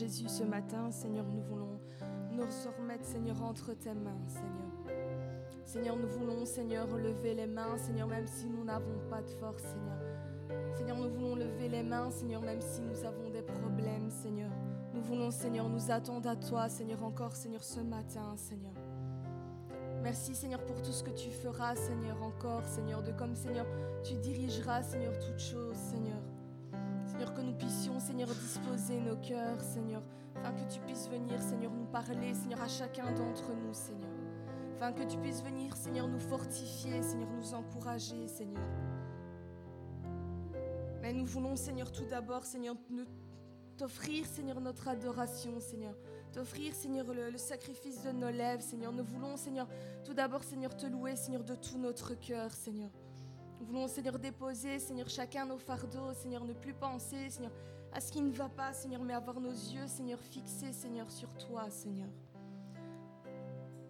Jésus, ce matin, Seigneur, nous voulons nous remettre, Seigneur, entre tes mains, Seigneur. Seigneur, nous voulons, Seigneur, lever les mains, Seigneur, même si nous n'avons pas de force, Seigneur. Seigneur, nous voulons lever les mains, Seigneur, même si nous avons des problèmes, Seigneur. Nous voulons, Seigneur, nous attendre à toi, Seigneur, encore, Seigneur, ce matin, Seigneur. Merci, Seigneur, pour tout ce que tu feras, Seigneur, encore, Seigneur, de comme, Seigneur, tu dirigeras, Seigneur, toutes choses, Seigneur. Que nous puissions, Seigneur, disposer nos cœurs, Seigneur, afin que tu puisses venir, Seigneur, nous parler, Seigneur, à chacun d'entre nous, Seigneur. Afin que tu puisses venir, Seigneur, nous fortifier, Seigneur, nous encourager, Seigneur. Mais nous voulons, Seigneur, tout d'abord, Seigneur, t'offrir, Seigneur, notre adoration, Seigneur. T'offrir, Seigneur, le, le, sacrifice de nos lèvres, Seigneur. Nous voulons, Seigneur, tout d'abord, Seigneur, te louer, Seigneur, de tout notre cœur, Seigneur. Nous voulons, Seigneur, déposer, Seigneur, chacun nos fardeaux, Seigneur, ne plus penser, Seigneur, à ce qui ne va pas, Seigneur, mais avoir nos yeux, Seigneur, fixés, Seigneur, sur toi, Seigneur.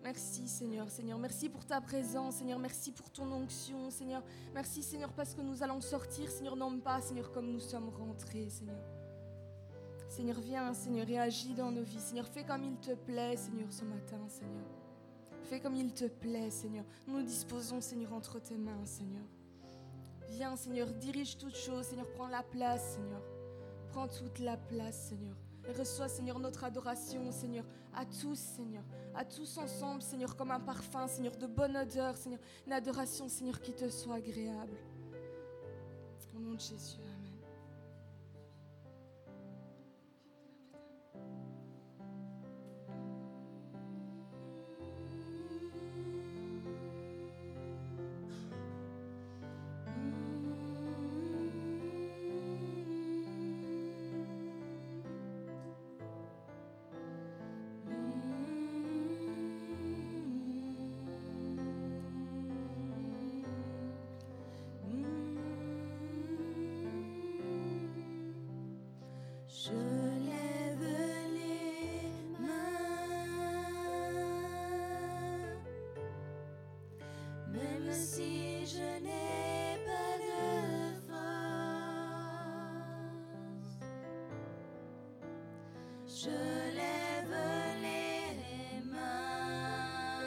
Merci Seigneur, Seigneur. Merci pour ta présence, Seigneur. Merci pour ton onction, Seigneur. Merci Seigneur parce que nous allons sortir, Seigneur, non pas, Seigneur, comme nous sommes rentrés, Seigneur. Seigneur, viens, Seigneur, et agis dans nos vies. Seigneur, fais comme il te plaît, Seigneur, ce matin, Seigneur. Fais comme il te plaît, Seigneur. Nous nous disposons, Seigneur, entre tes mains, Seigneur. Viens, Seigneur, dirige toutes choses, Seigneur, prends la place, Seigneur. Prends toute la place, Seigneur. Reçois, Seigneur, notre adoration, Seigneur, à tous, Seigneur, à tous ensemble, Seigneur, comme un parfum, Seigneur, de bonne odeur, Seigneur, une adoration, Seigneur, qui te soit agréable. Au nom de Jésus. Je lève les mains, même si je n'ai pas de force. Je lève les mains,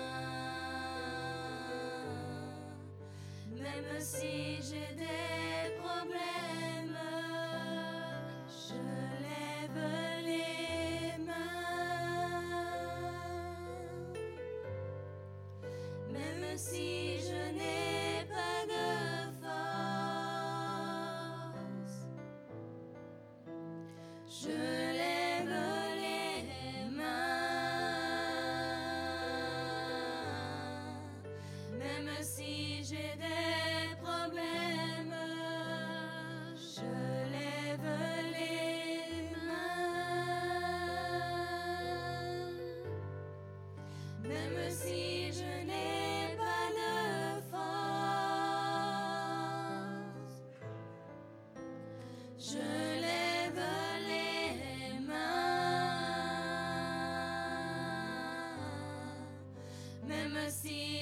même si. Ton feu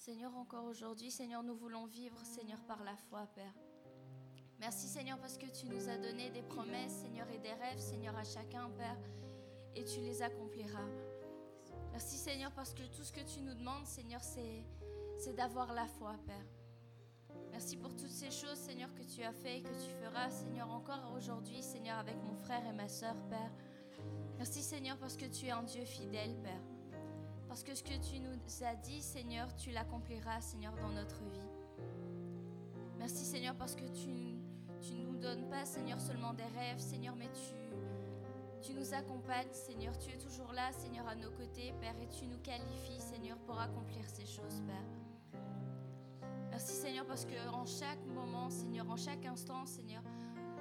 Seigneur, encore aujourd'hui, Seigneur, nous voulons vivre, Seigneur, par la foi, Père. Merci, Seigneur, parce que tu nous as donné des promesses, Seigneur, et des rêves, Seigneur, à chacun, Père, et tu les accompliras. Merci, Seigneur, parce que tout ce que tu nous demandes, Seigneur, c'est d'avoir la foi, Père. Merci pour toutes ces choses, Seigneur, que tu as fait et que tu feras, Seigneur, encore aujourd'hui, Seigneur, avec mon frère et ma soeur, Père. Merci, Seigneur, parce que tu es un Dieu fidèle, Père. Parce que ce que tu nous as dit, Seigneur, tu l'accompliras, Seigneur, dans notre vie. Merci, Seigneur, parce que tu ne nous donnes pas, Seigneur, seulement des rêves, Seigneur, mais tu, tu nous accompagnes, Seigneur. Tu es toujours là, Seigneur, à nos côtés, Père, et tu nous qualifies, Seigneur, pour accomplir ces choses, Père. Merci, Seigneur, parce que en chaque moment, Seigneur, en chaque instant, Seigneur,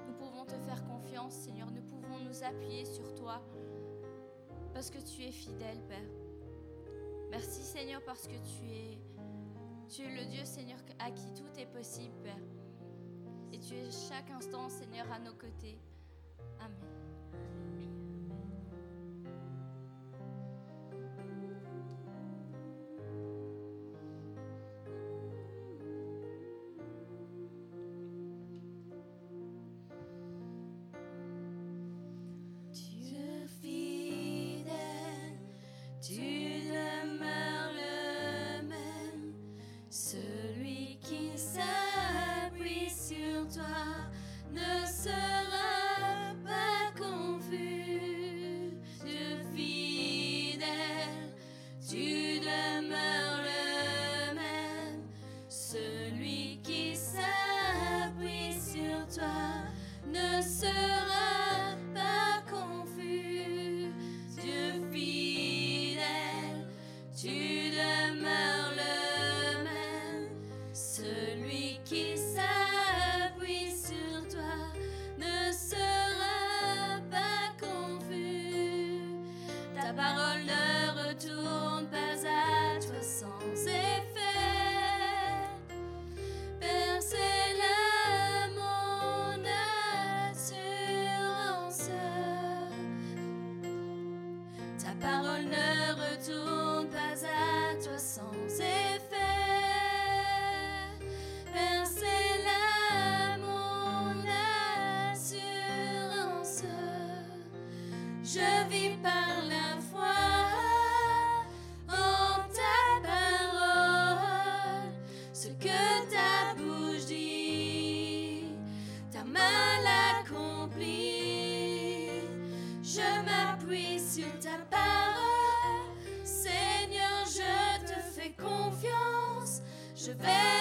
nous pouvons te faire confiance, Seigneur. Nous pouvons nous appuyer sur toi, parce que tu es fidèle, Père. Merci Seigneur parce que tu es, tu es le Dieu Seigneur à qui tout est possible. Et tu es chaque instant Seigneur à nos côtés. je vais.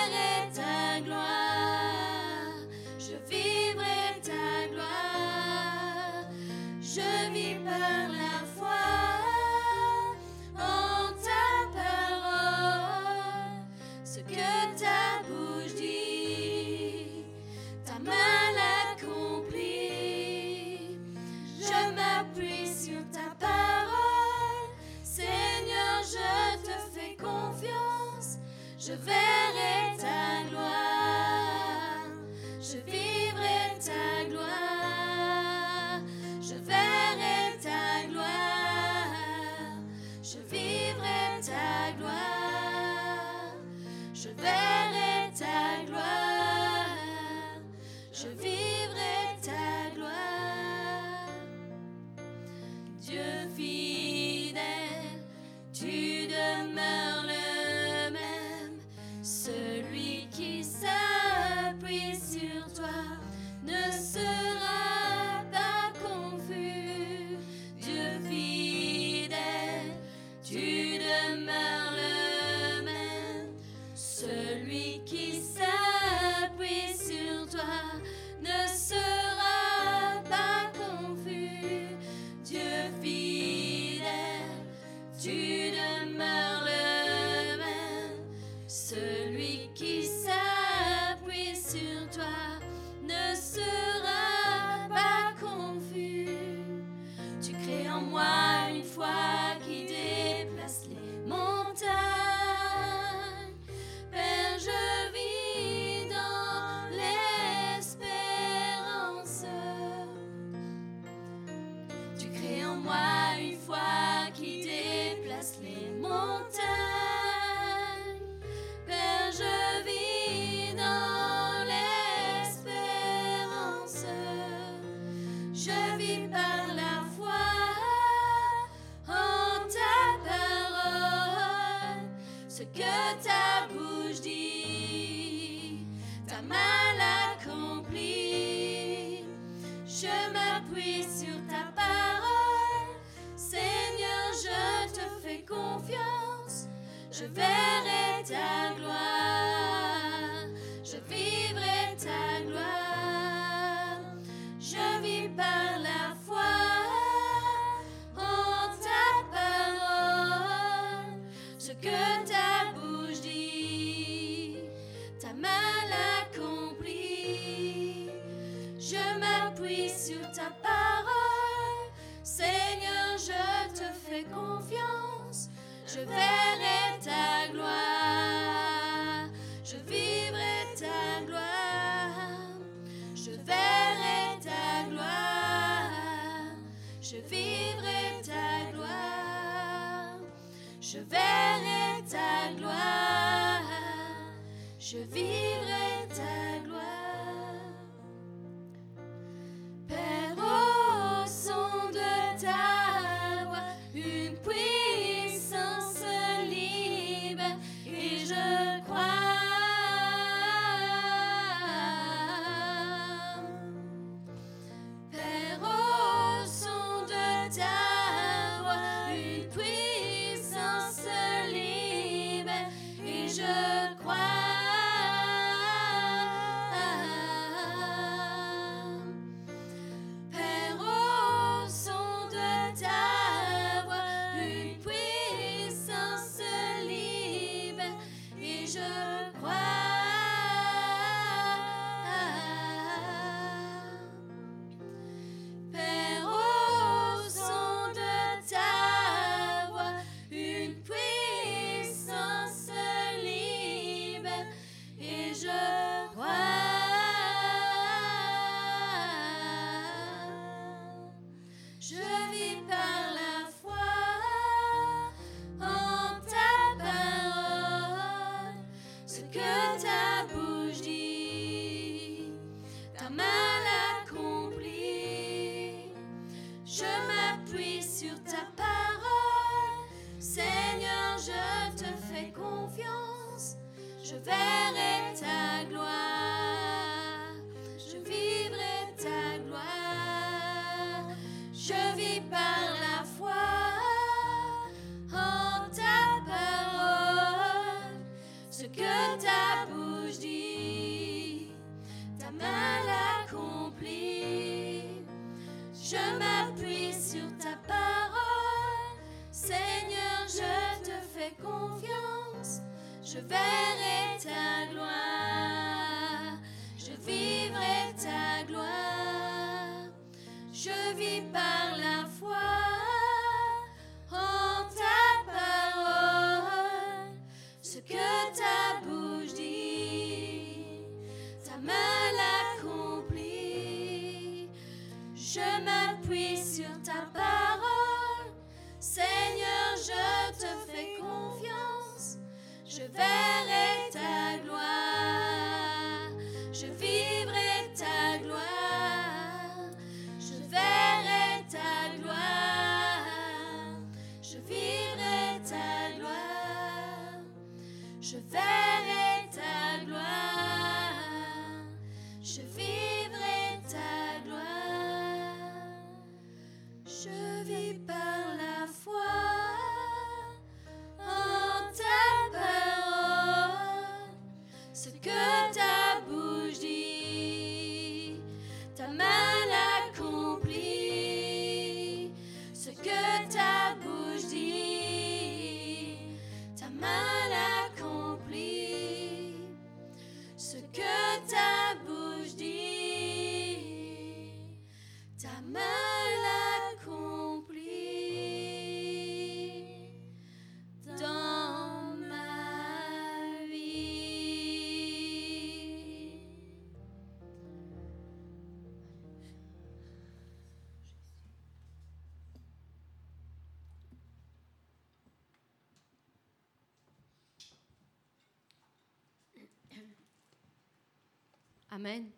Amen.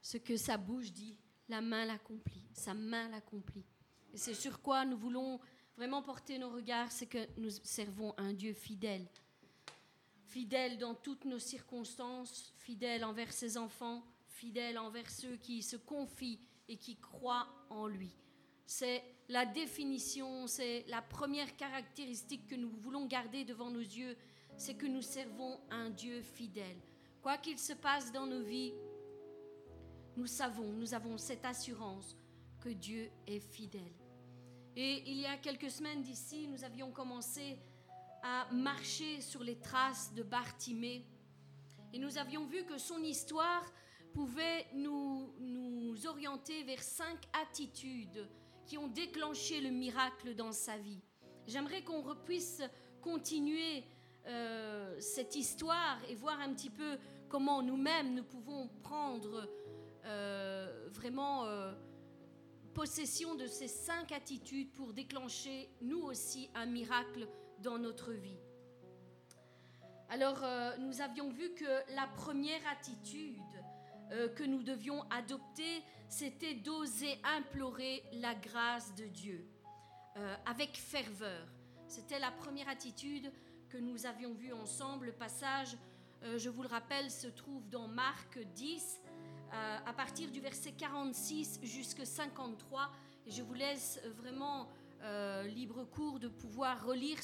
Ce que sa bouche dit, la main l'accomplit, sa main l'accomplit. Et c'est sur quoi nous voulons vraiment porter nos regards, c'est que nous servons un Dieu fidèle. Fidèle dans toutes nos circonstances, fidèle envers ses enfants, fidèle envers ceux qui se confient et qui croient en lui. C'est la définition, c'est la première caractéristique que nous voulons garder devant nos yeux, c'est que nous servons un Dieu fidèle. Quoi qu'il se passe dans nos vies, nous savons, nous avons cette assurance que Dieu est fidèle. Et il y a quelques semaines d'ici, nous avions commencé à marcher sur les traces de Bartimée. Et nous avions vu que son histoire pouvait nous, nous orienter vers cinq attitudes qui ont déclenché le miracle dans sa vie. J'aimerais qu'on puisse continuer euh, cette histoire et voir un petit peu comment nous-mêmes nous pouvons prendre euh, vraiment euh, possession de ces cinq attitudes pour déclencher nous aussi un miracle dans notre vie. Alors, nous avions vu que la première attitude que nous devions adopter, c'était d'oser implorer la grâce de Dieu avec ferveur. C'était la première attitude que nous avions vu ensemble. Le passage, euh, je vous le rappelle, se trouve dans Marc 10, euh, à partir du verset 46 jusqu'à 53. Et je vous laisse vraiment euh, libre cours de pouvoir relire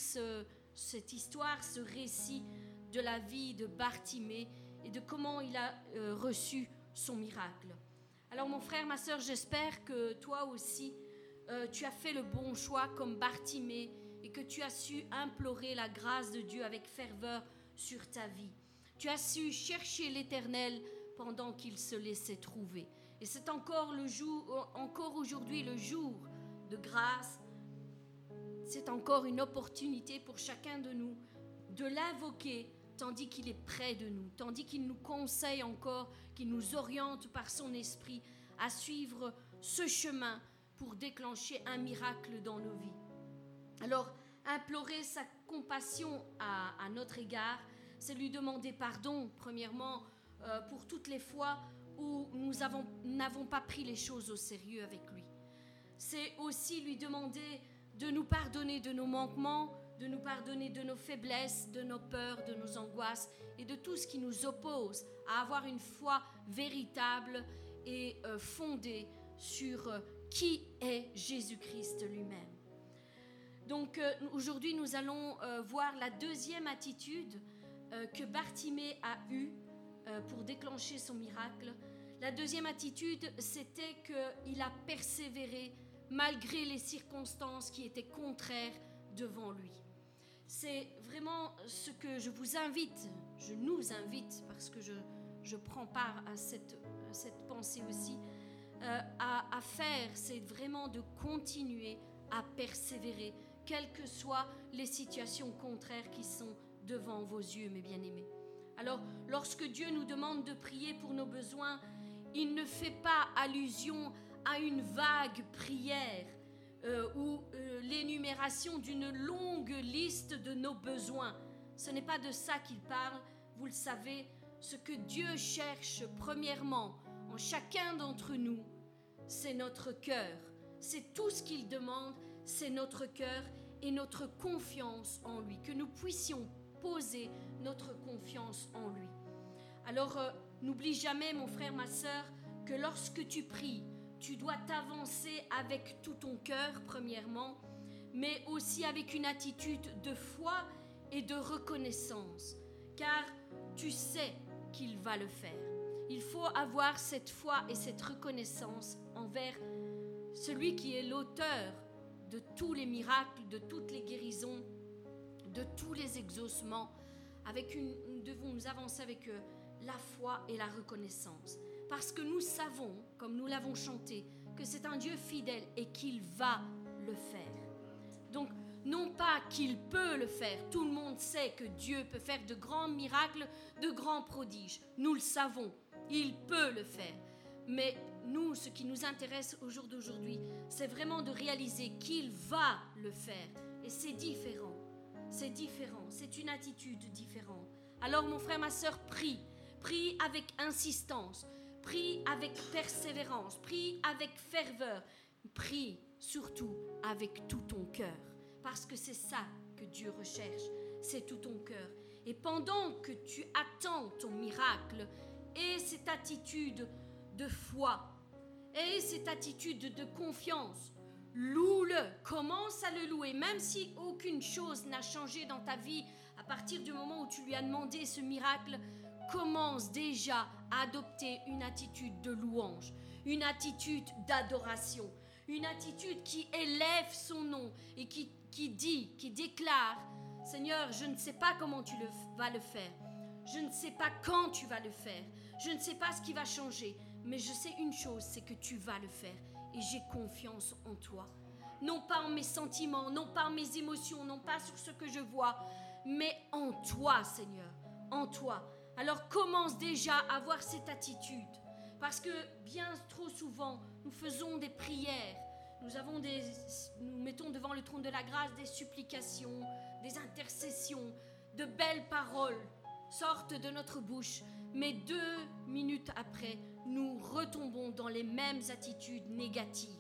cette histoire, ce récit de la vie de Bartimée et de comment il a reçu son miracle. Alors mon frère, ma soeur, j'espère que toi aussi, tu as fait le bon choix comme Bartimée et que tu as su implorer la grâce de Dieu avec ferveur sur ta vie. Tu as su chercher l'Éternel pendant qu'il se laissait trouver. Et c'est encore le jour, encore aujourd'hui le jour de grâce. C'est encore une opportunité pour chacun de nous de l'invoquer tandis qu'il est près de nous, tandis qu'il nous conseille encore, qu'il nous oriente par son esprit à suivre ce chemin pour déclencher un miracle dans nos vies. Alors, implorer sa compassion à, notre égard, c'est lui demander pardon, premièrement, euh, pour toutes les fois où nous n'avons pas pris les choses au sérieux avec lui. C'est aussi lui demander de nous pardonner de nos manquements, de nous pardonner de nos faiblesses, de nos peurs, de nos angoisses et de tout ce qui nous oppose à avoir une foi véritable et euh, fondée sur euh, qui est Jésus-Christ lui-même. Donc aujourd'hui, nous allons voir la deuxième attitude que Bartimée a eue pour déclencher son miracle. La deuxième attitude, c'était qu'il a persévéré malgré les circonstances qui étaient contraires devant lui. C'est vraiment ce que je vous invite, je nous invite, parce que je, je prends part à cette, cette pensée aussi, à, à faire, c'est vraiment de continuer à persévérer quelles que soient les situations contraires qui sont devant vos yeux, mes bien-aimés. Alors, lorsque Dieu nous demande de prier pour nos besoins, il ne fait pas allusion à une vague prière euh, ou euh, l'énumération d'une longue liste de nos besoins. Ce n'est pas de ça qu'il parle. Vous le savez, ce que Dieu cherche premièrement en chacun d'entre nous, c'est notre cœur. C'est tout ce qu'il demande c'est notre cœur et notre confiance en lui, que nous puissions poser notre confiance en lui. Alors, euh, n'oublie jamais, mon frère, ma soeur, que lorsque tu pries, tu dois t'avancer avec tout ton cœur, premièrement, mais aussi avec une attitude de foi et de reconnaissance, car tu sais qu'il va le faire. Il faut avoir cette foi et cette reconnaissance envers celui qui est l'auteur de tous les miracles, de toutes les guérisons, de tous les exaucements. Avec nous devons nous avancer avec euh, la foi et la reconnaissance. Parce que nous savons, comme nous l'avons chanté, que c'est un Dieu fidèle et qu'il va le faire. Donc, non pas qu'il peut le faire, tout le monde sait que Dieu peut faire de grands miracles, de grands prodiges. Nous le savons, il peut le faire. Mais nous, ce qui nous intéresse au jour d'aujourd'hui, c'est vraiment de réaliser qu'il va le faire. Et c'est différent. C'est différent. C'est une attitude différente. Alors, mon frère, ma soeur, prie. Prie avec insistance. Prie avec persévérance. Prie avec ferveur. Prie surtout avec tout ton cœur. Parce que c'est ça que Dieu recherche. C'est tout ton cœur. Et pendant que tu attends ton miracle, et cette attitude de foi, et cette attitude de confiance loue-le, commence à le louer, même si aucune chose n'a changé dans ta vie à partir du moment où tu lui as demandé ce miracle, commence déjà à adopter une attitude de louange, une attitude d'adoration, une attitude qui élève son nom et qui, qui dit, qui déclare, Seigneur, je ne sais pas comment tu le, vas le faire, je ne sais pas quand tu vas le faire, je ne sais pas ce qui va changer, mais je sais une chose, c'est que tu vas le faire et j'ai confiance en toi. Non pas en mes sentiments, non pas en mes émotions, non pas sur ce que je vois, mais en toi, Seigneur, en toi. Alors commence déjà à avoir cette attitude. Parce que bien trop souvent, nous faisons des prières, nous, nous mettons devant le trône de la grâce des supplications, des intercessions, de belles paroles sortent de notre bouche, mais deux minutes après, nous retombons dans les mêmes attitudes négatives,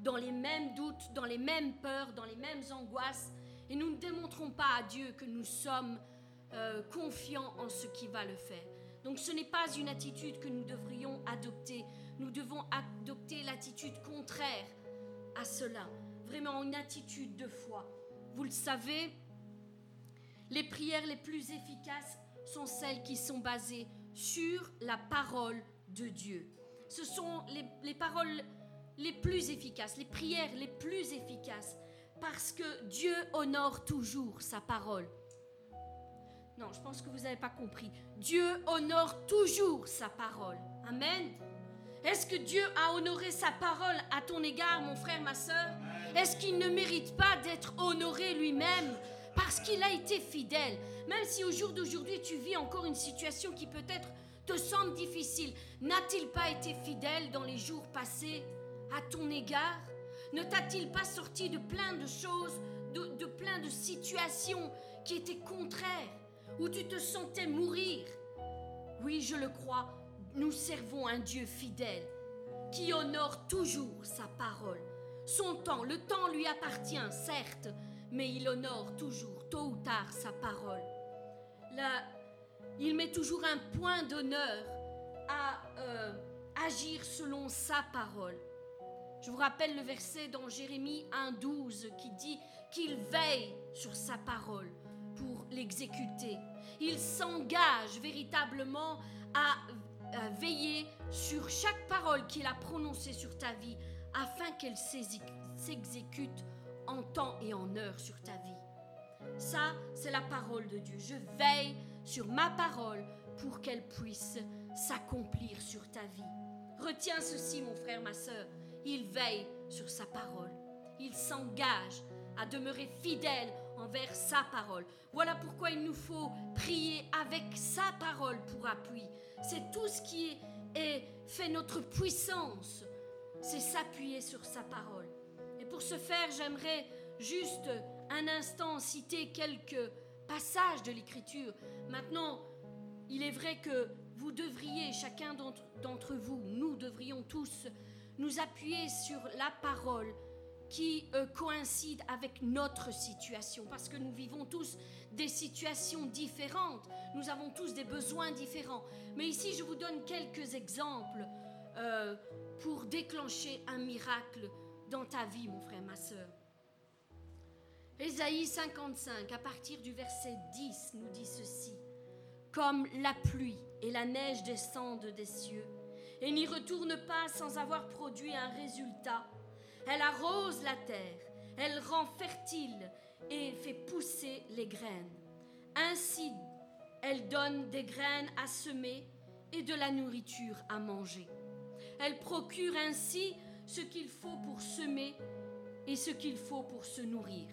dans les mêmes doutes, dans les mêmes peurs, dans les mêmes angoisses, et nous ne démontrons pas à Dieu que nous sommes euh, confiants en ce qui va le faire. Donc ce n'est pas une attitude que nous devrions adopter. Nous devons adopter l'attitude contraire à cela. Vraiment une attitude de foi. Vous le savez, les prières les plus efficaces sont celles qui sont basées sur la parole de Dieu. Ce sont les, les paroles les plus efficaces, les prières les plus efficaces, parce que Dieu honore toujours sa parole. Non, je pense que vous n'avez pas compris. Dieu honore toujours sa parole. Amen. Est-ce que Dieu a honoré sa parole à ton égard, mon frère, ma soeur Est-ce qu'il ne mérite pas d'être honoré lui-même parce qu'il a été fidèle? Même si au jour d'aujourd'hui tu vis encore une situation qui peut-être te semble difficile, n'a-t-il pas été fidèle dans les jours passés à ton égard? Ne t'a-t-il pas sorti de plein de choses, de, de plein de situations qui étaient contraires, où tu te sentais mourir? Oui, je le crois, nous servons un Dieu fidèle qui honore toujours sa parole. Son temps, le temps lui appartient, certes, mais il honore toujours, tôt ou tard, sa parole. Là, il met toujours un point d'honneur à euh, agir selon sa parole. Je vous rappelle le verset dans Jérémie 1.12 qui dit qu'il veille sur sa parole pour l'exécuter. Il s'engage véritablement à, à, veiller sur chaque parole qu'il a prononcée sur ta vie afin qu'elle s'exécute en temps et en heure sur ta vie. Ça, c'est la parole de Dieu. Je veille sur ma parole pour qu'elle puisse s'accomplir sur ta vie. Retiens ceci, mon frère, ma soeur. Il veille sur sa parole. Il s'engage à demeurer fidèle envers sa parole. Voilà pourquoi il nous faut prier avec sa parole pour appui. C'est tout ce qui est, fait notre puissance, c'est s'appuyer sur sa parole. Et pour ce faire, j'aimerais juste un instant citer quelques passages de l'Écriture. Maintenant, il est vrai que vous devriez, chacun d'entre vous, nous devrions tous nous appuyer sur la parole qui euh, coïncide avec notre situation, parce que nous vivons tous des situations différentes, nous avons tous des besoins différents. Mais ici, je vous donne quelques exemples euh, pour déclencher un miracle dans ta vie, mon frère, ma soeur. Ésaïe 55, à partir du verset 10, nous dit ceci. Comme la pluie et la neige descendent des cieux et n'y retournent pas sans avoir produit un résultat, elle arrose la terre, elle rend fertile et fait pousser les graines. Ainsi, elle donne des graines à semer et de la nourriture à manger. Elle procure ainsi ce qu'il faut pour semer et ce qu'il faut pour se nourrir.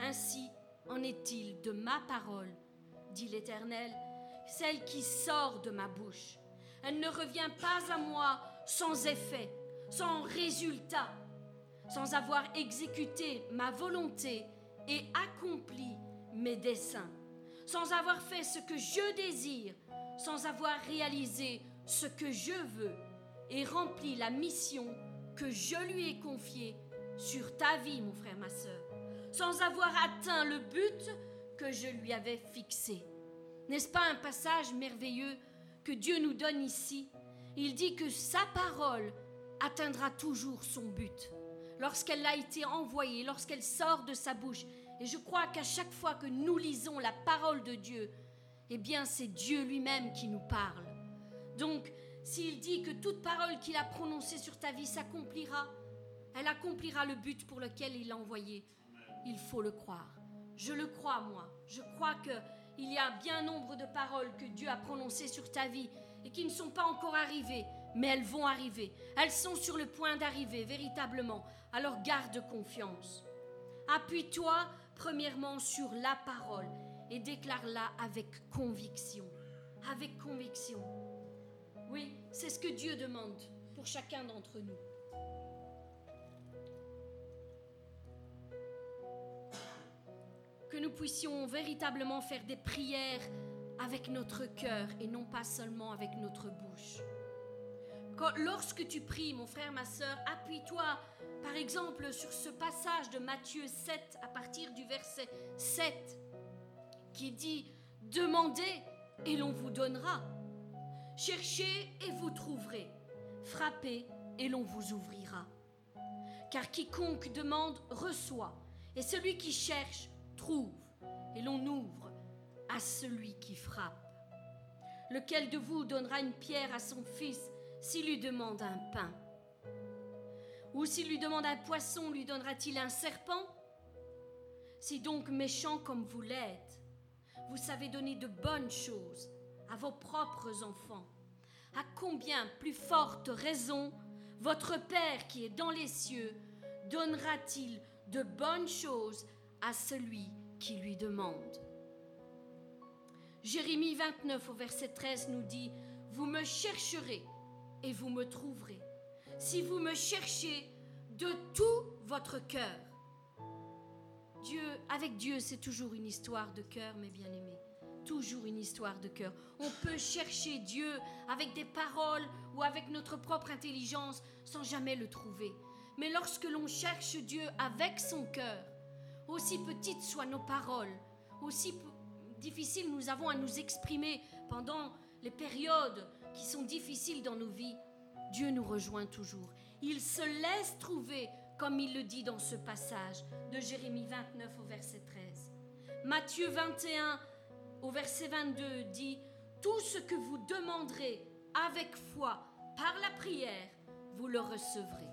Ainsi en est-il de ma parole, dit l'Éternel, celle qui sort de ma bouche. Elle ne revient pas à moi sans effet, sans résultat, sans avoir exécuté ma volonté et accompli mes desseins, sans avoir fait ce que je désire, sans avoir réalisé ce que je veux et rempli la mission que je lui ai confiée sur ta vie, mon frère, ma soeur sans avoir atteint le but que je lui avais fixé. N'est-ce pas un passage merveilleux que Dieu nous donne ici? Il dit que sa parole atteindra toujours son but. lorsqu'elle a été envoyée, lorsqu'elle sort de sa bouche. Et je crois qu'à chaque fois que nous lisons la parole de Dieu, eh bien c'est Dieu lui-même qui nous parle. Donc, s'il dit que toute parole qu'il a prononcée sur ta vie s'accomplira, elle accomplira le but pour lequel il l'a envoyé. Il faut le croire. Je le crois, moi. Je crois qu'il y a bien nombre de paroles que Dieu a prononcées sur ta vie et qui ne sont pas encore arrivées, mais elles vont arriver. Elles sont sur le point d'arriver, véritablement. Alors garde confiance. Appuie-toi premièrement sur la parole et déclare-la avec conviction. Avec conviction. Oui, c'est ce que Dieu demande pour chacun d'entre nous. Nous puissions véritablement faire des prières avec notre cœur et non pas seulement avec notre bouche. lorsque tu pries, mon frère, ma soeur, appuie-toi par exemple sur ce passage de Matthieu 7 à partir du verset 7 qui dit Demandez et l'on vous donnera. Cherchez et vous trouverez. Frappez et l'on vous ouvrira. Car quiconque demande reçoit, et celui qui cherche trouve, et l'on ouvre à celui qui frappe. Lequel de vous donnera une pierre à son fils s'il lui demande un pain? Ou s'il lui demande un poisson, lui donnera-t-il un serpent? Si donc méchant comme vous l'êtes, vous savez donner de bonnes choses à vos propres enfants, à combien plus forte raison votre Père qui est dans les cieux donnera-t-il de bonnes choses à celui qui lui demande Jérémie 29 au verset 13 nous dit, Vous me chercherez et vous me trouverez, si vous me cherchez de tout votre cœur. Dieu, avec Dieu, c'est toujours une histoire de cœur, mes bien-aimés. Toujours une histoire de cœur. On peut chercher Dieu avec des paroles ou avec notre propre intelligence sans jamais le trouver. Mais lorsque l'on cherche Dieu avec son cœur, aussi petites soient nos paroles, aussi difficiles nous avons à nous exprimer pendant les périodes qui sont difficiles dans nos vies, Dieu nous rejoint toujours. Il se laisse trouver, comme il le dit dans ce passage de Jérémie 29 au verset 13. Matthieu 21 au verset 22 dit, Tout ce que vous demanderez avec foi par la prière, vous le recevrez.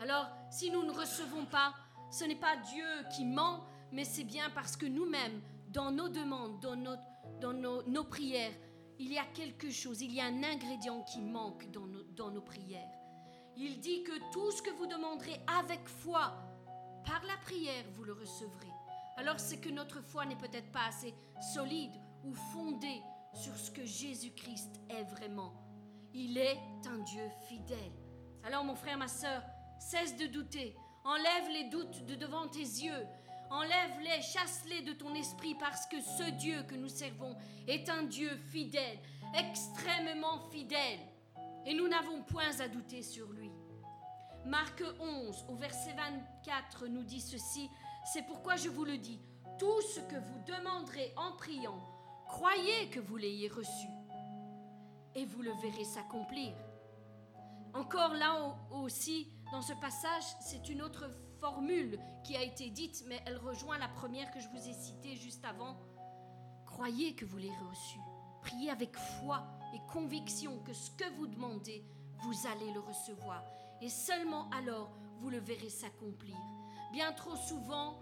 Alors, si nous ne recevons pas, ce n'est pas Dieu qui ment, mais c'est bien parce que nous-mêmes, dans nos demandes, dans, nos, dans nos, prières, il y a quelque chose, il y a un ingrédient qui manque dans nos, dans nos prières. Il dit que tout ce que vous demanderez avec foi, par la prière, vous le recevrez. Alors c'est que notre foi n'est peut-être pas assez solide ou fondée sur ce que Jésus-Christ est vraiment. Il est un Dieu fidèle. Alors mon frère, ma soeur, cesse de douter. Enlève les doutes de devant tes yeux. Enlève-les, chasse-les de ton esprit parce que ce Dieu que nous servons est un Dieu fidèle, extrêmement fidèle. Et nous n'avons point à douter sur lui. Marc 11 au verset 24 nous dit ceci, c'est pourquoi je vous le dis, tout ce que vous demanderez en priant, croyez que vous l'ayez reçu et vous le verrez s'accomplir. Encore là aussi, dans ce passage, c'est une autre formule qui a été dite, mais elle rejoint la première que je vous ai citée juste avant. Croyez que vous l'avez reçu. Priez avec foi et conviction que ce que vous demandez, vous allez le recevoir. Et seulement alors, vous le verrez s'accomplir. Bien trop souvent,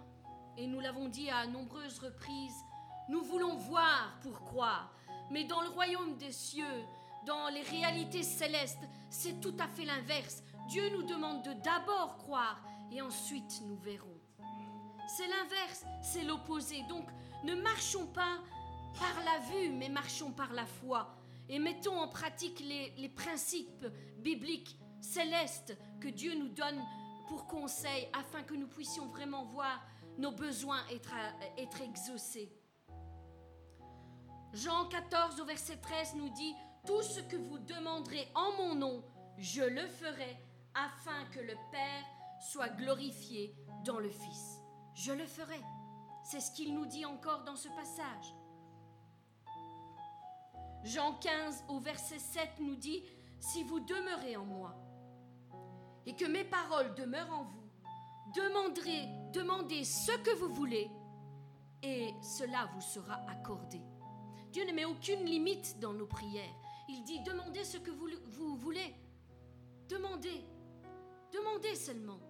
et nous l'avons dit à nombreuses reprises, nous voulons voir pour croire. Mais dans le royaume des cieux, dans les réalités célestes, c'est tout à fait l'inverse. Dieu nous demande de d'abord croire et ensuite nous verrons. C'est l'inverse, c'est l'opposé. Donc ne marchons pas par la vue, mais marchons par la foi. Et mettons en pratique les, principes bibliques célestes que Dieu nous donne pour conseil afin que nous puissions vraiment voir nos besoins être, être exaucés. Jean 14 au verset 13 nous dit, Tout ce que vous demanderez en mon nom, je le ferai afin que le Père soit glorifié dans le Fils. Je le ferai. C'est ce qu'il nous dit encore dans ce passage. Jean 15 au verset 7 nous dit, Si vous demeurez en moi et que mes paroles demeurent en vous, demanderez, demandez ce que vous voulez et cela vous sera accordé. Dieu ne met aucune limite dans nos prières. Il dit demandez ce que vous, vous voulez. Demandez. Demandez seulement.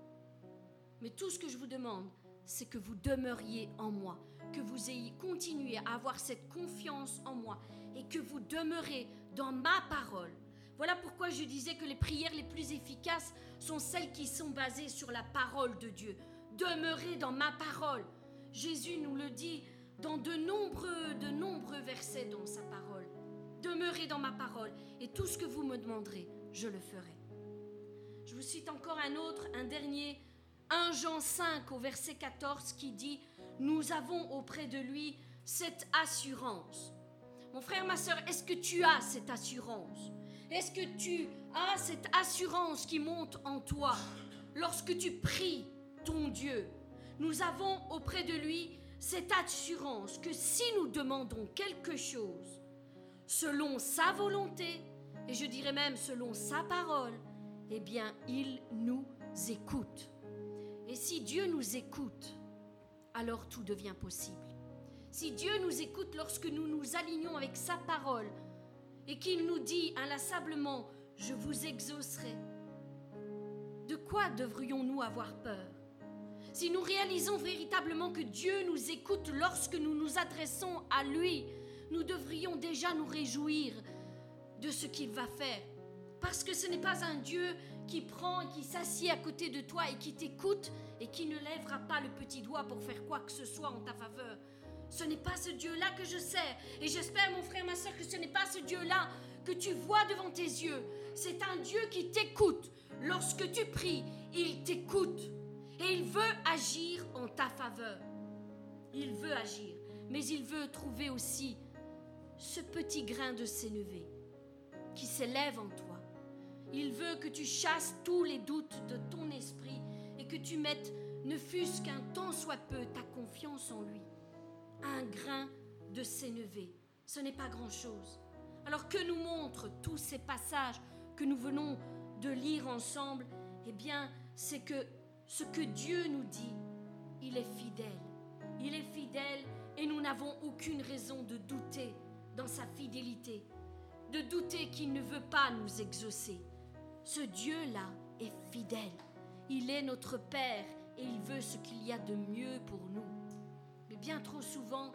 Mais tout ce que je vous demande, c'est que vous demeuriez en moi, que vous ayez continué à avoir cette confiance en moi et que vous demeurez dans ma parole. Voilà pourquoi je disais que les prières les plus efficaces sont celles qui sont basées sur la parole de Dieu. Demeurez dans ma parole. Jésus nous le dit dans de nombreux, versets dans sa parole. Demeurez dans ma parole et tout ce que vous me demanderez, je le ferai. Je vous cite encore un autre, un dernier, 1 Jean 5 au verset 14 qui dit, nous avons auprès de lui cette assurance. Mon frère, ma soeur, est-ce que tu as cette assurance? Est-ce que tu as cette assurance qui monte en toi lorsque tu pries ton Dieu? Nous avons auprès de lui cette assurance que si nous demandons quelque chose selon sa volonté, et je dirais même selon sa parole, eh bien, il nous écoute. Et si Dieu nous écoute, alors tout devient possible. Si Dieu nous écoute lorsque nous nous alignons avec sa parole et qu'il nous dit inlassablement, je vous exaucerai, de quoi devrions-nous avoir peur? Si nous réalisons véritablement que Dieu nous écoute lorsque nous nous adressons à lui, nous devrions déjà nous réjouir de ce qu'il va faire. Parce que ce n'est pas un Dieu qui prend et qui s'assied à côté de toi et qui t'écoute et qui ne lèvera pas le petit doigt pour faire quoi que ce soit en ta faveur. Ce n'est pas ce Dieu-là que je sers. Et j'espère, mon frère, ma soeur, que ce n'est pas ce Dieu-là que tu vois devant tes yeux. C'est un Dieu qui t'écoute. Lorsque tu pries, il t'écoute. Et il veut agir en ta faveur. Il veut agir. Mais il veut trouver aussi ce petit grain de sénévé qui s'élève en toi il veut que tu chasses tous les doutes de ton esprit et que tu mettes, ne fût-ce qu'un temps soit peu, ta confiance en lui. Un grain de sénévé, ce n'est pas grand-chose. Alors que nous montrent tous ces passages que nous venons de lire ensemble Eh bien, c'est que ce que Dieu nous dit, il est fidèle. Il est fidèle et nous n'avons aucune raison de douter dans sa fidélité, de douter qu'il ne veut pas nous exaucer. Ce Dieu-là est fidèle. Il est notre Père et il veut ce qu'il y a de mieux pour nous. Mais bien trop souvent,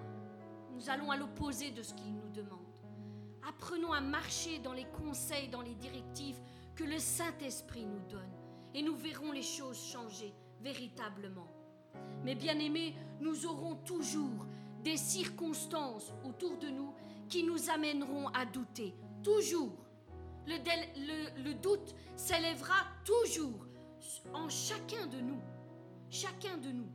nous allons à l'opposé de ce qu'il nous demande. Apprenons à marcher dans les conseils, dans les directives que le Saint-Esprit nous donne et nous verrons les choses changer véritablement. Mais bien aimés, nous aurons toujours des circonstances autour de nous qui nous amèneront à douter, toujours. Le, doute s'élèvera toujours en chacun de nous. Chacun de nous.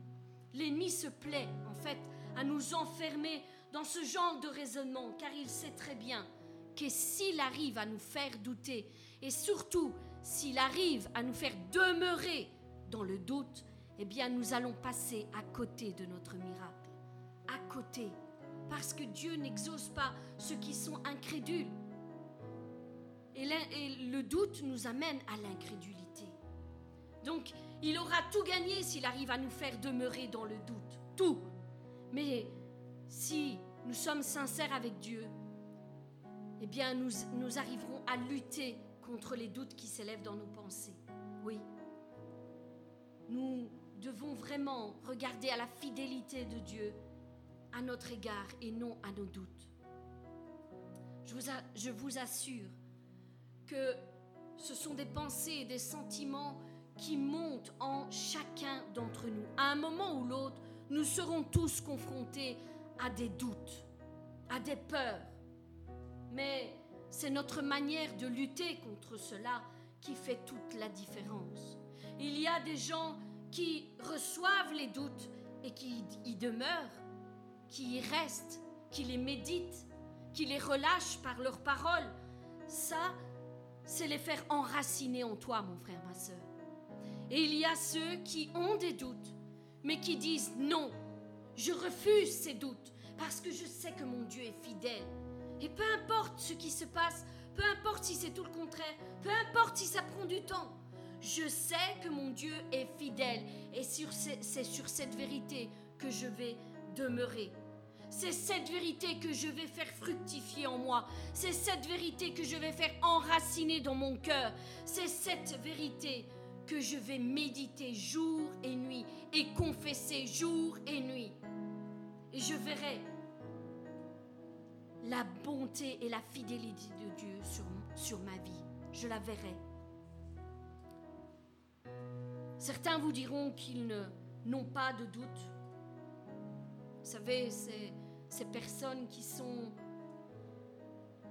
L'ennemi se plaît, en fait, à nous enfermer dans ce genre de raisonnement, car il sait très bien que s'il arrive à nous faire douter, et surtout s'il arrive à nous faire demeurer dans le doute, eh bien nous allons passer à côté de notre miracle. À côté. Parce que Dieu n'exauce pas ceux qui sont incrédules. Et, le doute nous amène à l'incrédulité. Donc, il aura tout gagné s'il arrive à nous faire demeurer dans le doute. Tout. Mais si nous sommes sincères avec Dieu, eh bien, nous, nous arriverons à lutter contre les doutes qui s'élèvent dans nos pensées. Oui. Nous devons vraiment regarder à la fidélité de Dieu à notre égard et non à nos doutes. Je vous, je vous assure que ce sont des pensées et des sentiments qui montent en chacun d'entre nous. À un moment ou l'autre, nous serons tous confrontés à des doutes, à des peurs. Mais c'est notre manière de lutter contre cela qui fait toute la différence. Il y a des gens qui reçoivent les doutes et qui y demeurent, qui y restent, qui les méditent, qui les relâchent par leurs paroles. Ça, c'est les faire enraciner en toi, mon frère, ma soeur. Et il y a ceux qui ont des doutes, mais qui disent non, je refuse ces doutes, parce que je sais que mon Dieu est fidèle. Et peu importe ce qui se passe, peu importe si c'est tout le contraire, peu importe si ça prend du temps, Je sais que mon Dieu est fidèle et c'est sur cette vérité que je vais demeurer. C'est cette vérité que je vais faire fructifier en moi. C'est cette vérité que je vais faire enraciner dans mon cœur. C'est cette vérité que je vais méditer jour et nuit et confesser jour et nuit. Et je verrai la bonté et la fidélité de Dieu sur, sur ma vie. Je la verrai. Certains vous diront qu'ils n'ont pas de doute. Vous savez, c'est ces personnes qui sont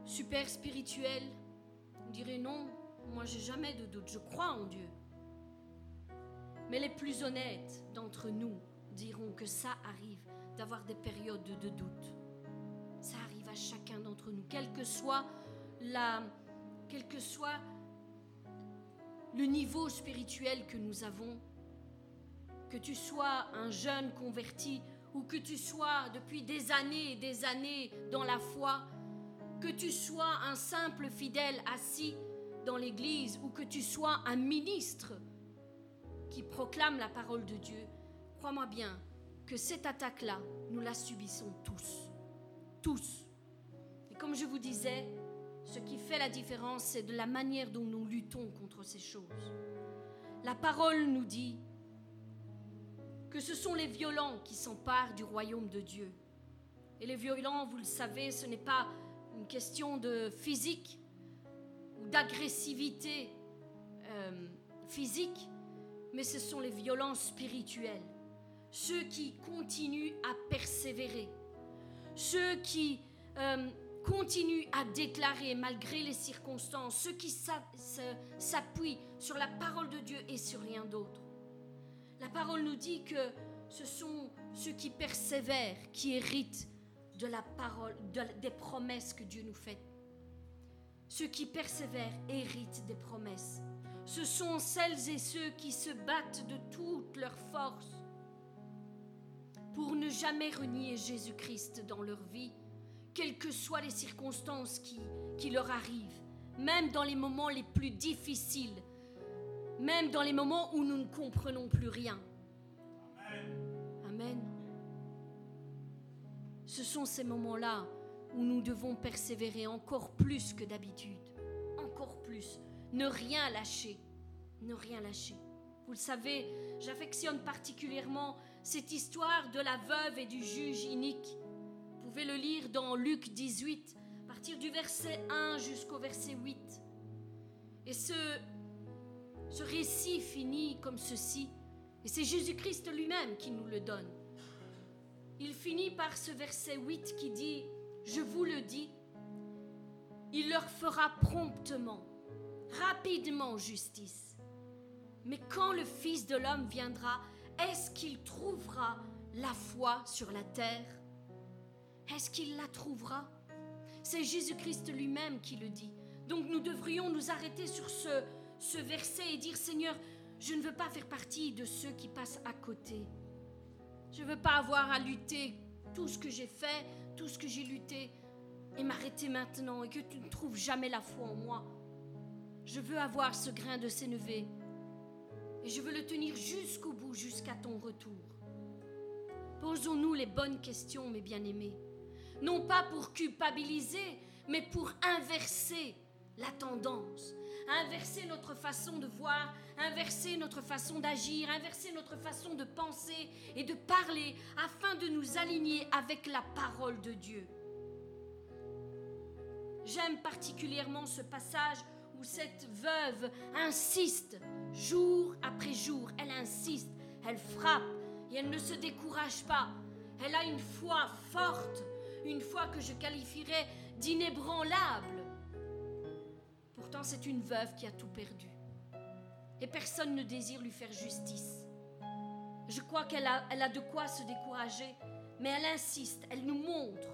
super spirituelles. Vous direz non, moi j'ai jamais de doute, je crois en Dieu. Mais les plus honnêtes d'entre nous diront que ça arrive d'avoir des périodes de doute. Ça arrive à chacun d'entre nous, quel que soit la, quel que soit le niveau spirituel que nous avons, que tu sois un jeune converti ou que tu sois depuis des années et des années dans la foi, que tu sois un simple fidèle assis dans l'église ou que tu sois un ministre qui proclame la parole de Dieu, crois-moi bien que cette attaque-là, nous la subissons tous. Tous. Et comme je vous disais, ce qui fait la différence, c'est de la manière dont nous luttons contre ces choses. La parole nous dit que ce sont les violents qui s'emparent du royaume de Dieu. Et les violents, vous le savez, ce n'est pas une question de physique ou d'agressivité euh, physique, mais ce sont les violences spirituelles. Ceux qui continuent à persévérer, ceux qui euh, continuent à déclarer malgré les circonstances, ceux qui s'appuient sur la parole de Dieu et sur rien d'autre. La parole nous dit que ce sont ceux qui persévèrent qui héritent de la parole, des promesses que Dieu nous fait. Ceux qui persévèrent héritent des promesses. Ce sont celles et ceux qui se battent de toute leur force pour ne jamais renier Jésus-Christ dans leur vie, quelles que soient les circonstances qui leur arrivent, même dans les moments les plus difficiles, même dans les moments où nous ne comprenons plus rien. Amen. Ce sont ces moments-là où nous devons persévérer encore plus que d'habitude. Encore plus. Ne rien lâcher. Ne rien lâcher. Vous le savez, j'affectionne particulièrement cette histoire de la veuve et du juge inique. Vous pouvez le lire dans Luc 18, à partir du verset 1 jusqu'au verset 8. Et ce ce récit finit comme ceci, et c'est Jésus-Christ lui-même qui nous le donne. Il finit par ce verset 8 qui dit, je vous le dis, il leur fera promptement, rapidement justice. Mais quand le Fils de l'homme viendra, est-ce qu'il trouvera la foi sur la terre? Est-ce qu'il la trouvera? C'est Jésus-Christ lui-même qui le dit. Donc nous devrions nous arrêter sur ce ce verset et dire Seigneur, je ne veux pas faire partie de ceux qui passent à côté. Je ne veux pas avoir à lutter tout ce que j'ai fait, tout ce que j'ai lutté, et m'arrêter maintenant et que tu ne trouves jamais la foi en moi. Je veux avoir ce grain de sénévé et je veux le tenir jusqu'au bout, jusqu'à ton retour. Posons-nous les bonnes questions, mes bien-aimés. Non pas pour culpabiliser, mais pour inverser la tendance, inverser notre façon de voir, inverser notre façon d'agir, inverser notre façon de penser et de parler afin de nous aligner avec la parole de Dieu. J'aime particulièrement ce passage où cette veuve insiste jour après jour, elle insiste, elle frappe et elle ne se décourage pas. Elle a une foi forte, une foi que je qualifierais d'inébranlable pourtant c'est une veuve qui a tout perdu. Et personne ne désire lui faire justice. Je crois qu'elle a, elle a de quoi se décourager, mais elle insiste, elle nous montre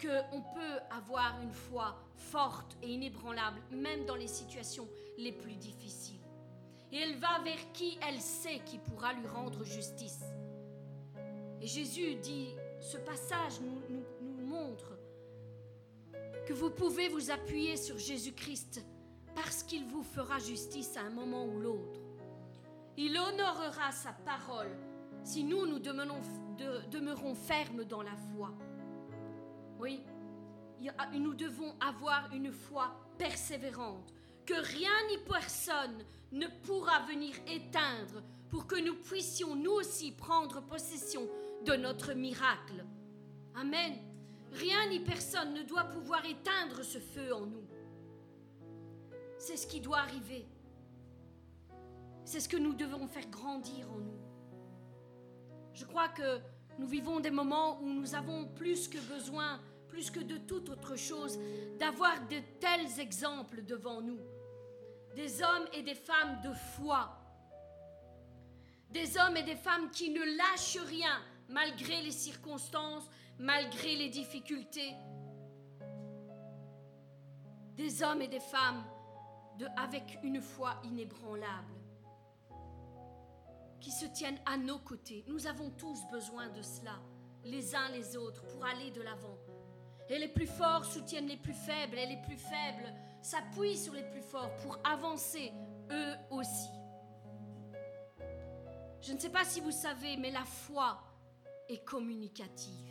qu'on peut avoir une foi forte et inébranlable, même dans les situations les plus difficiles. Et elle va vers qui elle sait qui pourra lui rendre justice. Et Jésus dit, ce passage nous, nous, nous montre que vous pouvez vous appuyer sur Jésus-Christ parce qu'il vous fera justice à un moment ou l'autre. Il honorera sa parole si nous, nous demeurons, fermes dans la foi. Oui, nous devons avoir une foi persévérante, que rien ni personne ne pourra venir éteindre pour que nous puissions nous aussi prendre possession de notre miracle. Amen. Rien ni personne ne doit pouvoir éteindre ce feu en nous. C'est ce qui doit arriver. C'est ce que nous devons faire grandir en nous. Je crois que nous vivons des moments où nous avons plus que besoin, plus que de toute autre chose, d'avoir de tels exemples devant nous. Des hommes et des femmes de foi. Des hommes et des femmes qui ne lâchent rien malgré les circonstances, malgré les difficultés. Des hommes et des femmes avec une foi inébranlable qui se tiennent à nos côtés. Nous avons tous besoin de cela, les uns les autres, pour aller de l'avant. Et les plus forts soutiennent les plus faibles, et les plus faibles s'appuient sur les plus forts pour avancer eux aussi. Je ne sais pas si vous savez, mais la foi est communicative.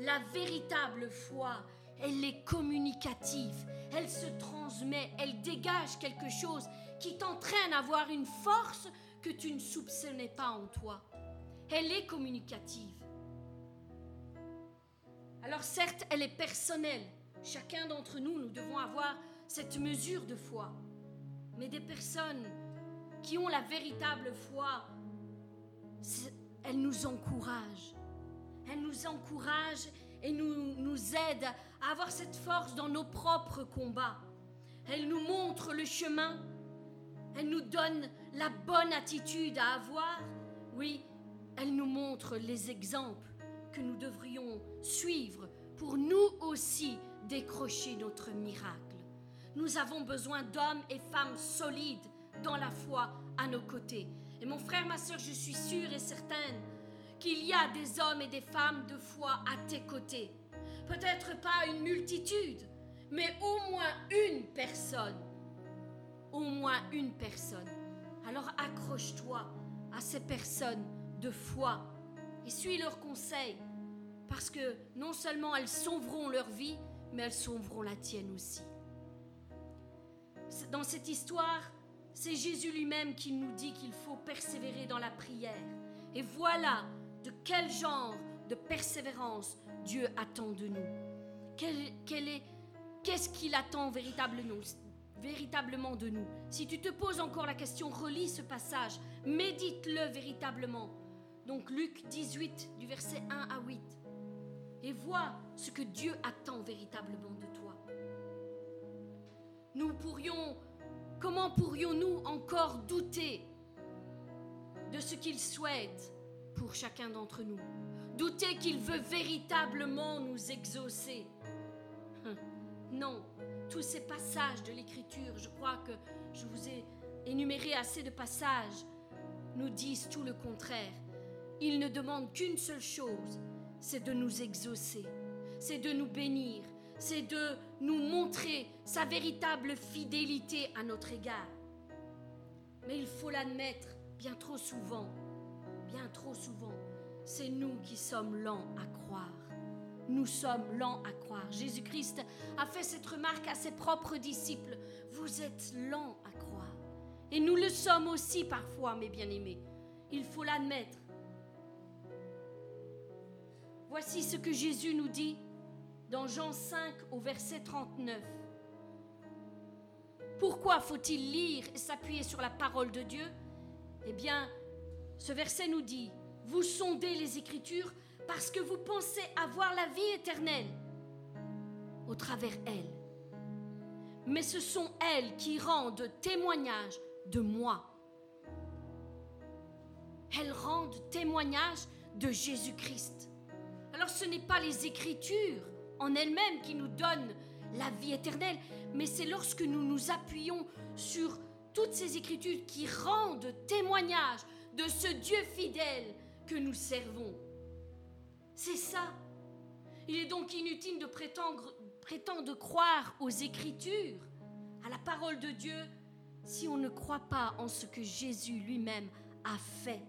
La véritable foi, elle est communicative. Elle se transmet, elle dégage quelque chose qui t'entraîne à avoir une force que tu ne soupçonnais pas en toi. Elle est communicative. Alors certes, elle est personnelle. Chacun d'entre nous, nous devons avoir cette mesure de foi. Mais des personnes qui ont la véritable foi, elles nous encouragent. Elles nous encouragent et nous, nous aident à avoir cette force dans nos propres combats. Elles nous montrent le chemin. Elles nous donnent la bonne attitude à avoir. Oui, elles nous montrent les exemples que nous devrions suivre pour nous aussi décrocher notre miracle. Nous avons besoin d'hommes et femmes solides dans la foi à nos côtés. Et mon frère, ma soeur, je suis sûre et certaine qu'il y a des hommes et des femmes de foi à tes côtés. Peut-être pas une multitude, mais au moins une personne. Au moins une personne. Alors accroche-toi à ces personnes de foi et suis leurs conseils parce que non seulement elles sauveront leur vie, mais elles sauveront la tienne aussi. Dans cette histoire, c'est Jésus lui-même qui nous dit qu'il faut persévérer dans la prière. Et voilà de quel genre de persévérance Dieu attend de nous. Qu'est-ce qu'il attend véritablement, véritablement de nous Si tu te poses encore la question, relis ce passage, médite-le véritablement. Donc Luc 18 du verset 1 à 8 et vois ce que Dieu attend véritablement de toi. Nous pourrions, comment pourrions-nous encore douter de ce qu'il souhaite pour chacun d'entre nous Douter qu'il veut véritablement nous exaucer hum, Non, tous ces passages de l'Écriture, je crois que je vous ai énuméré assez de passages, nous disent tout le contraire. Il ne demande qu'une seule chose, c'est de nous exaucer, c'est de nous bénir, c'est de nous montrer sa véritable fidélité à notre égard. Mais il faut l'admettre, bien trop souvent, bien trop souvent, c'est nous qui sommes lents à croire. Nous sommes lents à croire. Jésus-Christ a fait cette remarque à ses propres disciples. Vous êtes lents à croire. Et nous le sommes aussi parfois, mes bien-aimés. Il faut l'admettre. Voici ce que Jésus nous dit dans Jean 5 au verset 39. Pourquoi faut-il lire et s'appuyer sur la parole de Dieu? Eh bien, ce verset nous dit, vous sondez les Écritures parce que vous pensez avoir la vie éternelle au travers elles. Mais ce sont elles qui rendent témoignage de moi. Elles rendent témoignage de Jésus-Christ. Alors ce n'est pas les Écritures en elles-mêmes qui nous donnent la vie éternelle, mais c'est lorsque nous nous appuyons sur toutes ces Écritures qui rendent témoignage de ce Dieu fidèle que nous servons. C'est ça. Il est donc inutile de prétendre, croire aux Écritures à la parole de Dieu si on ne croit pas en ce que Jésus lui-même a fait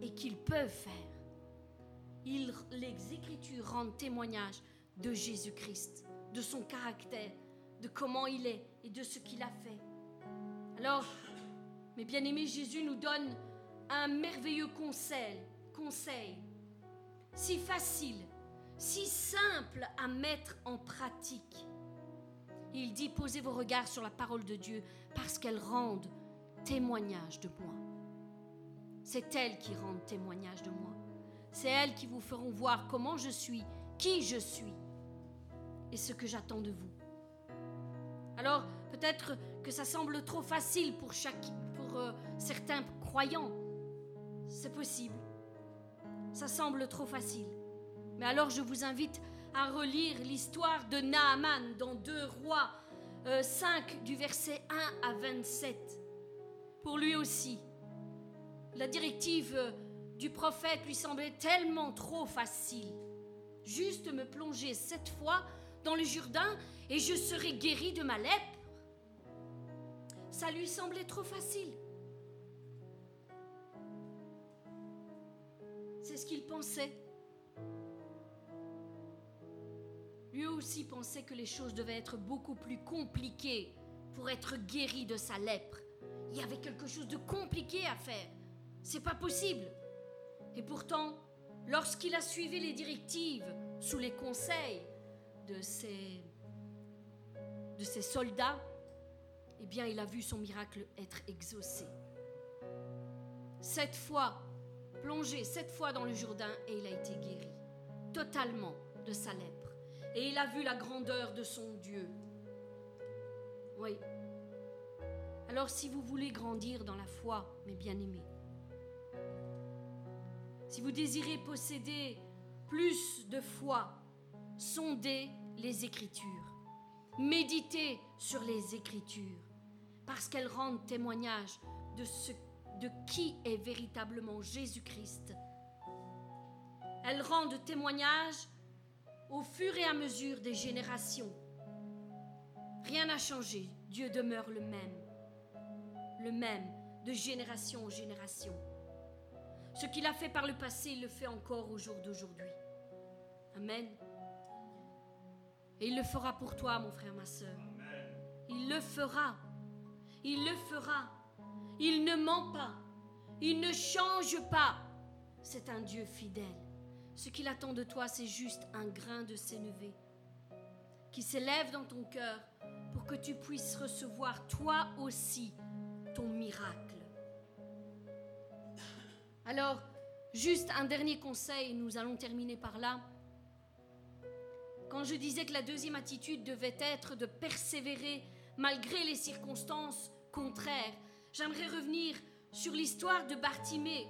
et qu'il peut faire. Les Écritures rendent témoignage de Jésus-Christ, de son caractère, de comment il est et de ce qu'il a fait. Alors, mes bien-aimés, Jésus nous donne un merveilleux conseil, conseil, si facile, si simple à mettre en pratique. Il dit, posez vos regards sur la parole de Dieu parce qu'elle rend témoignage de moi. C'est elle qui rend témoignage de moi. C'est elles qui vous feront voir comment je suis, qui je suis et ce que j'attends de vous. Alors, peut-être que ça semble trop facile pour euh, certains croyants. C'est possible. Ça semble trop facile. Mais alors, je vous invite à relire l'histoire de Naaman dans 2 Rois 5 euh, du verset 1 à 27. Pour lui aussi, la directive euh, du prophète lui semblait tellement trop facile. Juste me plonger cette fois dans le Jourdain et je serai guéri de ma lèpre. Ça lui semblait trop facile. C'est ce qu'il pensait. Lui aussi pensait que les choses devaient être beaucoup plus compliquées pour être guéri de sa lèpre. Il y avait quelque chose de compliqué à faire. C'est pas possible. Et pourtant, lorsqu'il a suivi les directives sous les conseils de ses, de ses soldats, eh bien, il a vu son miracle être exaucé. Cette fois, plongé sept fois dans le Jourdain et il a été guéri totalement de sa lèpre et il a vu la grandeur de son Dieu. Oui. Alors si vous voulez grandir dans la foi, mes bien-aimés, si vous désirez posséder plus de foi, sondez les Écritures, méditez sur les Écritures, parce qu'elles rendent témoignage de, ce, de qui est véritablement Jésus-Christ. Elles rendent témoignage au fur et à mesure des générations. Rien n'a changé, Dieu demeure le même, le même de génération en génération. Ce qu'il a fait par le passé, il le fait encore au jour d'aujourd'hui. Amen. Et il le fera pour toi, mon frère, ma soeur. Il le fera. Il le fera. Il ne ment pas. Il ne change pas. C'est un Dieu fidèle. Ce qu'il attend de toi, c'est juste un grain de sénévé qui s'élève dans ton cœur pour que tu puisses recevoir toi aussi ton miracle. Alors, juste un dernier conseil, nous allons terminer par là. Quand je disais que la deuxième attitude devait être de persévérer malgré les circonstances contraires, j'aimerais revenir sur l'histoire de Bartimée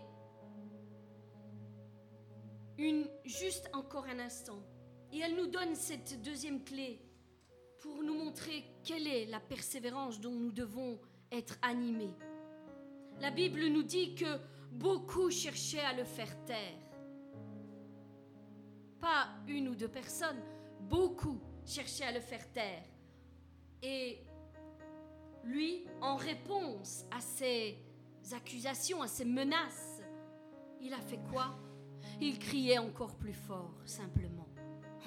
juste encore un instant. Et elle nous donne cette deuxième clé pour nous montrer quelle est la persévérance dont nous devons être animés. La Bible nous dit que beaucoup cherchaient à le faire taire. Pas une ou deux personnes, beaucoup cherchaient à le faire taire. Et lui, en réponse à ces accusations, à ces menaces, il a fait quoi? Il criait encore plus fort, simplement.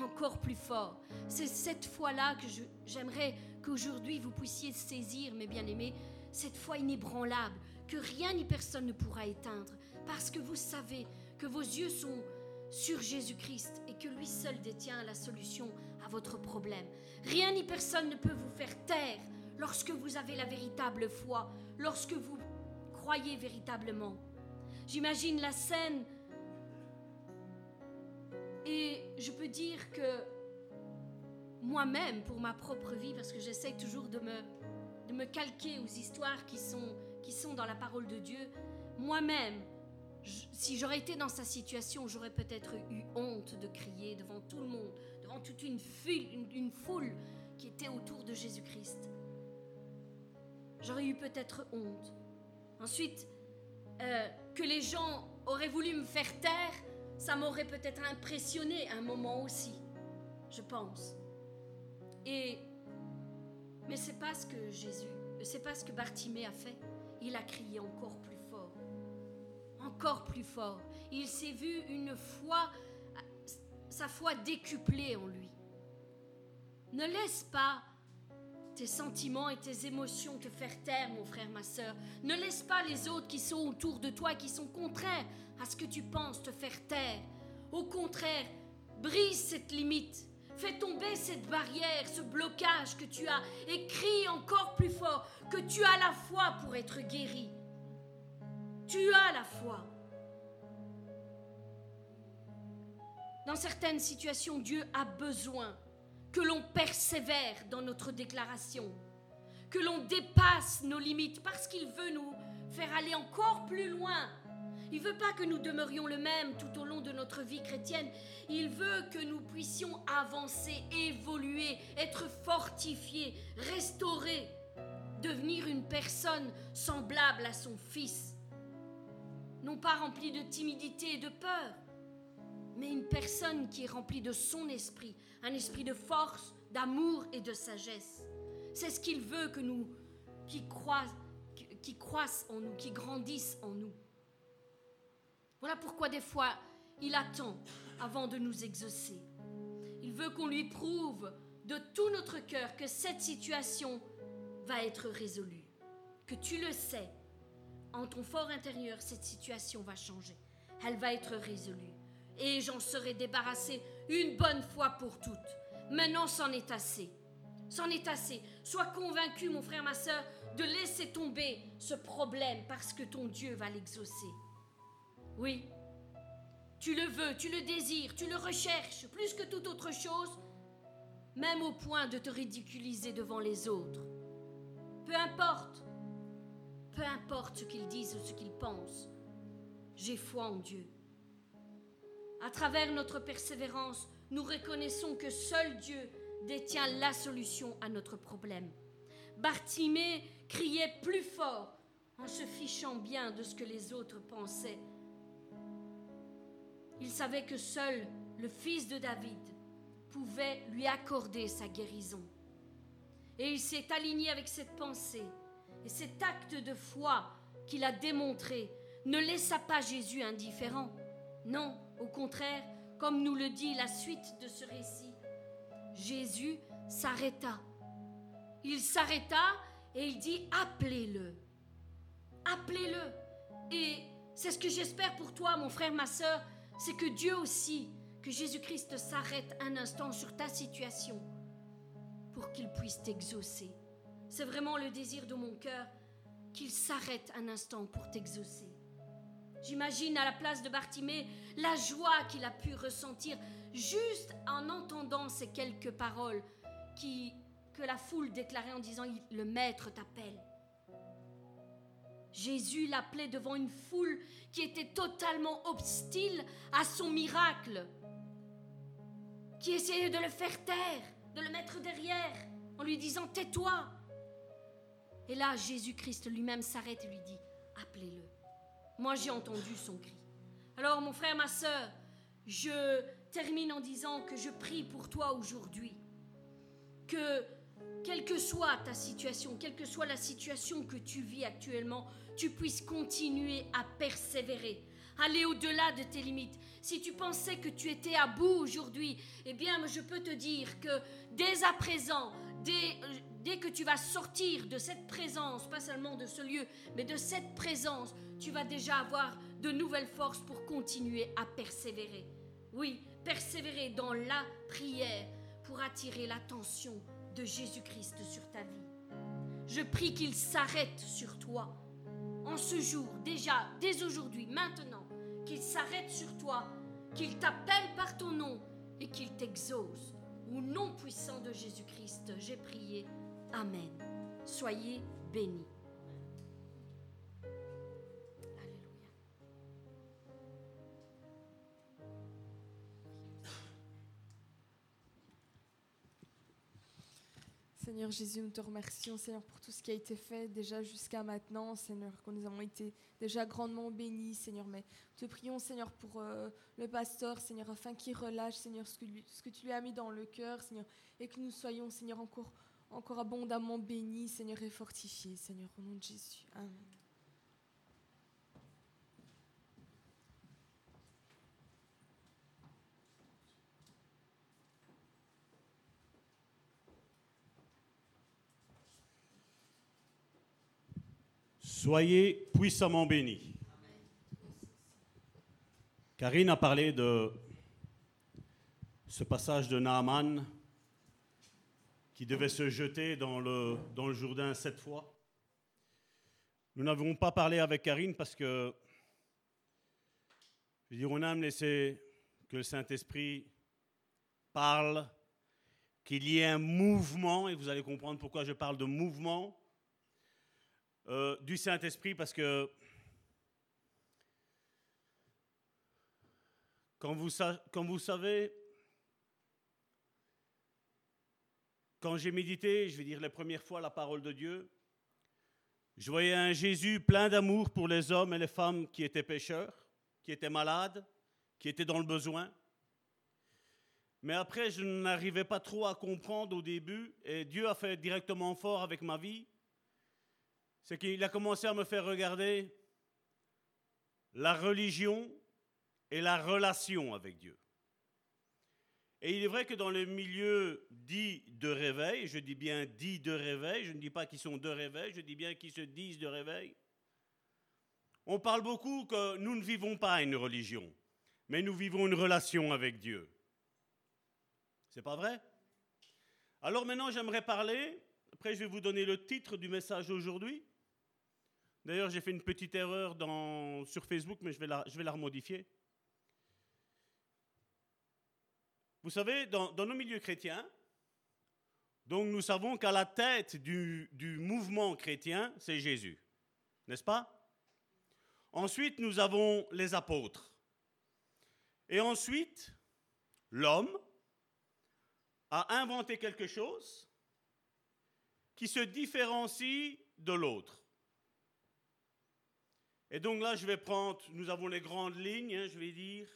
Encore plus fort. C'est cette foi-là que j'aimerais qu'aujourd'hui vous puissiez saisir, mes bien-aimés, cette foi inébranlable, que rien ni personne ne pourra éteindre, parce que vous savez que vos yeux sont sur Jésus-Christ et que lui seul détient la solution à votre problème. Rien ni personne ne peut vous faire taire lorsque vous avez la véritable foi, lorsque vous croyez véritablement. J'imagine la scène et je peux dire que moi-même, pour ma propre vie, parce que j'essaie toujours de me, de me calquer aux histoires qui sont, qui sont dans la parole de Dieu, moi-même, si j'aurais été dans sa situation, j'aurais peut-être eu honte de crier devant tout le monde, devant toute une, une, une foule qui était autour de Jésus-Christ. J'aurais eu peut-être honte. Ensuite, euh, que les gens auraient voulu me faire taire, ça m'aurait peut-être impressionné un moment aussi, je pense. Et Mais c'est pas ce que Jésus, c'est pas ce que Bartimée a fait. Il a crié encore plus fort. Encore plus fort. Il s'est vu une foi, sa foi décuplée en lui. Ne laisse pas tes sentiments et tes émotions te faire taire, mon frère, ma soeur. Ne laisse pas les autres qui sont autour de toi, qui sont contraires à ce que tu penses, te faire taire. Au contraire, brise cette limite. Fais tomber cette barrière, ce blocage que tu as, et crie encore plus fort que tu as la foi pour être guéri. Tu as la foi. Dans certaines situations, Dieu a besoin que l'on persévère dans notre déclaration, que l'on dépasse nos limites parce qu'il veut nous faire aller encore plus loin. Il ne veut pas que nous demeurions le même tout au long de notre vie chrétienne. Il veut que nous puissions avancer, évoluer, être fortifiés, restaurés, devenir une personne semblable à son Fils. Non pas remplie de timidité et de peur, mais une personne qui est remplie de son esprit, un esprit de force, d'amour et de sagesse. C'est ce qu'il veut que nous, qui croissent, qui en nous, qui grandissent en nous. Voilà pourquoi des fois, il attend avant de nous exaucer. Il veut qu'on lui prouve de tout notre cœur que cette situation va être résolue. Que tu le sais, en ton fort intérieur, cette situation va changer. Elle va être résolue et j'en serai débarrassé une bonne fois pour toutes. Maintenant, c'en est assez. C'en est assez. Sois convaincu, mon frère, ma soeur, de laisser tomber ce problème parce que ton Dieu va l'exaucer. Oui, tu le veux, tu le désires, tu le recherches plus que toute autre chose, même au point de te ridiculiser devant les autres. Peu importe, peu importe ce qu'ils disent ou ce qu'ils pensent, j'ai foi en Dieu. À travers notre persévérance, nous reconnaissons que seul Dieu détient la solution à notre problème. Bartimée criait plus fort en se fichant bien de ce que les autres pensaient. Il savait que seul le fils de David pouvait lui accorder sa guérison. Et il s'est aligné avec cette pensée. Et cet acte de foi qu'il a démontré ne laissa pas Jésus indifférent. Non, au contraire, comme nous le dit la suite de ce récit, Jésus s'arrêta. Il s'arrêta et il dit appelez-le. Appelez-le. Et c'est ce que j'espère pour toi, mon frère, ma soeur, c'est que Dieu aussi, que Jésus-Christ s'arrête un instant sur ta situation pour qu'il puisse t'exaucer. C'est vraiment le désir de mon cœur qu'il s'arrête un instant pour t'exaucer. J'imagine à la place de Bartimée la joie qu'il a pu ressentir juste en entendant ces quelques paroles que la foule déclarait en disant Le Maître t'appelle. Jésus l'appelait devant une foule qui était totalement hostile à son miracle, qui essayait de le faire taire, de le mettre derrière, en lui disant Tais-toi. Et là, Jésus-Christ lui-même s'arrête et lui dit Appelez-le. Moi, j'ai entendu son cri. Alors, mon frère, ma soeur, je termine en disant que je prie pour toi aujourd'hui. Que, quelle que soit ta situation, quelle que soit la situation que tu vis actuellement, tu puisses continuer à persévérer, aller au-delà de tes limites. Si tu pensais que tu étais à bout aujourd'hui, eh bien, je peux te dire que dès à présent, dès, dès que tu vas sortir de cette présence, pas seulement de ce lieu, mais de cette présence, tu vas déjà avoir de nouvelles forces pour continuer à persévérer. Oui, persévérer dans la prière pour attirer l'attention de Jésus-Christ sur ta vie. Je prie qu'il s'arrête sur toi en ce jour, déjà, dès aujourd'hui, maintenant, qu'il s'arrête sur toi, qu'il t'appelle par ton nom et qu'il t'exauce. Au nom puissant de Jésus-Christ, j'ai prié. Amen. Soyez bénis. Seigneur Jésus, nous te remercions, Seigneur, pour tout ce qui a été fait déjà jusqu'à maintenant, Seigneur, que nous avons été déjà grandement bénis, Seigneur. Mais te prions, Seigneur, pour euh, le pasteur, Seigneur, afin qu'il relâche, Seigneur, ce que, ce que tu lui as mis dans le cœur, Seigneur, et que nous soyons, Seigneur, encore encore abondamment béni, Seigneur, et fortifié, Seigneur, au nom de Jésus. Amen. Soyez puissamment bénis. Karine a parlé de ce passage de Naaman qui devait se jeter dans le, Jourdain sept fois. Nous n'avons pas parlé avec Karine parce que, je veux dire, on aime laisser que le Saint-Esprit parle, qu'il y ait un mouvement, et vous allez comprendre pourquoi je parle de mouvement, euh, du Saint-Esprit, parce que quand vous savez, quand j'ai médité, je vais dire les premières fois la parole de Dieu, je voyais un Jésus plein d'amour pour les hommes et les femmes qui étaient pécheurs, qui étaient malades, qui étaient dans le besoin. Mais après, je n'arrivais pas trop à comprendre au début, et Dieu a fait directement fort avec ma vie c'est qu'il a commencé à me faire regarder la religion et la relation avec Dieu. Et il est vrai que dans le milieu dit de réveil, je dis bien dit de réveil, je ne dis pas qu'ils sont de réveil, je dis bien qu'ils se disent de réveil, on parle beaucoup que nous ne vivons pas une religion, mais nous vivons une relation avec Dieu. C'est pas vrai? Alors maintenant, j'aimerais parler, après je vais vous donner le titre du message aujourd'hui, D'ailleurs, j'ai fait une petite erreur sur Facebook, mais je vais la remodifier. Vous savez, dans, nos milieux chrétiens, donc nous savons qu'à la tête du, du mouvement chrétien, c'est Jésus. N'est-ce pas? Ensuite, nous avons les apôtres. Et ensuite, l'homme a inventé quelque chose qui se différencie de l'autre. Et donc là, je vais prendre, nous avons les grandes lignes, hein, je vais dire.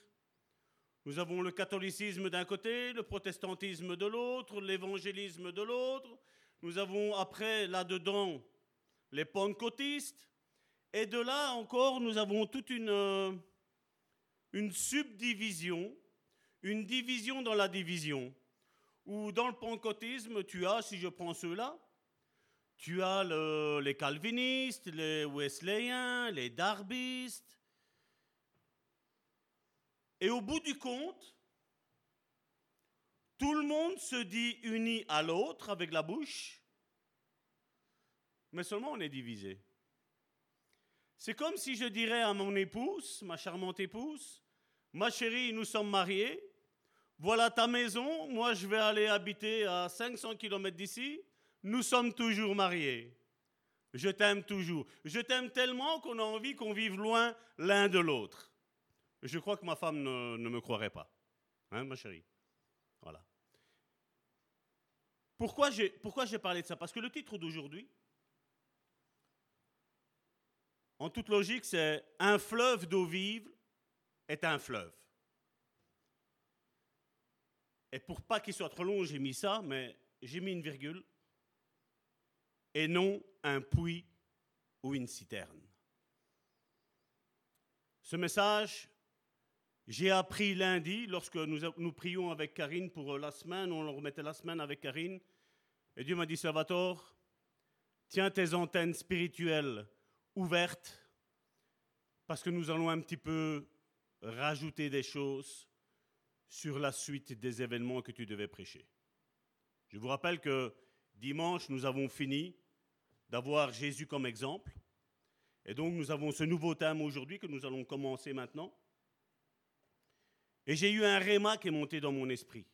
Nous avons le catholicisme d'un côté, le protestantisme de l'autre, l'évangélisme de l'autre. Nous avons après, là-dedans, les pentecôtistes. Et de là encore, nous avons toute une, euh, une subdivision, une division dans la division. Où dans le pentecôtisme, tu as, si je prends ceux-là, tu as les calvinistes, les wesleyens, les darbistes. Et au bout du compte, tout le monde se dit uni à l'autre avec la bouche, mais seulement on est divisé. C'est comme si je dirais à mon épouse, ma charmante épouse, ma chérie, nous sommes mariés, voilà ta maison, moi je vais aller habiter à 500 km d'ici, nous sommes toujours mariés. Je t'aime toujours. Je t'aime tellement qu'on a envie qu'on vive loin l'un de l'autre. Je crois que ma femme ne, me croirait pas. Hein, ma chérie Voilà. Pourquoi j'ai, pourquoi j'ai parlé de ça? Parce que le titre d'aujourd'hui, en toute logique, c'est Un fleuve d'eau vive est un fleuve. Et pour pas qu'il soit trop long, j'ai mis ça, mais j'ai mis une virgule et non un puits ou une citerne. Ce message, j'ai appris lundi, lorsque nous, prions avec Karine pour la semaine, on remettait la semaine avec Karine, et Dieu m'a dit, Salvatore, tiens tes antennes spirituelles ouvertes, parce que nous allons un petit peu rajouter des choses sur la suite des événements que tu devais prêcher. Je vous rappelle que dimanche, nous avons fini d'avoir Jésus comme exemple. Et donc nous avons ce nouveau thème aujourd'hui que nous allons commencer maintenant. Et j'ai eu un réma qui est monté dans mon esprit.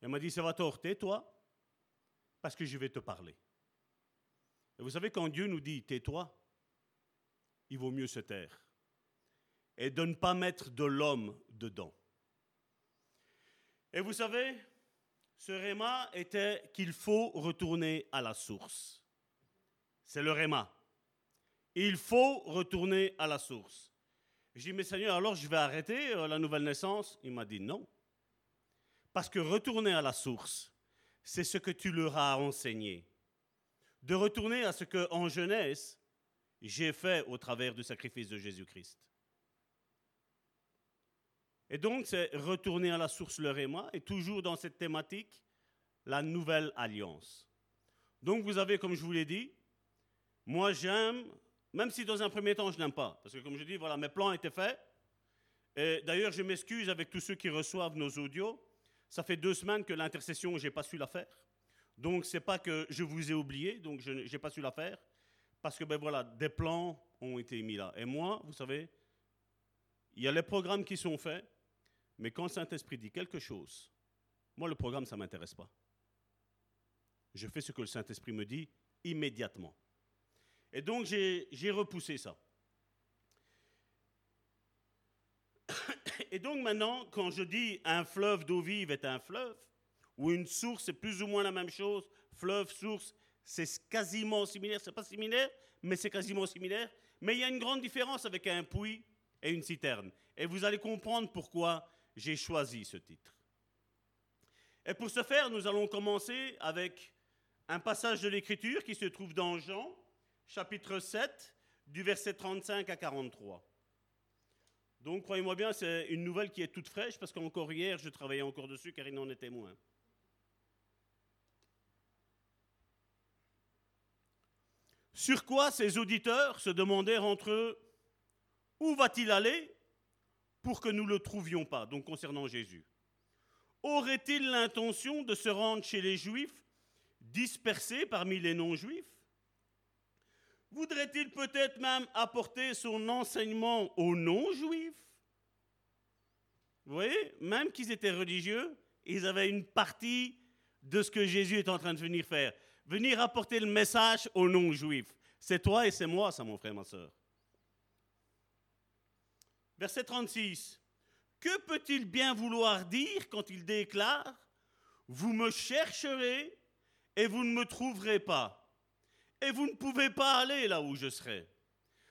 Elle m'a dit, Salvatore, tais-toi, parce que je vais te parler. Et vous savez, quand Dieu nous dit, tais-toi, il vaut mieux se taire. Et de ne pas mettre de l'homme dedans. Et vous savez, ce réma était qu'il faut retourner à la source. C'est le réma. Il faut retourner à la source. J'ai dit, mais Seigneur, alors je vais arrêter euh, la nouvelle naissance? Il m'a dit non. Parce que retourner à la source, c'est ce que tu leur as enseigné. De retourner à ce que, en jeunesse, j'ai fait au travers du sacrifice de Jésus-Christ. Et donc, c'est retourner à la source, leur et moi, et toujours dans cette thématique, la nouvelle alliance. Donc, vous avez, comme je vous l'ai dit, moi j'aime, même si dans un premier temps je n'aime pas, parce que comme je dis, voilà, mes plans étaient faits. Et d'ailleurs, je m'excuse avec tous ceux qui reçoivent nos audios. Ça fait deux semaines que l'intercession, je n'ai pas su la faire. Donc, ce n'est pas que je vous ai oublié, donc je n'ai pas su la faire, parce que, ben voilà, des plans ont été mis là. Et moi, vous savez, il y a les programmes qui sont faits, mais quand le Saint-Esprit dit quelque chose, moi, le programme, ça ne m'intéresse pas. Je fais ce que le Saint-Esprit me dit immédiatement. Et donc j'ai repoussé ça. Et donc maintenant, quand je dis un fleuve d'eau vive est un fleuve, ou une source, c'est plus ou moins la même chose, fleuve, source, c'est quasiment similaire, c'est pas similaire, mais c'est quasiment similaire. Mais il y a une grande différence avec un puits et une citerne. Et vous allez comprendre pourquoi j'ai choisi ce titre. Et pour ce faire, nous allons commencer avec un passage de l'Écriture qui se trouve dans Jean, chapitre 7, du verset 35 à 43. Donc, croyez-moi bien, c'est une nouvelle qui est toute fraîche parce qu'encore hier, je travaillais encore dessus car il en était moins. Sur quoi ces auditeurs se demandèrent entre eux Où va-t-il aller pour que nous ne le trouvions pas? Donc, concernant Jésus. Aurait-il l'intention de se rendre chez les Juifs dispersés parmi les non-juifs Voudrait-il peut-être même apporter son enseignement aux non-juifs? Vous voyez, même qu'ils étaient religieux, ils avaient une partie de ce que Jésus est en train de venir faire. Venir apporter le message aux non-juifs. C'est toi et c'est moi, ça, mon frère, ma soeur. Verset 36. Que peut-il bien vouloir dire quand il déclare Vous me chercherez et vous ne me trouverez pas et vous ne pouvez pas aller là où je serai.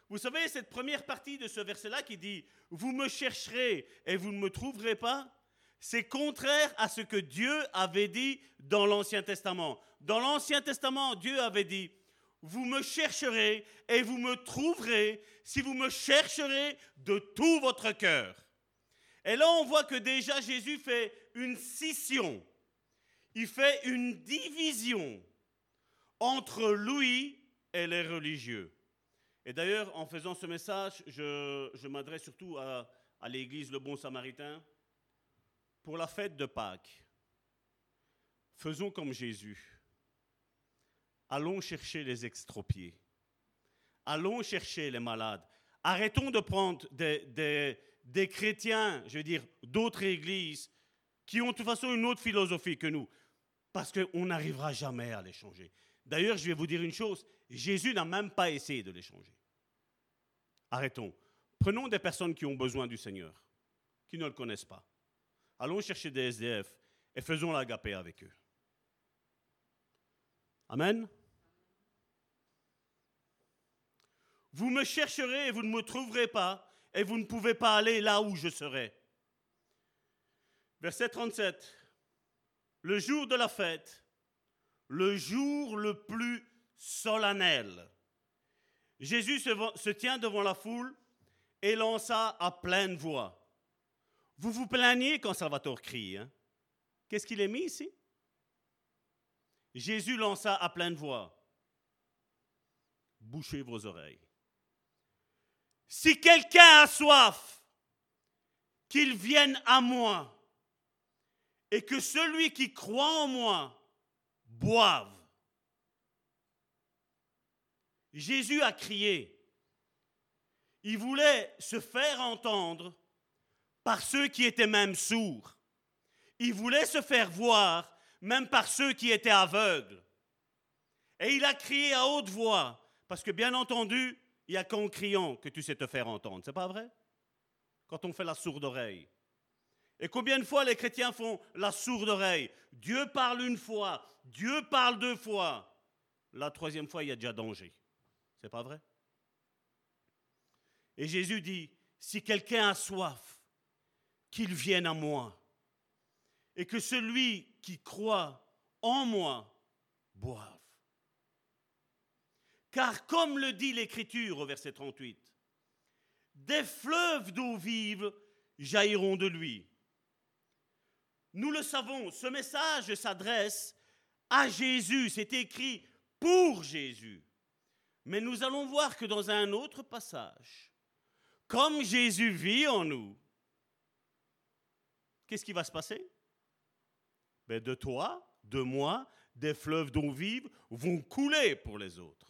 Vous savez, cette première partie de ce verset-là qui dit, vous me chercherez et vous ne me trouverez pas, c'est contraire à ce que Dieu avait dit dans l'Ancien Testament. Dans l'Ancien Testament, Dieu avait dit, vous me chercherez et vous me trouverez si vous me chercherez de tout votre cœur. Et là, on voit que déjà Jésus fait une scission. Il fait une division entre lui et les religieux. Et d'ailleurs, en faisant ce message, je, m'adresse surtout à, l'Église Le Bon Samaritain. Pour la fête de Pâques, faisons comme Jésus. Allons chercher les extropiés. Allons chercher les malades. Arrêtons de prendre des chrétiens, je veux dire, d'autres églises, qui ont de toute façon une autre philosophie que nous, parce qu'on n'arrivera jamais à les changer. D'ailleurs, je vais vous dire une chose, Jésus n'a même pas essayé de les changer. Arrêtons. Prenons des personnes qui ont besoin du Seigneur, qui ne le connaissent pas. Allons chercher des SDF et faisons l'agapé avec eux. Amen. Vous me chercherez et vous ne me trouverez pas, et vous ne pouvez pas aller là où je serai. Verset 37. Le jour de la fête, le jour le plus solennel. Jésus se, tient devant la foule et lança à pleine voix. Vous vous plaignez quand Salvatore crie. Hein? Qu'est-ce qu'il est mis ici? Jésus lança à pleine voix. Bouchez vos oreilles. Si quelqu'un a soif, qu'il vienne à moi, et que celui qui croit en moi boivent. Jésus a crié. Il voulait se faire entendre par ceux qui étaient même sourds. Il voulait se faire voir même par ceux qui étaient aveugles. Et il a crié à haute voix, parce que bien entendu, il n'y a qu'en criant que tu sais te faire entendre. C'est pas vrai? Quand on fait la sourde oreille. Et combien de fois les chrétiens font la sourde oreille? Dieu parle une fois, Dieu parle deux fois. La troisième fois, il y a déjà danger. C'est pas vrai? Et Jésus dit, si quelqu'un a soif, qu'il vienne à moi. Et que celui qui croit en moi boivent. Car comme le dit l'Écriture au verset 38, des fleuves d'eau vive jailliront de lui. Nous le savons, ce message s'adresse à Jésus, c'est écrit pour Jésus. Mais nous allons voir que dans un autre passage, comme Jésus vit en nous, qu'est-ce qui va se passer? Ben De toi, de moi, des fleuves d'eau vive vont couler pour les autres.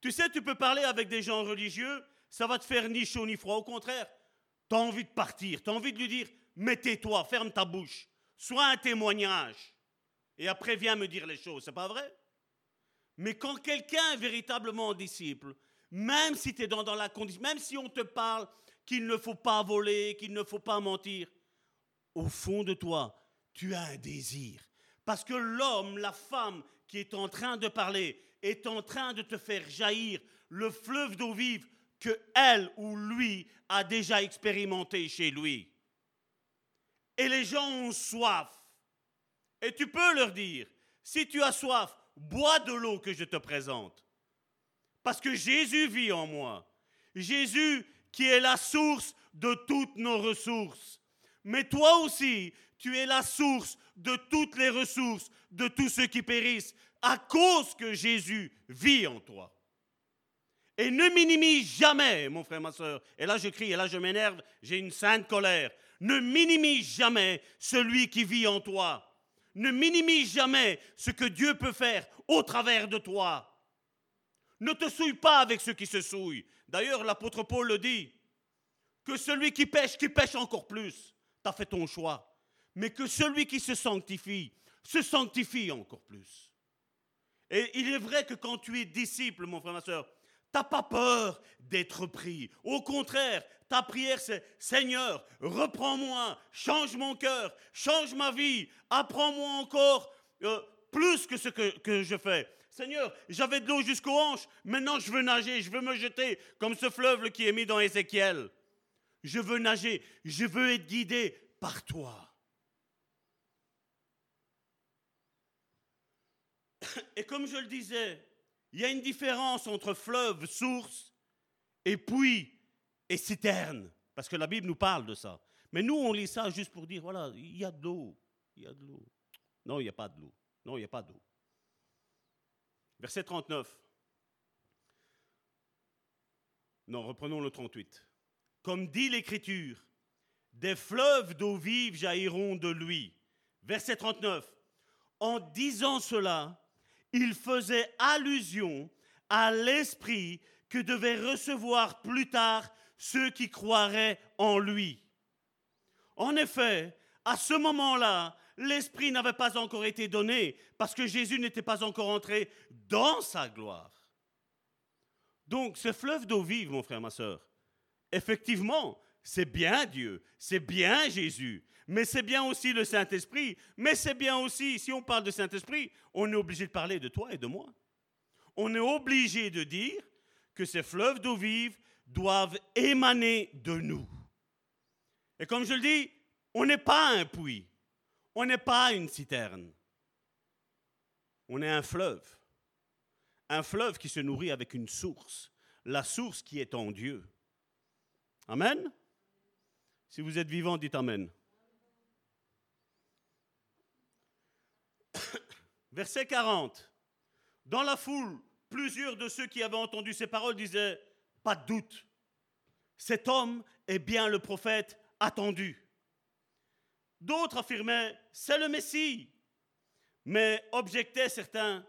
Tu sais, tu peux parler avec des gens religieux, ça va te faire ni chaud ni froid. Au contraire, tu as envie de partir, tu as envie de lui dire, mettez toi ferme ta bouche, sois un témoignage. Et après, viens me dire les choses, c'est pas vrai? Mais quand quelqu'un est véritablement disciple, même si tu dans, dans la condition, même si on te parle qu'il ne faut pas voler, qu'il ne faut pas mentir, au fond de toi, tu as un désir. Parce que l'homme, la femme qui est en train de parler, est en train de te faire jaillir le fleuve d'eau vive que elle ou lui a déjà expérimenté chez lui. Et les gens ont soif. Et tu peux leur dire, si tu as soif, bois de l'eau que je te présente. Parce que Jésus vit en moi. Jésus qui est la source de toutes nos ressources. Mais toi aussi, tu es la source de toutes les ressources, de tous ceux qui périssent, à cause que Jésus vit en toi. Et ne minimise jamais, mon frère, ma soeur, et là je crie, et là je m'énerve, j'ai une sainte colère, ne minimise jamais celui qui vit en toi. Ne minimise jamais ce que Dieu peut faire au travers de toi. Ne te souille pas avec ceux qui se souillent. D'ailleurs, l'apôtre Paul le dit, que celui qui pêche, qui pêche encore plus, tu as fait ton choix. Mais que celui qui se sanctifie, se sanctifie encore plus. Et il est vrai que quand tu es disciple, mon frère, ma soeur, tu n'as pas peur d'être pris. Au contraire, ta prière, c'est Seigneur, reprends-moi, change mon cœur, change ma vie, apprends-moi encore euh, plus que ce que, que je fais. Seigneur, j'avais de l'eau jusqu'aux hanches, maintenant je veux nager, je veux me jeter comme ce fleuve qui est mis dans Ézéchiel. Je veux nager, je veux être guidé par toi. Et comme je le disais, il y a une différence entre fleuve, source, et puits et citerne. Parce que la Bible nous parle de ça. Mais nous, on lit ça juste pour dire, voilà, il y a de l'eau. Il y a de l'eau. Non, il n'y a pas de l'eau. Non, il n'y a pas d'eau. Verset 39. Non, reprenons le 38. Comme dit l'Écriture, des fleuves d'eau vive jailliront de lui. Verset 39. En disant cela, il faisait allusion à l'Esprit que devaient recevoir plus tard ceux qui croiraient en lui. En effet, à ce moment-là, l'Esprit n'avait pas encore été donné parce que Jésus n'était pas encore entré dans sa gloire. Donc, ce fleuve d'eau vive, mon frère, ma soeur, effectivement, c'est bien Dieu, c'est bien Jésus, mais c'est bien aussi le Saint-Esprit, mais c'est bien aussi, si on parle de Saint-Esprit, on est obligé de parler de toi et de moi. On est obligé de dire que ces fleuves d'eau vive doivent émaner de nous. Et comme je le dis, on n'est pas un puits, on n'est pas une citerne, on est un fleuve. Un fleuve qui se nourrit avec une source, la source qui est en Dieu. Amen. Si vous êtes vivant, dites Amen. Verset 40. Dans la foule, plusieurs de ceux qui avaient entendu ces paroles disaient, pas de doute, cet homme est bien le prophète attendu. D'autres affirmaient, c'est le Messie. Mais objectaient certains,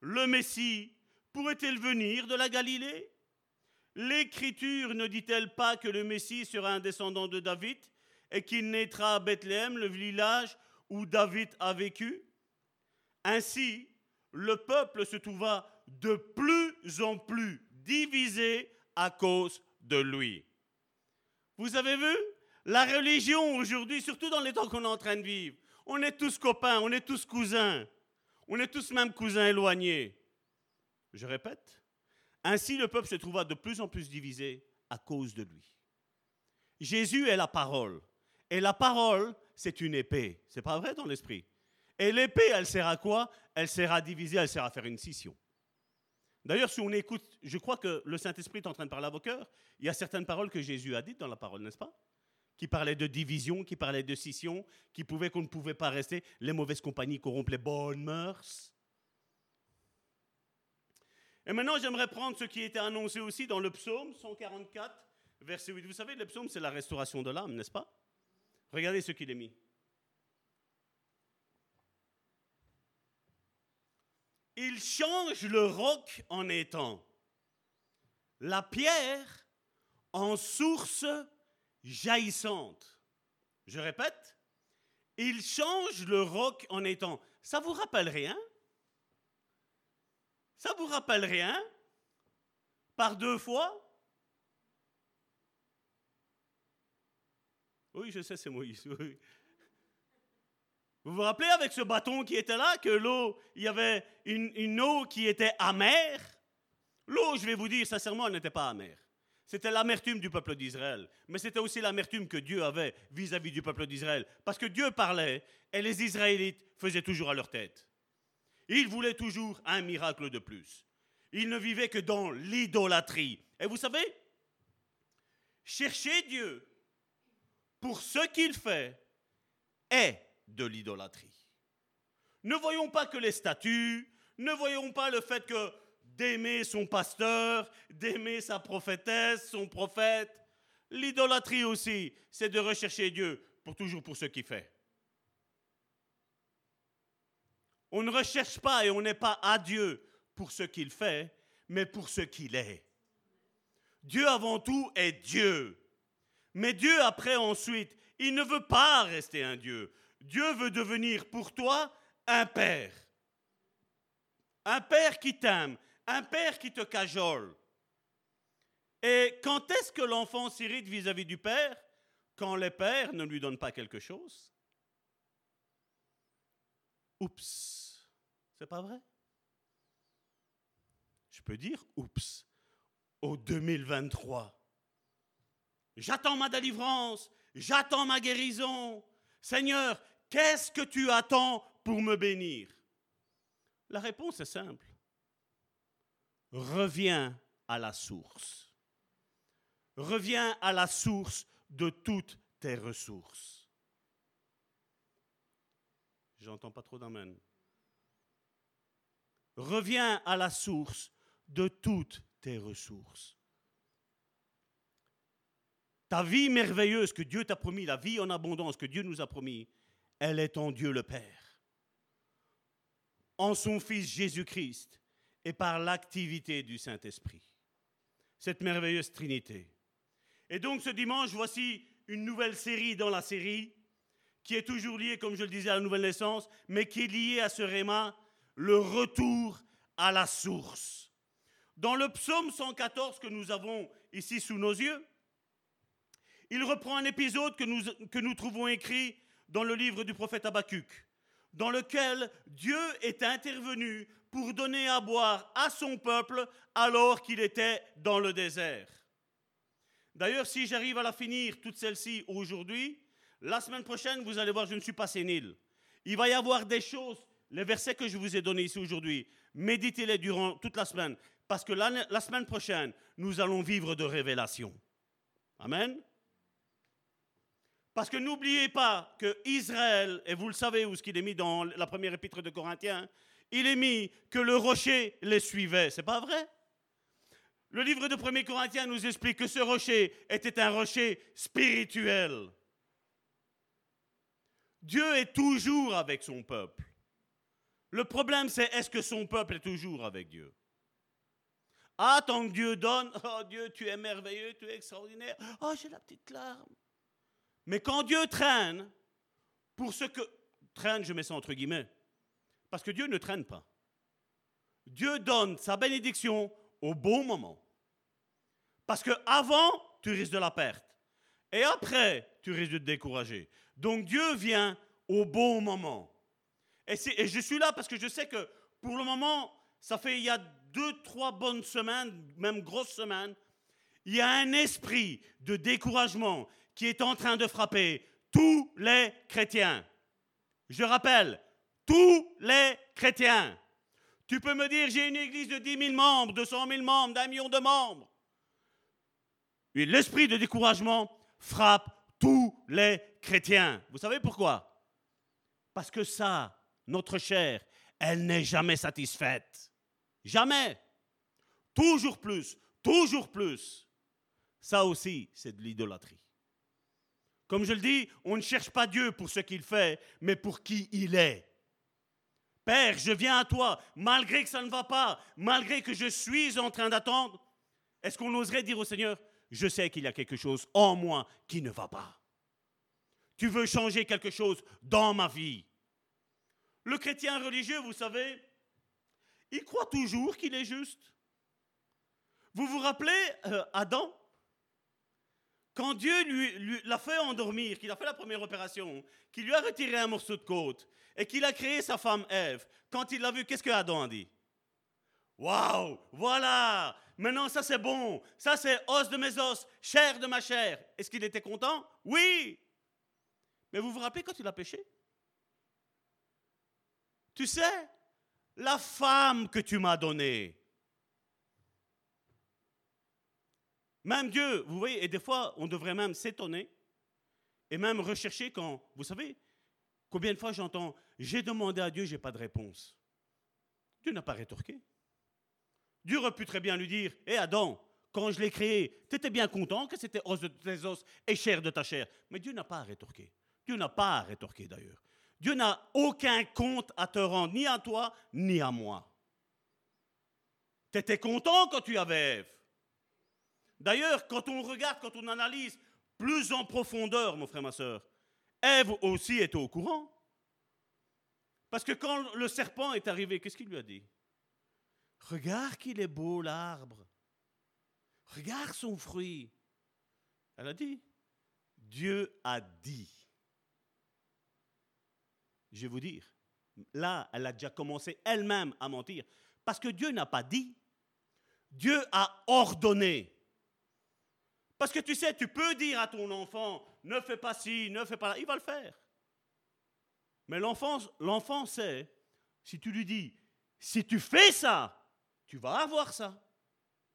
le Messie pourrait-il venir de la Galilée? L'Écriture ne dit-elle pas que le Messie sera un descendant de David et qu'il naîtra à Bethléem, le village où David a vécu? Ainsi, le peuple se trouva de plus en plus divisé à cause de lui. Vous avez vu? La religion aujourd'hui, surtout dans les temps qu'on est en train de vivre, on est tous copains, on est tous cousins, on est tous même cousins éloignés. Je répète, ainsi le peuple se trouva de plus en plus divisé à cause de lui. Jésus est la parole, et la parole, c'est une épée. C'est pas vrai dans l'esprit? Et l'épée, elle sert à quoi? Elle sert à diviser, elle sert à faire une scission. D'ailleurs, si on écoute, je crois que le Saint-Esprit est en train de parler à vos cœurs. Il y a certaines paroles que Jésus a dites dans la parole, n'est-ce pas? Qui parlaient de division, qui parlaient de scission, qui pouvaient qu'on ne pouvait pas rester. Les mauvaises compagnies corrompent les bonnes mœurs. Et maintenant, j'aimerais prendre ce qui était annoncé aussi dans le psaume 144, verset 8. Vous savez, le psaume, c'est la restauration de l'âme, n'est-ce pas? Regardez ce qu'il est mis. Il change le roc en étang, la pierre en source jaillissante. Je répète, il change le roc en étang. Ça vous rappelle rien? Ça vous rappelle rien? Par deux fois? Oui, je sais, c'est Moïse. Vous vous rappelez avec ce bâton qui était là, que l'eau, il y avait une, eau qui était amère? L'eau, je vais vous dire sincèrement, elle n'était pas amère. C'était l'amertume du peuple d'Israël. Mais c'était aussi l'amertume que Dieu avait vis-à-vis du peuple d'Israël. Parce que Dieu parlait et les Israélites faisaient toujours à leur tête. Ils voulaient toujours un miracle de plus. Ils ne vivaient que dans l'idolâtrie. Et vous savez, chercher Dieu pour ce qu'il fait est de l'idolâtrie. Ne voyons pas que les statuts, ne voyons pas le fait que d'aimer son pasteur, d'aimer sa prophétesse, son prophète. L'idolâtrie aussi, c'est de rechercher Dieu pour toujours pour ce qu'il fait. On ne recherche pas et on n'est pas à Dieu pour ce qu'il fait, mais pour ce qu'il est. Dieu avant tout est Dieu. Mais Dieu après ensuite, il ne veut pas rester un Dieu. Dieu veut devenir pour toi un père. Un père qui t'aime, un père qui te cajole. Et quand est-ce que l'enfant s'irrite vis-à-vis du père? Quand le père ne lui donne pas quelque chose Oups, c'est pas vrai? Je peux dire oups au 2023. J'attends ma délivrance, j'attends ma guérison. Seigneur, Qu'est-ce que tu attends pour me bénir? La réponse est simple. Reviens à la source. Reviens à la source de toutes tes ressources. J'entends pas trop d'amen. Reviens à la source de toutes tes ressources. Ta vie merveilleuse que Dieu t'a promis, la vie en abondance que Dieu nous a promis, elle est en Dieu le Père, en son Fils Jésus-Christ et par l'activité du Saint-Esprit. Cette merveilleuse Trinité. Et donc ce dimanche, voici une nouvelle série dans la série qui est toujours liée, comme je le disais, à la nouvelle naissance, mais qui est liée à ce réma, le retour à la source. Dans le psaume 114 que nous avons ici sous nos yeux, il reprend un épisode que nous, que nous trouvons écrit dans le livre du prophète Habacuc, dans lequel Dieu est intervenu pour donner à boire à son peuple alors qu'il était dans le désert. D'ailleurs, si j'arrive à la finir, toute celle-ci, aujourd'hui, la semaine prochaine, vous allez voir, je ne suis pas sénile. Il va y avoir des choses, les versets que je vous ai donnés ici aujourd'hui, méditez-les durant toute la semaine, parce que la semaine prochaine, nous allons vivre de révélations. Amen. Parce que n'oubliez pas que Israël, et vous le savez où ce qu'il est mis dans la première épître de Corinthiens, il est mis que le rocher les suivait. C'est pas vrai? Le livre de 1 Corinthiens nous explique que ce rocher était un rocher spirituel. Dieu est toujours avec son peuple. Le problème, c'est est-ce que son peuple est toujours avec Dieu? Ah, tant que Dieu donne, oh Dieu, tu es merveilleux, tu es extraordinaire. Oh, j'ai la petite larme. Mais quand Dieu traîne, pour ce que... Traîne, je mets ça entre guillemets. Parce que Dieu ne traîne pas. Dieu donne sa bénédiction au bon moment. Parce que avant, tu risques de la perte. Et après, tu risques de te décourager. Donc Dieu vient au bon moment. Et, et, je suis là parce que je sais que pour le moment, ça fait il y a deux, trois bonnes semaines, même grosses semaines, il y a un esprit de découragement qui est en train de frapper tous les chrétiens. Je rappelle, tous les chrétiens. Tu peux me dire, j'ai une église de 10 000 membres, 200 000 membres, d'un million de membres. L'esprit de découragement frappe tous les chrétiens. Vous savez pourquoi? Parce que ça, notre chair, elle n'est jamais satisfaite. Jamais. Toujours plus, toujours plus. Ça aussi, c'est de l'idolâtrie. Comme je le dis, on ne cherche pas Dieu pour ce qu'il fait, mais pour qui il est. Père, je viens à toi, malgré que ça ne va pas, malgré que je suis en train d'attendre. Est-ce qu'on oserait dire au Seigneur, je sais qu'il y a quelque chose en moi qui ne va pas. Tu veux changer quelque chose dans ma vie. Le chrétien religieux, vous savez, il croit toujours qu'il est juste. Vous vous rappelez euh, Adam Quand Dieu l'a fait endormir, qu'il a fait la première opération, qu'il lui a retiré un morceau de côte et qu'il a créé sa femme Ève, quand il l'a vu, qu'est-ce que Adam a dit? Waouh Voilà Maintenant, ça c'est bon. Ça c'est os de mes os, chair de ma chair. Est-ce qu'il était content? Oui. Mais vous vous rappelez quand il a péché? Tu sais, la femme que tu m'as donnée. Même Dieu, vous voyez, et des fois, on devrait même s'étonner et même rechercher quand, vous savez, combien de fois j'entends, j'ai demandé à Dieu, j'ai pas de réponse. Dieu n'a pas rétorqué. Dieu aurait pu très bien lui dire Hé Adam, quand je l'ai créé, tu étais bien content que c'était os de tes os et chair de ta chair. Mais Dieu n'a pas à rétorquer. Dieu n'a pas à rétorquer d'ailleurs. Dieu n'a aucun compte à te rendre, ni à toi, ni à moi. Tu étais content quand tu avais Ève. D'ailleurs, quand on regarde, quand on analyse plus en profondeur, mon frère, ma soeur, Ève aussi était au courant. Parce que quand le serpent est arrivé, qu'est-ce qu'il lui a dit? Regarde qu'il est beau l'arbre. Regarde son fruit. Elle a dit, Dieu a dit. Je vais vous dire, là, elle a déjà commencé elle-même à mentir. Parce que Dieu n'a pas dit. Dieu a ordonné. Parce que tu sais, tu peux dire à ton enfant, ne fais pas ci, ne fais pas là, il va le faire. Mais l'enfant, sait, si tu lui dis, si tu fais ça, tu vas avoir ça.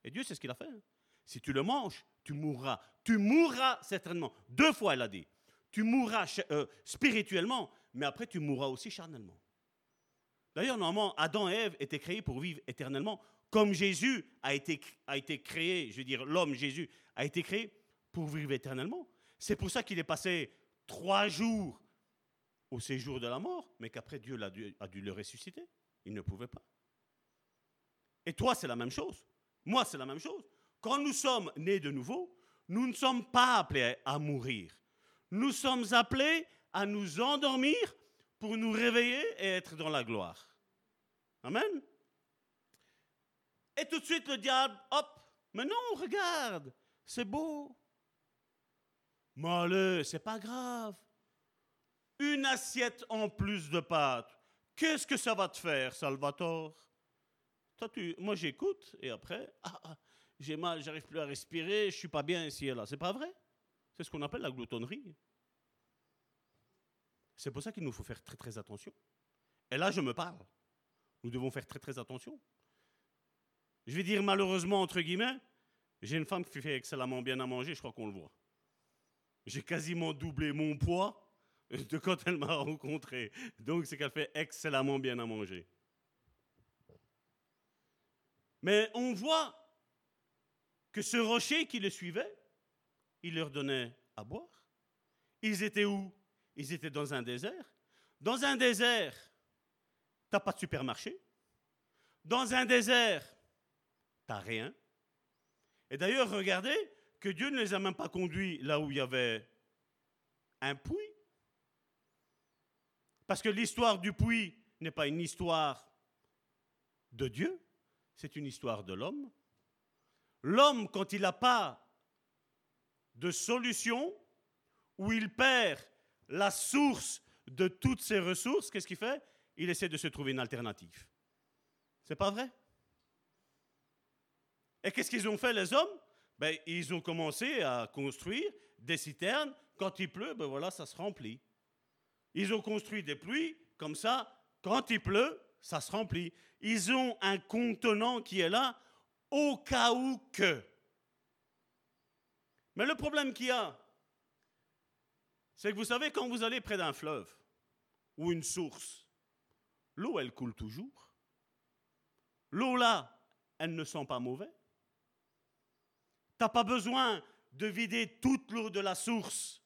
Et Dieu, c'est ce qu'il a fait. Hein. Si tu le manges, tu mourras. Tu mourras certainement. Deux fois, elle a dit. Tu mourras euh, spirituellement, mais après, tu mourras aussi charnellement. D'ailleurs, normalement, Adam et Ève étaient créés pour vivre éternellement, comme Jésus a été, a créé, je veux dire, l'homme Jésus a été créé pour vivre éternellement. C'est pour ça qu'il est passé trois jours au séjour de la mort, mais qu'après Dieu a dû, a dû le ressusciter. Il ne pouvait pas. Et toi, c'est la même chose. Moi, c'est la même chose. Quand nous sommes nés de nouveau, nous ne sommes pas appelés à mourir. Nous sommes appelés à nous endormir pour nous réveiller et être dans la gloire. Amen. Et tout de suite, le diable, hop, mais non, regarde, c'est beau. Mais c'est pas grave. Une assiette en plus de pâtes. Qu'est-ce que ça va te faire, Salvatore? Moi j'écoute et après, ah, ah, j'ai mal, j'arrive plus à respirer, je suis pas bien ici et là. C'est pas vrai? C'est ce qu'on appelle la gloutonnerie. C'est pour ça qu'il nous faut faire très très attention. Et là, je me parle. Nous devons faire très très attention. Je vais dire malheureusement, entre guillemets, j'ai une femme qui fait excellemment bien à manger, je crois qu'on le voit. J'ai quasiment doublé mon poids de quand elle m'a rencontré. Donc c'est qu'elle fait excellemment bien à manger. Mais on voit que ce rocher qui le suivait, il leur donnait à boire. Ils étaient où? Ils étaient dans un désert. Dans un désert, tu n'as pas de supermarché. Dans un désert, tu n'as rien. Et d'ailleurs, regardez que Dieu ne les a même pas conduits là où il y avait un puits. Parce que l'histoire du puits n'est pas une histoire de Dieu, c'est une histoire de l'homme. L'homme, quand il n'a pas de solution, où il perd la source de toutes ses ressources, qu'est-ce qu'il fait? Il essaie de se trouver une alternative. C'est pas vrai? Et qu'est-ce qu'ils ont fait les hommes? Ben, Ils ont commencé à construire des citernes. Quand il pleut, ben voilà, ça se remplit. Ils ont construit des pluies, comme ça, Quand il pleut, ça se remplit. Ils ont un contenant qui est là au cas où que. Mais le problème qu'il y a, c'est que vous savez, quand vous allez près d'un fleuve ou une source, l'eau, elle coule toujours. L'eau là, elle ne sent pas mauvais. Tu n'as pas besoin de vider toute l'eau de la source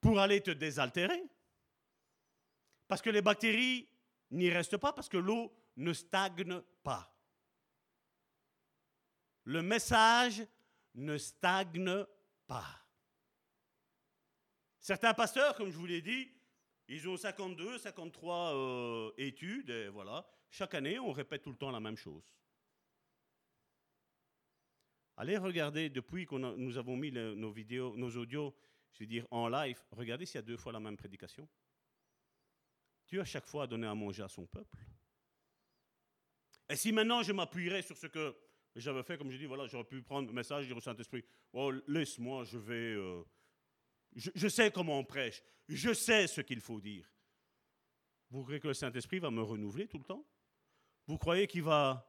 pour aller te désaltérer. Parce que les bactéries n'y restent pas, parce que l'eau ne stagne pas. Le message ne stagne pas. Certains pasteurs, comme je vous l'ai dit, ils ont 52, 53 euh, études, et voilà. Chaque année, on répète tout le temps la même chose. Allez regarder, depuis que nous avons mis nos vidéos, nos audios, je veux dire en live, regardez s'il y a deux fois la même prédication. Dieu à chaque fois donné à manger à son peuple. Et si maintenant je m'appuierais sur ce que j'avais fait, comme je dis, voilà, j'aurais pu prendre le message, dire au Saint-Esprit, oh, laisse-moi, je vais... Euh, je, sais comment on prêche, je sais ce qu'il faut dire. Vous croyez que le Saint-Esprit va me renouveler tout le temps? Vous croyez qu'il va,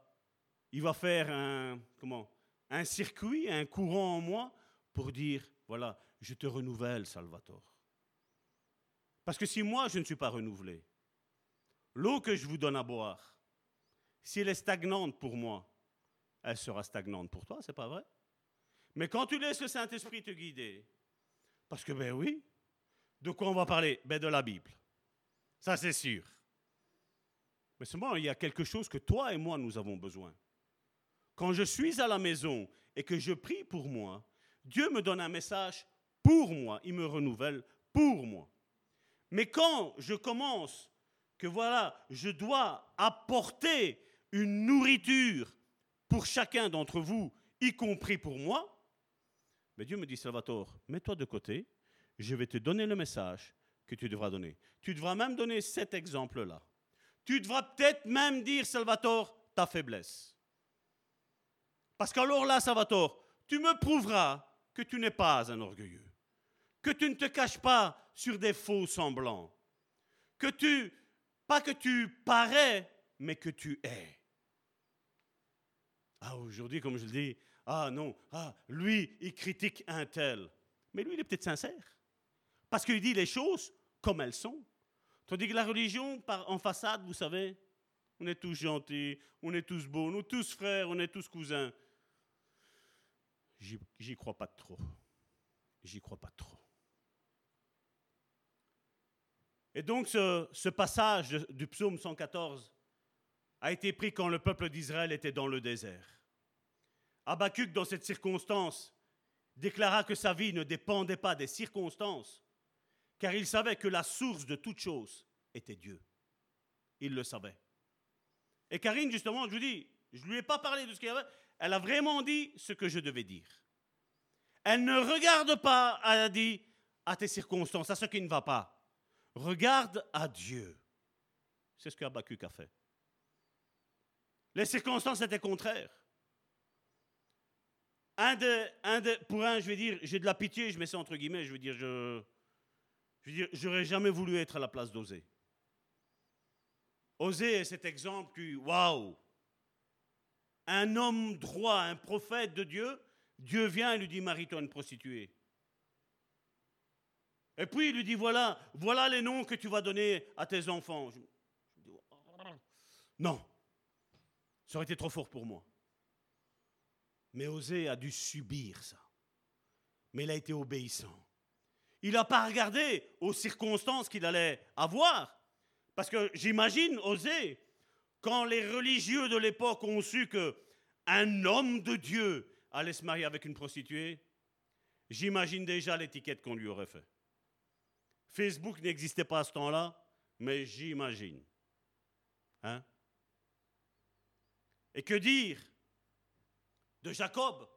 il va faire un, comment, un circuit, un courant en moi pour dire, voilà, je te renouvelle, Salvatore. Parce que si moi, je ne suis pas renouvelé, l'eau que je vous donne à boire, si elle est stagnante pour moi, elle sera stagnante pour toi, c'est pas vrai? Mais quand tu laisses le Saint-Esprit te guider, parce que, ben oui, de quoi on va parler? Ben de la Bible. Ça, c'est sûr. Mais seulement, il y a quelque chose que toi et moi, nous avons besoin. Quand je suis à la maison et que je prie pour moi, Dieu me donne un message pour moi. Il me renouvelle pour moi. Mais quand je commence que voilà, je dois apporter une nourriture pour chacun d'entre vous, y compris pour moi, mais Dieu me dit, Salvatore, mets-toi de côté, je vais te donner le message que tu devras donner. Tu devras même donner cet exemple-là. Tu devras peut-être même dire, Salvatore, ta faiblesse. Parce qu'alors là, Salvatore, tu me prouveras que tu n'es pas un orgueilleux, que tu ne te caches pas sur des faux semblants, que tu, pas que tu parais, mais que tu es. Ah, aujourd'hui, comme je le dis, ah non, ah, lui, il critique un tel. Mais lui, il est peut-être sincère. Parce qu'il dit les choses comme elles sont. Tandis que la religion, en façade, vous savez, on est tous gentils, on est tous beaux, nous tous frères, on est tous cousins. J'y crois pas trop. J'y crois pas trop. Et donc ce, passage du psaume 114 a été pris quand le peuple d'Israël était dans le désert. Habakkuk, dans cette circonstance, déclara que sa vie ne dépendait pas des circonstances, car il savait que la source de toute chose était Dieu. Il le savait. Et Karine, justement, je vous dis, je ne lui ai pas parlé de ce qu'il y avait, elle a vraiment dit ce que je devais dire. Elle ne regarde pas, elle a dit, à tes circonstances, à ce qui ne va pas. Regarde à Dieu. C'est ce que a fait. Les circonstances étaient contraires un de, pour un, je vais dire, j'ai de la pitié, je mets ça entre guillemets, je veux dire, je, je veux dire, j'aurais jamais voulu être à la place d'Osée. Osée est cet exemple qui, waouh, un homme droit, un prophète de Dieu, Dieu vient et lui dit, marie-toi une prostituée. Et puis il lui dit, voilà, voilà les noms que tu vas donner à tes enfants. non, ça aurait été trop fort pour moi. Mais Osée a dû subir ça. Mais il a été obéissant. Il n'a pas regardé aux circonstances qu'il allait avoir. Parce que j'imagine Osée, quand les religieux de l'époque ont su que un homme de Dieu allait se marier avec une prostituée, j'imagine déjà l'étiquette qu'on lui aurait fait. Facebook n'existait pas à ce temps-là, mais j'imagine. Hein? Et que dire de Jacob?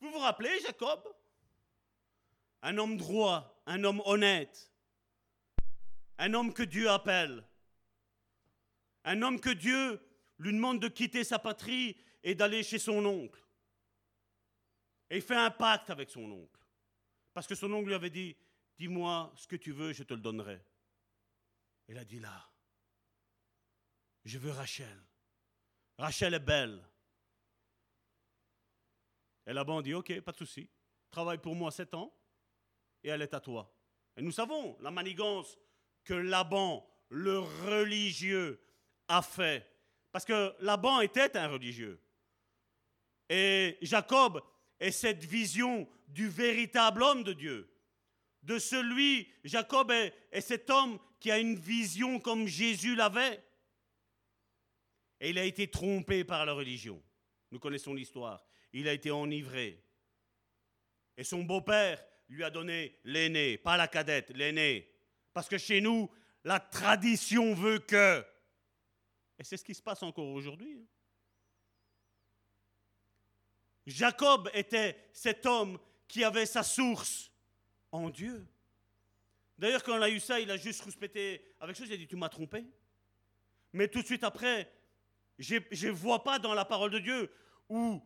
Vous vous rappelez Jacob? Un homme droit, un homme honnête, un homme que Dieu appelle, un homme que Dieu lui demande de quitter sa patrie et d'aller chez son oncle. Et il fait un pacte avec son oncle. Parce que son oncle lui avait dit, dis-moi ce que tu veux, je te le donnerai. Il a dit là, Je veux Rachel. Rachel est belle. Et Laban dit, ok, pas de souci. Travaille pour moi sept ans et elle est à toi. Et nous savons la manigance que Laban, le religieux, a fait. Parce que Laban était un religieux. Et Jacob est cette vision du véritable homme de Dieu. De celui, Jacob est, est cet homme qui a une vision comme Jésus l'avait. Et il a été trompé par la religion. Nous connaissons l'histoire. Il a été enivré. Et son beau-père lui a donné l'aîné, pas la cadette, l'aîné. Parce que chez nous, la tradition veut que. Et c'est ce qui se passe encore aujourd'hui. hein. Jacob était cet homme qui avait sa source en Dieu. D'ailleurs, quand on a eu ça, il a juste respecté avec chose, il a dit, tu m'as trompé. Mais tout de suite après, je ne vois pas dans la parole de Dieu où,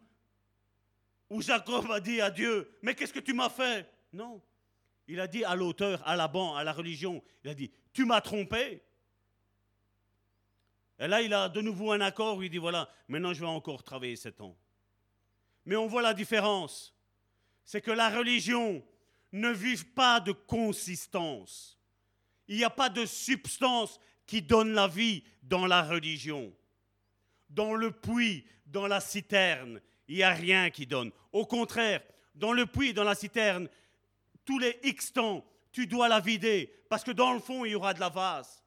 où Jacob a dit à Dieu, mais qu'est-ce que tu m'as fait? Non. Il a dit à l'auteur, à la banque, à la religion, il a dit, tu m'as trompé. Et là, il a de nouveau un accord où il dit, voilà, maintenant je vais encore travailler sept ans. Mais on voit la différence. C'est que la religion ne vit pas de consistance. Il n'y a pas de substance qui donne la vie dans la religion. Dans le puits, dans la citerne, il n'y a rien qui donne. Au contraire, dans le puits, dans la citerne, tous les X temps, tu dois la vider, parce que dans le fond, il y aura de la vase.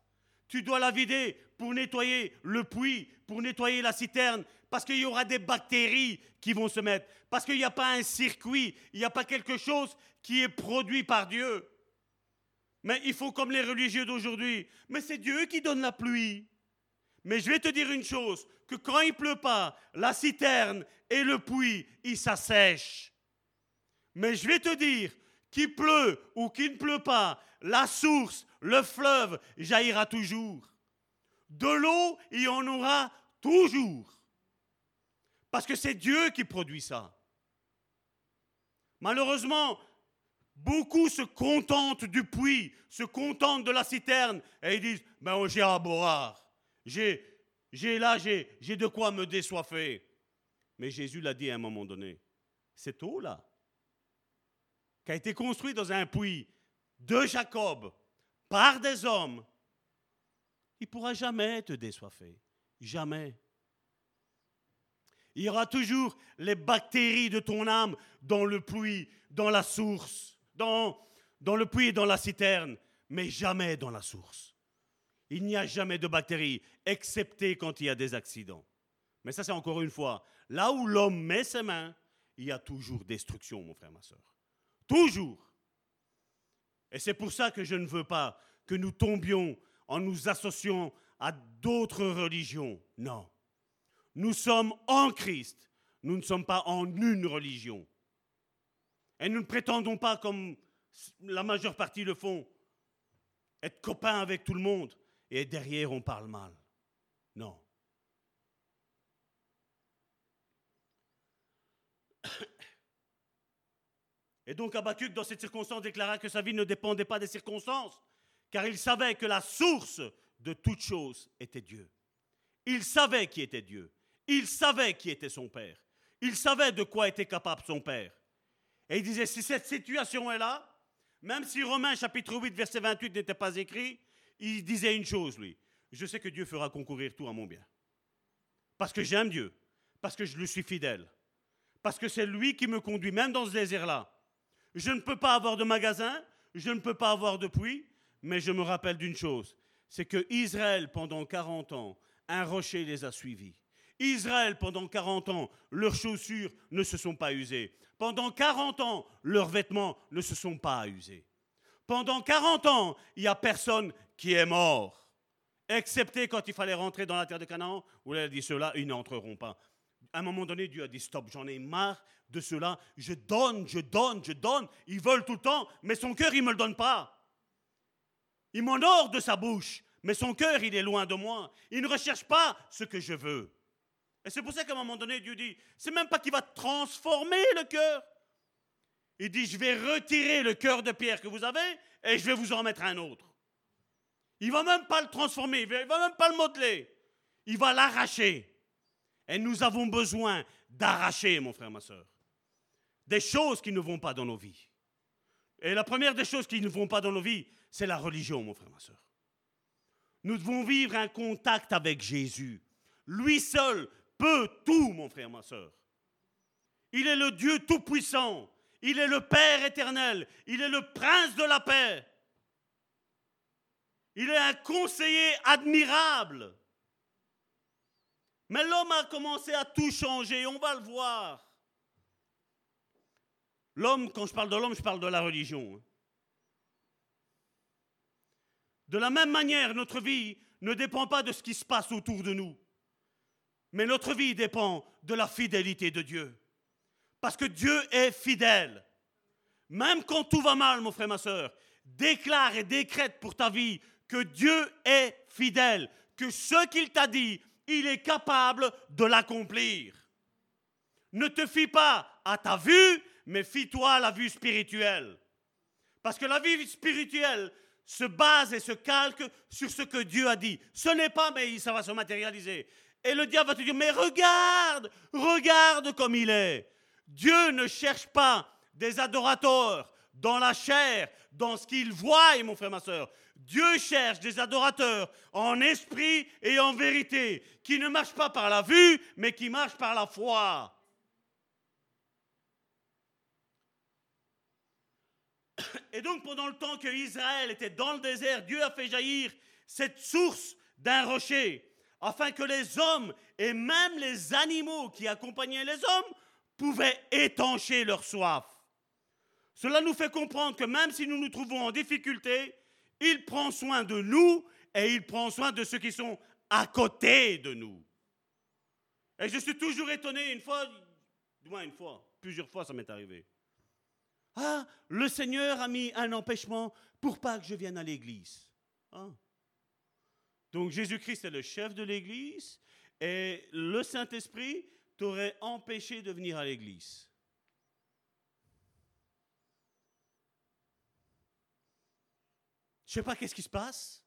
Tu dois la vider pour nettoyer le puits, pour nettoyer la citerne, parce qu'il y aura des bactéries qui vont se mettre, parce qu'il n'y a pas un circuit, il n'y a pas quelque chose qui est produit par Dieu. Mais il faut comme les religieux d'aujourd'hui, mais c'est Dieu qui donne la pluie. Mais je vais te dire une chose, que quand il pleut pas, la citerne et le puits, ils s'assèchent. Mais je vais te dire, qu'il pleut ou qu'il ne pleut pas, la source, le fleuve jaillira toujours. De l'eau, il y en aura toujours. Parce que c'est Dieu qui produit ça. Malheureusement, beaucoup se contentent du puits, se contentent de la citerne et ils disent Ben, j'ai à boire. J'ai, j'ai là, j'ai, j'ai de quoi me désoiffer. Mais Jésus l'a dit à un moment donné cette eau-là, qui a été construite dans un puits de Jacob par des hommes, il ne pourra jamais te désoiffer. Jamais. Il y aura toujours les bactéries de ton âme dans le puits, dans la source, dans, dans le puits et dans la citerne, mais jamais dans la source. Il n'y a jamais de bactéries, excepté quand il y a des accidents. Mais ça, c'est encore une fois, là où l'homme met ses mains, il y a toujours destruction, mon frère, ma soeur. Toujours. Et c'est pour ça que je ne veux pas que nous tombions en nous associant à d'autres religions. Non. Nous sommes en Christ. Nous ne sommes pas en une religion. Et nous ne prétendons pas, comme la majeure partie le font, être copains avec tout le monde et derrière on parle mal. Non. Et donc Habakkuk, dans cette circonstance, déclara que sa vie ne dépendait pas des circonstances, car il savait que la source de toute chose était Dieu. Il savait qui était Dieu. Il savait qui était son Père. Il savait de quoi était capable son Père. Et il disait, si cette situation est là, même si Romains chapitre 8, verset 28 n'était pas écrit, il disait une chose, lui. Je sais que Dieu fera concourir tout à mon bien. Parce que j'aime Dieu. Parce que je lui suis fidèle. Parce que c'est lui qui me conduit, même dans ce désert-là. Je ne peux pas avoir de magasin, je ne peux pas avoir de puits, mais je me rappelle d'une chose, c'est que Israël, pendant 40 ans, un rocher les a suivis. Israël, pendant 40 ans, leurs chaussures ne se sont pas usées. Pendant 40 ans, leurs vêtements ne se sont pas usés. Pendant 40 ans, il n'y a personne qui est mort, excepté quand il fallait rentrer dans la terre de Canaan, où il a dit ceux-là, ils n'entreront pas. À un moment donné, Dieu a dit stop, j'en ai marre de cela. Je donne, je donne, je donne. Ils veulent tout le temps, mais son cœur, il ne me le donne pas. Il m'honore de sa bouche, mais son cœur, il est loin de moi. Il ne recherche pas ce que je veux. Et c'est pour ça qu'à un moment donné, Dieu dit, c'est même pas qu'il va transformer le cœur. Il dit, je vais retirer le cœur de pierre que vous avez et je vais vous en mettre un autre. Il va même pas le transformer, il va même pas le modeler. il va l'arracher. Et nous avons besoin d'arracher, mon frère, ma soeur, des choses qui ne vont pas dans nos vies. Et la première des choses qui ne vont pas dans nos vies, c'est la religion, mon frère, ma soeur. Nous devons vivre un contact avec Jésus. Lui seul peut tout, mon frère, ma soeur. Il est le Dieu tout-puissant. Il est le Père éternel. Il est le prince de la paix. Il est un conseiller admirable. Mais l'homme a commencé à tout changer, on va le voir. L'homme, quand je parle de l'homme, je parle de la religion. De la même manière, notre vie ne dépend pas de ce qui se passe autour de nous, mais notre vie dépend de la fidélité de Dieu. Parce que Dieu est fidèle. Même quand tout va mal, mon frère, ma soeur, déclare et décrète pour ta vie que Dieu est fidèle, que ce qu'il t'a dit, il est capable de l'accomplir. Ne te fie pas à ta vue, mais fie-toi à la vue spirituelle. Parce que la vie spirituelle se base et se calque sur ce que Dieu a dit. Ce n'est pas, mais ça va se matérialiser. Et le diable va te dire, mais regarde, regarde comme il est. Dieu ne cherche pas des adorateurs dans la chair, dans ce qu'il voit, mon frère, ma soeur. Dieu cherche des adorateurs en esprit et en vérité, qui ne marchent pas par la vue, mais qui marchent par la foi. Et donc pendant le temps que Israël était dans le désert, Dieu a fait jaillir cette source d'un rocher, afin que les hommes et même les animaux qui accompagnaient les hommes pouvaient étancher leur soif. Cela nous fait comprendre que même si nous nous trouvons en difficulté, il prend soin de nous et il prend soin de ceux qui sont à côté de nous. Et je suis toujours étonné, une fois, du moins une fois, plusieurs fois ça m'est arrivé. Ah, le Seigneur a mis un empêchement pour pas que je vienne à l'église. Ah. Donc Jésus-Christ est le chef de l'église et le Saint-Esprit t'aurait empêché de venir à l'église. Je sais pas qu'est-ce qui se passe.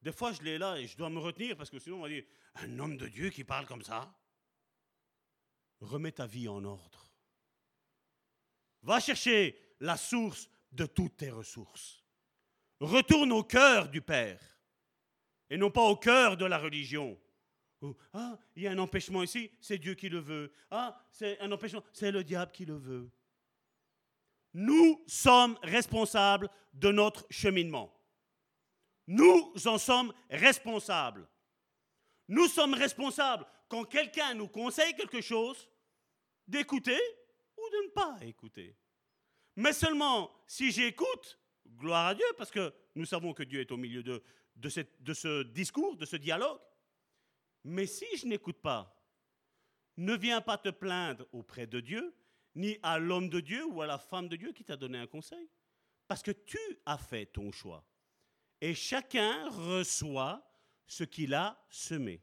Des fois, je l'ai là et je dois me retenir parce que sinon, on va dire un homme de Dieu qui parle comme ça. Remets ta vie en ordre. Va chercher la source de toutes tes ressources. Retourne au cœur du Père et non pas au cœur de la religion. Ah, il y a un empêchement ici, c'est Dieu qui le veut. Ah, c'est un empêchement, c'est le diable qui le veut. Nous sommes responsables de notre cheminement. Nous en sommes responsables. Nous sommes responsables quand quelqu'un nous conseille quelque chose, d'écouter de ne pas écouter. Mais seulement si j'écoute, gloire à Dieu, parce que nous savons que Dieu est au milieu de ce discours, de ce dialogue. Mais si je n'écoute pas, ne viens pas te plaindre auprès de Dieu, ni à l'homme de Dieu ou à la femme de Dieu qui t'a donné un conseil. Parce que tu as fait ton choix. Et chacun reçoit ce qu'il a semé.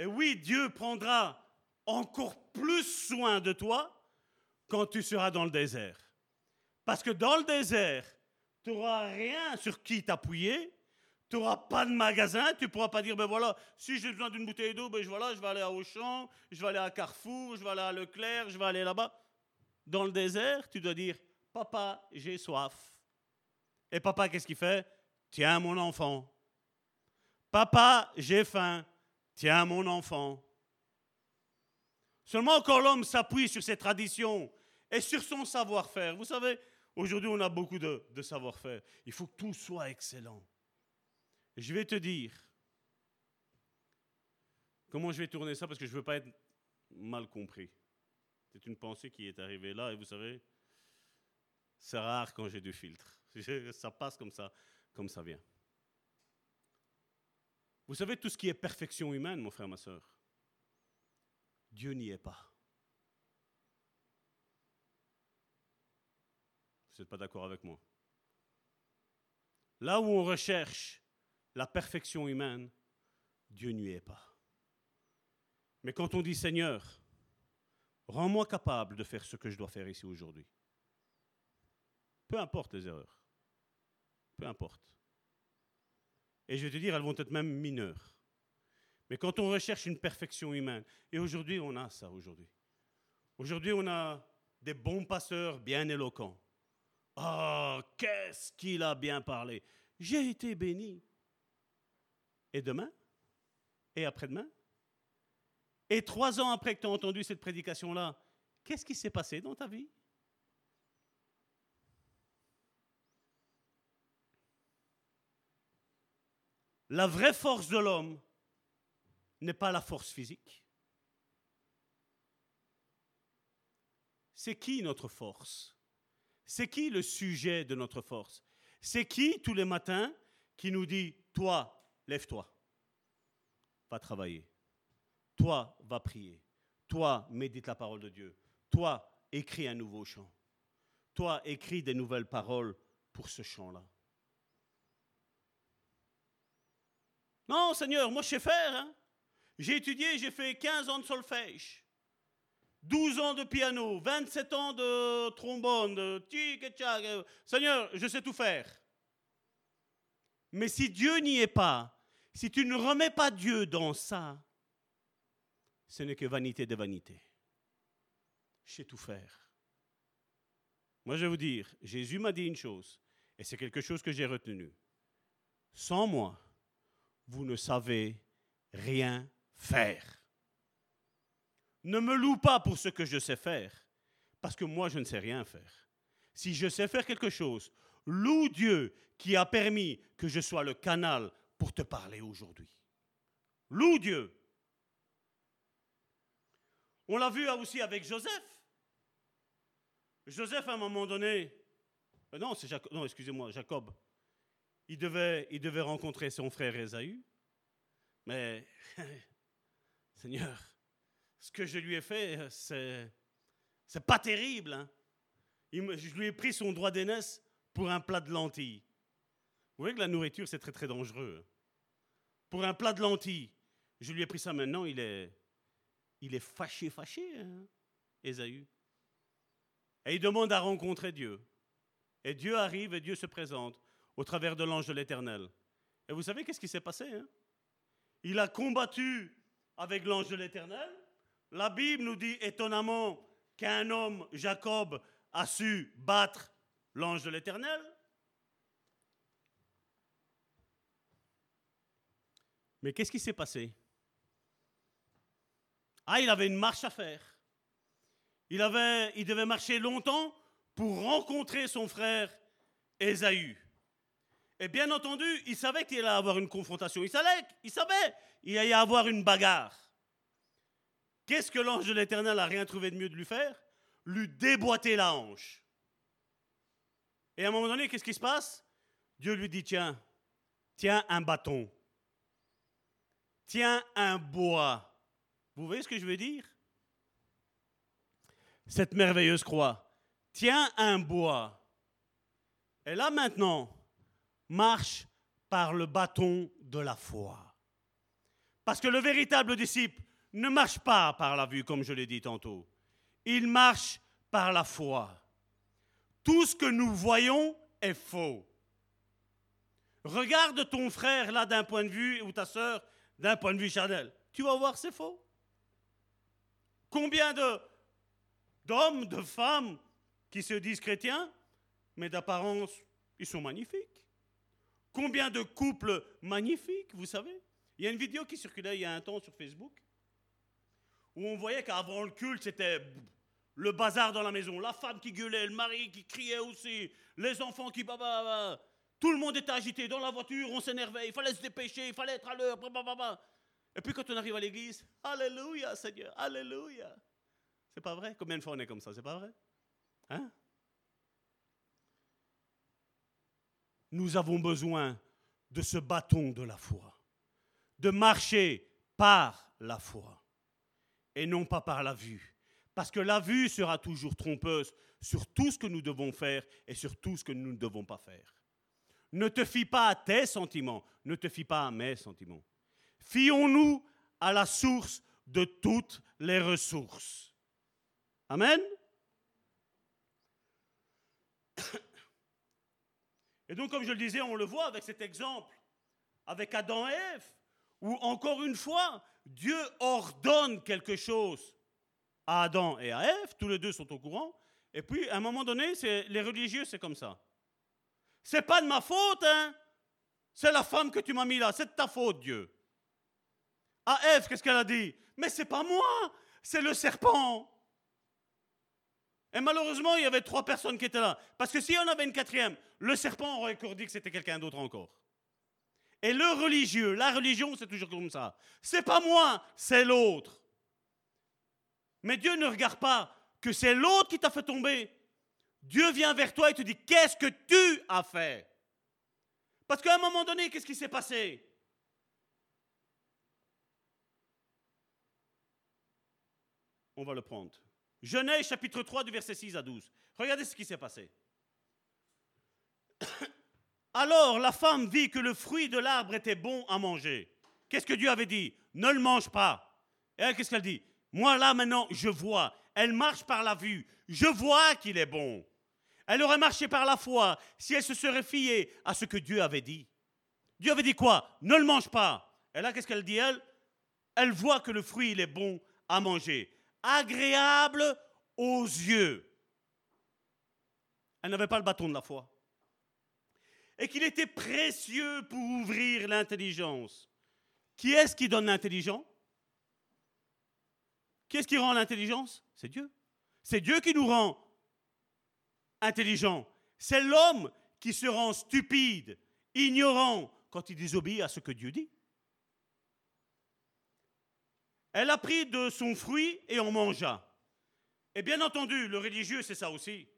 Et oui, Dieu prendra encore plus soin de toi quand tu seras dans le désert. Parce que dans le désert, tu n'auras rien sur qui t'appuyer, tu n'auras pas de magasin, tu ne pourras pas dire, ben voilà, si j'ai besoin d'une bouteille d'eau, ben voilà, je vais aller à Auchan, je vais aller à Carrefour, je vais aller à Leclerc, je vais aller là-bas. Dans le désert, tu dois dire, papa, j'ai soif. Et papa, qu'est-ce qu'il fait Tiens, mon enfant. Papa, j'ai faim. Tiens, mon enfant. Seulement quand l'homme s'appuie sur ses traditions et sur son savoir-faire, vous savez, aujourd'hui on a beaucoup de, savoir-faire. Il faut que tout soit excellent. Je vais te dire comment je vais tourner ça parce que je ne veux pas être mal compris. C'est une pensée qui est arrivée là et vous savez, c'est rare quand j'ai du filtre. Ça passe comme ça, comme ça vient. Vous savez, tout ce qui est perfection humaine, mon frère, ma soeur, Dieu n'y est pas. Vous n'êtes pas d'accord avec moi? Là où on recherche la perfection humaine, Dieu n'y est pas. Mais quand on dit Seigneur, rends-moi capable de faire ce que je dois faire ici aujourd'hui. Peu importe les erreurs. Peu importe. Et je vais te dire, elles vont être même mineures. Mais quand on recherche une perfection humaine, et aujourd'hui on a ça aujourd'hui. Aujourd'hui on a des bons passeurs bien éloquents. Ah, qu'est-ce qu'il a bien parlé. J'ai été béni. Et demain? Et après-demain? Et trois ans après que tu as entendu cette prédication-là, qu'est-ce qui s'est passé dans ta vie? La vraie force de l'homme n'est pas la force physique. C'est qui notre force? C'est qui le sujet de notre force? C'est qui tous les matins qui nous dit, toi, lève-toi, va travailler, toi, va prier, toi, médite la parole de Dieu, toi, écris un nouveau chant, toi, écris des nouvelles paroles pour ce chant-là. Non, Seigneur, moi je sais faire. Hein. J'ai étudié, j'ai fait 15 ans de solfège, 12 ans de piano, 27 ans de trombone, de Seigneur, je sais tout faire. Mais si Dieu n'y est pas, si tu ne remets pas Dieu dans ça, ce n'est que vanité de vanité. Je sais tout faire. Moi, je vais vous dire, Jésus m'a dit une chose, et c'est quelque chose que j'ai retenu. Sans moi, vous ne savez rien faire. Ne me loue pas pour ce que je sais faire, parce que moi, je ne sais rien faire. Si je sais faire quelque chose, loue Dieu qui a permis que je sois le canal pour te parler aujourd'hui. Loue Dieu. On l'a vu aussi avec Joseph. Joseph, à un moment donné, euh, non, c'est Jacob, non, excusez-moi, Jacob, il devait, rencontrer son frère Esaü. Mais, Seigneur, ce que je lui ai fait, c'est, c'est pas terrible. Hein. je lui ai pris son droit d'aînesse pour un plat de lentilles. Vous voyez que la nourriture, c'est très très dangereux. Pour un plat de lentilles, je lui ai pris ça maintenant, il est, fâché, fâché, hein, Esaü. Et il demande à rencontrer Dieu. Et Dieu arrive et Dieu se présente au travers de l'ange de l'Éternel. Et vous savez qu'est-ce qui s'est passé hein? Il a combattu avec l'ange de l'Éternel. La Bible nous dit étonnamment qu'un homme, Jacob, a su battre l'ange de l'Éternel. Mais qu'est-ce qui s'est passé? Ah, il avait une marche à faire. Il, avait, il devait marcher longtemps pour rencontrer son frère Ésaü. Et bien entendu, il savait qu'il allait avoir une confrontation. Il savait, il savait il allait avoir une bagarre. Qu'est-ce que l'ange de l'Éternel n'a rien trouvé de mieux de lui faire? Lui déboîter la hanche. Et à un moment donné, qu'est-ce qui se passe? Dieu lui dit, tiens, tiens un bâton. Tiens un bois. Vous voyez ce que je veux dire? Cette merveilleuse croix. Tiens un bois. Et là maintenant, marche par le bâton de la foi. Parce que le véritable disciple ne marche pas par la vue, comme je l'ai dit tantôt. Il marche par la foi. Tout ce que nous voyons est faux. Regarde ton frère là d'un point de vue, ou ta sœur d'un point de vue charnel. Tu vas voir, c'est faux. Combien de, d'hommes, de femmes qui se disent chrétiens, mais d'apparence, ils sont magnifiques. Combien de couples magnifiques, vous savez Il y a une vidéo qui circulait il y a un temps sur Facebook où on voyait qu'avant le culte, c'était le bazar dans la maison. La femme qui gueulait, le mari qui criait aussi, les enfants qui... Tout le monde était agité. Dans la voiture, on s'énervait. Il fallait se dépêcher, il fallait être à l'heure. Et puis quand on arrive à l'église, Alléluia, Seigneur, Alléluia. C'est pas vrai? Combien de fois on est comme ça? C'est pas vrai? Hein? Nous avons besoin de ce bâton de la foi, de marcher par la foi et non pas par la vue. Parce que la vue sera toujours trompeuse sur tout ce que nous devons faire et sur tout ce que nous ne devons pas faire. Ne te fie pas à tes sentiments, ne te fie pas à mes sentiments. Fions-nous à la source de toutes les ressources. Amen. Et donc, comme je le disais, on le voit avec cet exemple, avec Adam et Ève, où encore une fois, Dieu ordonne quelque chose à Adam et à Ève, tous les deux sont au courant, et puis à un moment donné, les religieux, c'est comme ça. C'est pas de ma faute, hein C'est la femme que tu m'as mis là, c'est de ta faute, Dieu. À Ève, qu'est-ce qu'elle a dit? Mais c'est pas moi, c'est le serpent. Et malheureusement, il y avait trois personnes qui étaient là. Parce que si on avait une quatrième, le serpent aurait encore dit que c'était quelqu'un d'autre encore. Et le religieux, la religion, c'est toujours comme ça. C'est pas moi, c'est l'autre. Mais Dieu ne regarde pas que c'est l'autre qui t'a fait tomber. Dieu vient vers toi et te dit Qu'est-ce que tu as fait? Parce qu'à un moment donné, qu'est-ce qui s'est passé? On va le prendre. Genèse chapitre 3 du verset 6 à 12. Regardez ce qui s'est passé. Alors la femme vit que le fruit de l'arbre était bon à manger. Qu'est-ce que Dieu avait dit? Ne le mange pas. Et qu'est-ce qu'elle dit? Moi là maintenant, je vois. Elle marche par la vue. Je vois qu'il est bon. Elle aurait marché par la foi si elle se serait fiée à ce que Dieu avait dit. Dieu avait dit quoi? Ne le mange pas. Et là, qu'est-ce qu'elle dit elle? Elle voit que le fruit, il est bon à manger agréable aux yeux. Elle n'avait pas le bâton de la foi. Et qu'il était précieux pour ouvrir l'intelligence. Qui est-ce qui donne l'intelligence Qui est-ce qui rend l'intelligence? C'est Dieu. C'est Dieu qui nous rend intelligents. C'est l'homme qui se rend stupide, ignorant, quand il désobéit à ce que Dieu dit. Elle a pris de son fruit et en mangea. Et bien entendu, le religieux, c'est ça aussi.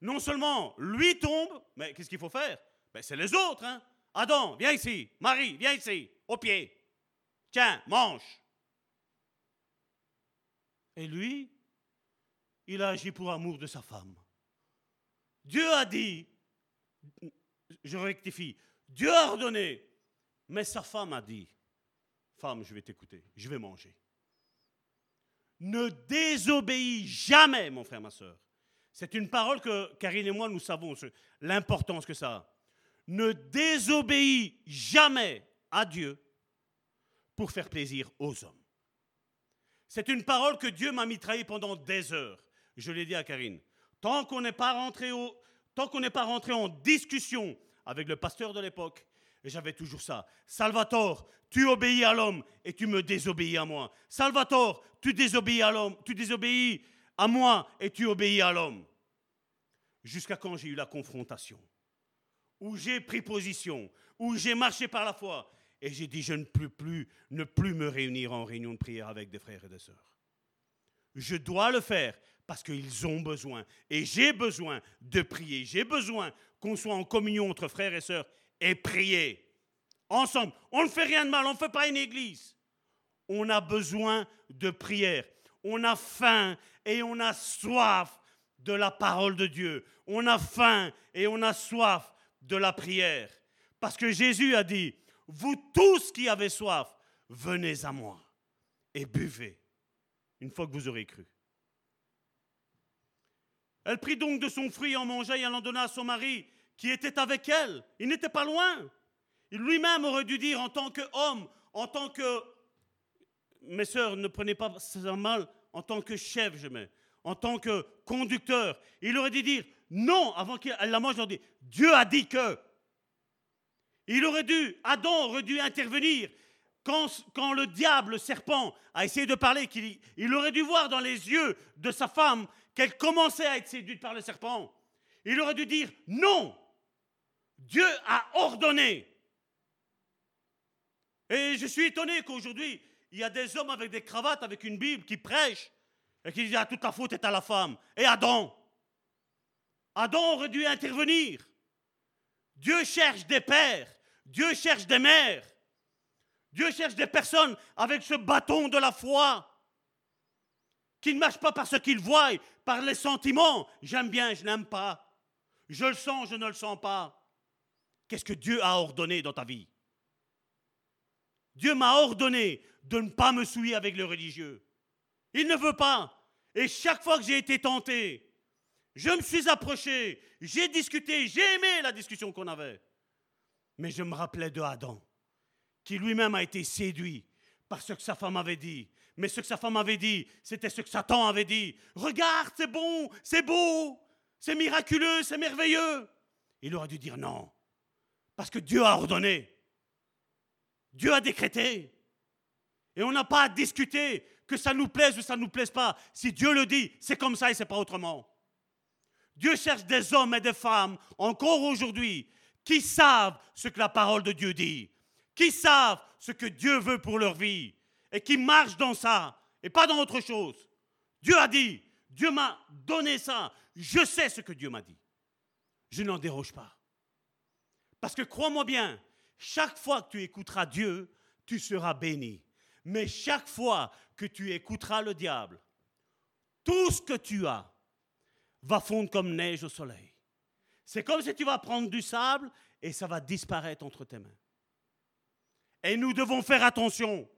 Non seulement lui tombe, mais qu'est-ce qu'il faut faire? Ben, C'est les autres. Hein? Adam, viens ici. Marie, viens ici. Au pied. Tiens, mange. Et lui, il a agi pour amour de sa femme. Dieu a dit, je rectifie, Dieu a ordonné, mais sa femme a dit, Femme, je vais t'écouter, je vais manger. Ne désobéis jamais, mon frère, ma soeur. C'est une parole que Karine et moi, nous savons l'importance que ça a. Ne désobéis jamais à Dieu pour faire plaisir aux hommes. C'est une parole que Dieu m'a mitraillée pendant des heures. Je l'ai dit à Karine. Tant qu'on n'est pas rentré tant qu'on n'est pas rentré en discussion avec le pasteur de l'époque, et j'avais toujours ça. Salvatore, tu obéis à l'homme et tu me désobéis à moi. Salvatore, tu désobéis à l'homme, tu désobéis à moi et tu obéis à l'homme. Jusqu'à quand j'ai eu la confrontation, où j'ai pris position, où j'ai marché par la foi? Et j'ai dit je ne peux plus ne plus me réunir en réunion de prière avec des frères et des sœurs. Je dois le faire parce qu'ils ont besoin et j'ai besoin de prier, j'ai besoin qu'on soit en communion entre frères et sœurs et prier. Ensemble. On ne fait rien de mal, on ne fait pas une église. On a besoin de prière. On a faim et on a soif de la parole de Dieu. On a faim et on a soif de la prière. Parce que Jésus a dit, vous tous qui avez soif, venez à moi et buvez, une fois que vous aurez cru. Elle prit donc de son fruit en mangea et elle en donna à son mari qui était avec elle. Il n'était pas loin. Il lui-même aurait dû dire en tant qu'homme, en tant que... Mes sœurs, ne prenez pas ça mal, en tant que chef, je mets, en tant que conducteur. Il aurait dû dire non avant qu'elle la mange. Dieu a dit que. Il aurait dû, Adam aurait dû intervenir. Quand, le diable, le serpent, a essayé de parler, il aurait dû voir dans les yeux de sa femme qu'elle commençait à être séduite par le serpent. Il aurait dû dire non. Dieu a ordonné. Et je suis étonné qu'aujourd'hui, il y a des hommes avec des cravates, avec une Bible, qui prêchent et qui disent ah, toute la faute est à la femme. Et Adam Adam aurait dû intervenir. Dieu cherche des pères, Dieu cherche des mères, Dieu cherche des personnes avec ce bâton de la foi qui ne marchent pas par ce qu'ils voient, par les sentiments. J'aime bien, je n'aime pas. Je le sens, je ne le sens pas. Qu'est-ce que Dieu a ordonné dans ta vie? Dieu m'a ordonné de ne pas me souiller avec le religieux. Il ne veut pas. Et chaque fois que j'ai été tenté, Je me suis approché, j'ai discuté, j'ai aimé la discussion qu'on avait. Mais je me rappelais de Adam, qui lui-même a été séduit par ce que sa femme avait dit. Mais ce que sa femme avait dit, c'était ce que Satan avait dit. Regarde, c'est bon, c'est beau, c'est miraculeux, c'est merveilleux. Il aurait dû dire non. Parce que Dieu a ordonné. Dieu a décrété. Et on n'a pas à discuter que ça nous plaise ou ça ne nous plaise pas. Si Dieu le dit, c'est comme ça et c'est pas autrement. Dieu cherche des hommes et des femmes, encore aujourd'hui, qui savent ce que la parole de Dieu dit, qui savent ce que Dieu veut pour leur vie et qui marchent dans ça et pas dans autre chose. Dieu a dit, Dieu m'a donné ça, je sais ce que Dieu m'a dit. Je n'en déroge pas. Parce que crois-moi bien, chaque fois que tu écouteras Dieu, tu seras béni. Mais chaque fois que tu écouteras le diable, tout ce que tu as va fondre comme neige au soleil. C'est comme si tu vas prendre du sable et ça va disparaître entre tes mains. Et nous devons faire attention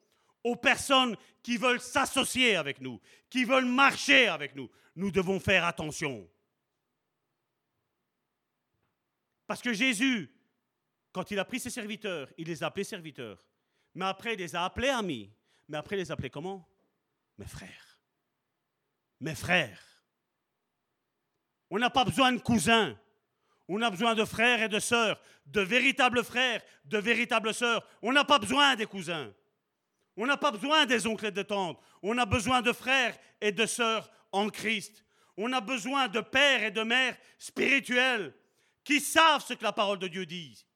aux personnes qui veulent s'associer avec nous, qui veulent marcher avec nous. Nous devons faire attention. Parce que Jésus, quand il a pris ses serviteurs, il les a appelés serviteurs. Mais après, il les a appelés amis. Mais après, il les a appelés comment? Mes frères. Mes frères. On n'a pas besoin de cousins. On a besoin de frères et de sœurs, de véritables frères, de véritables sœurs. On n'a pas besoin des cousins. On n'a pas besoin des oncles et des tantes. On a besoin de frères et de sœurs en Christ. On a besoin de pères et de mères spirituels qui savent ce que la parole de Dieu dit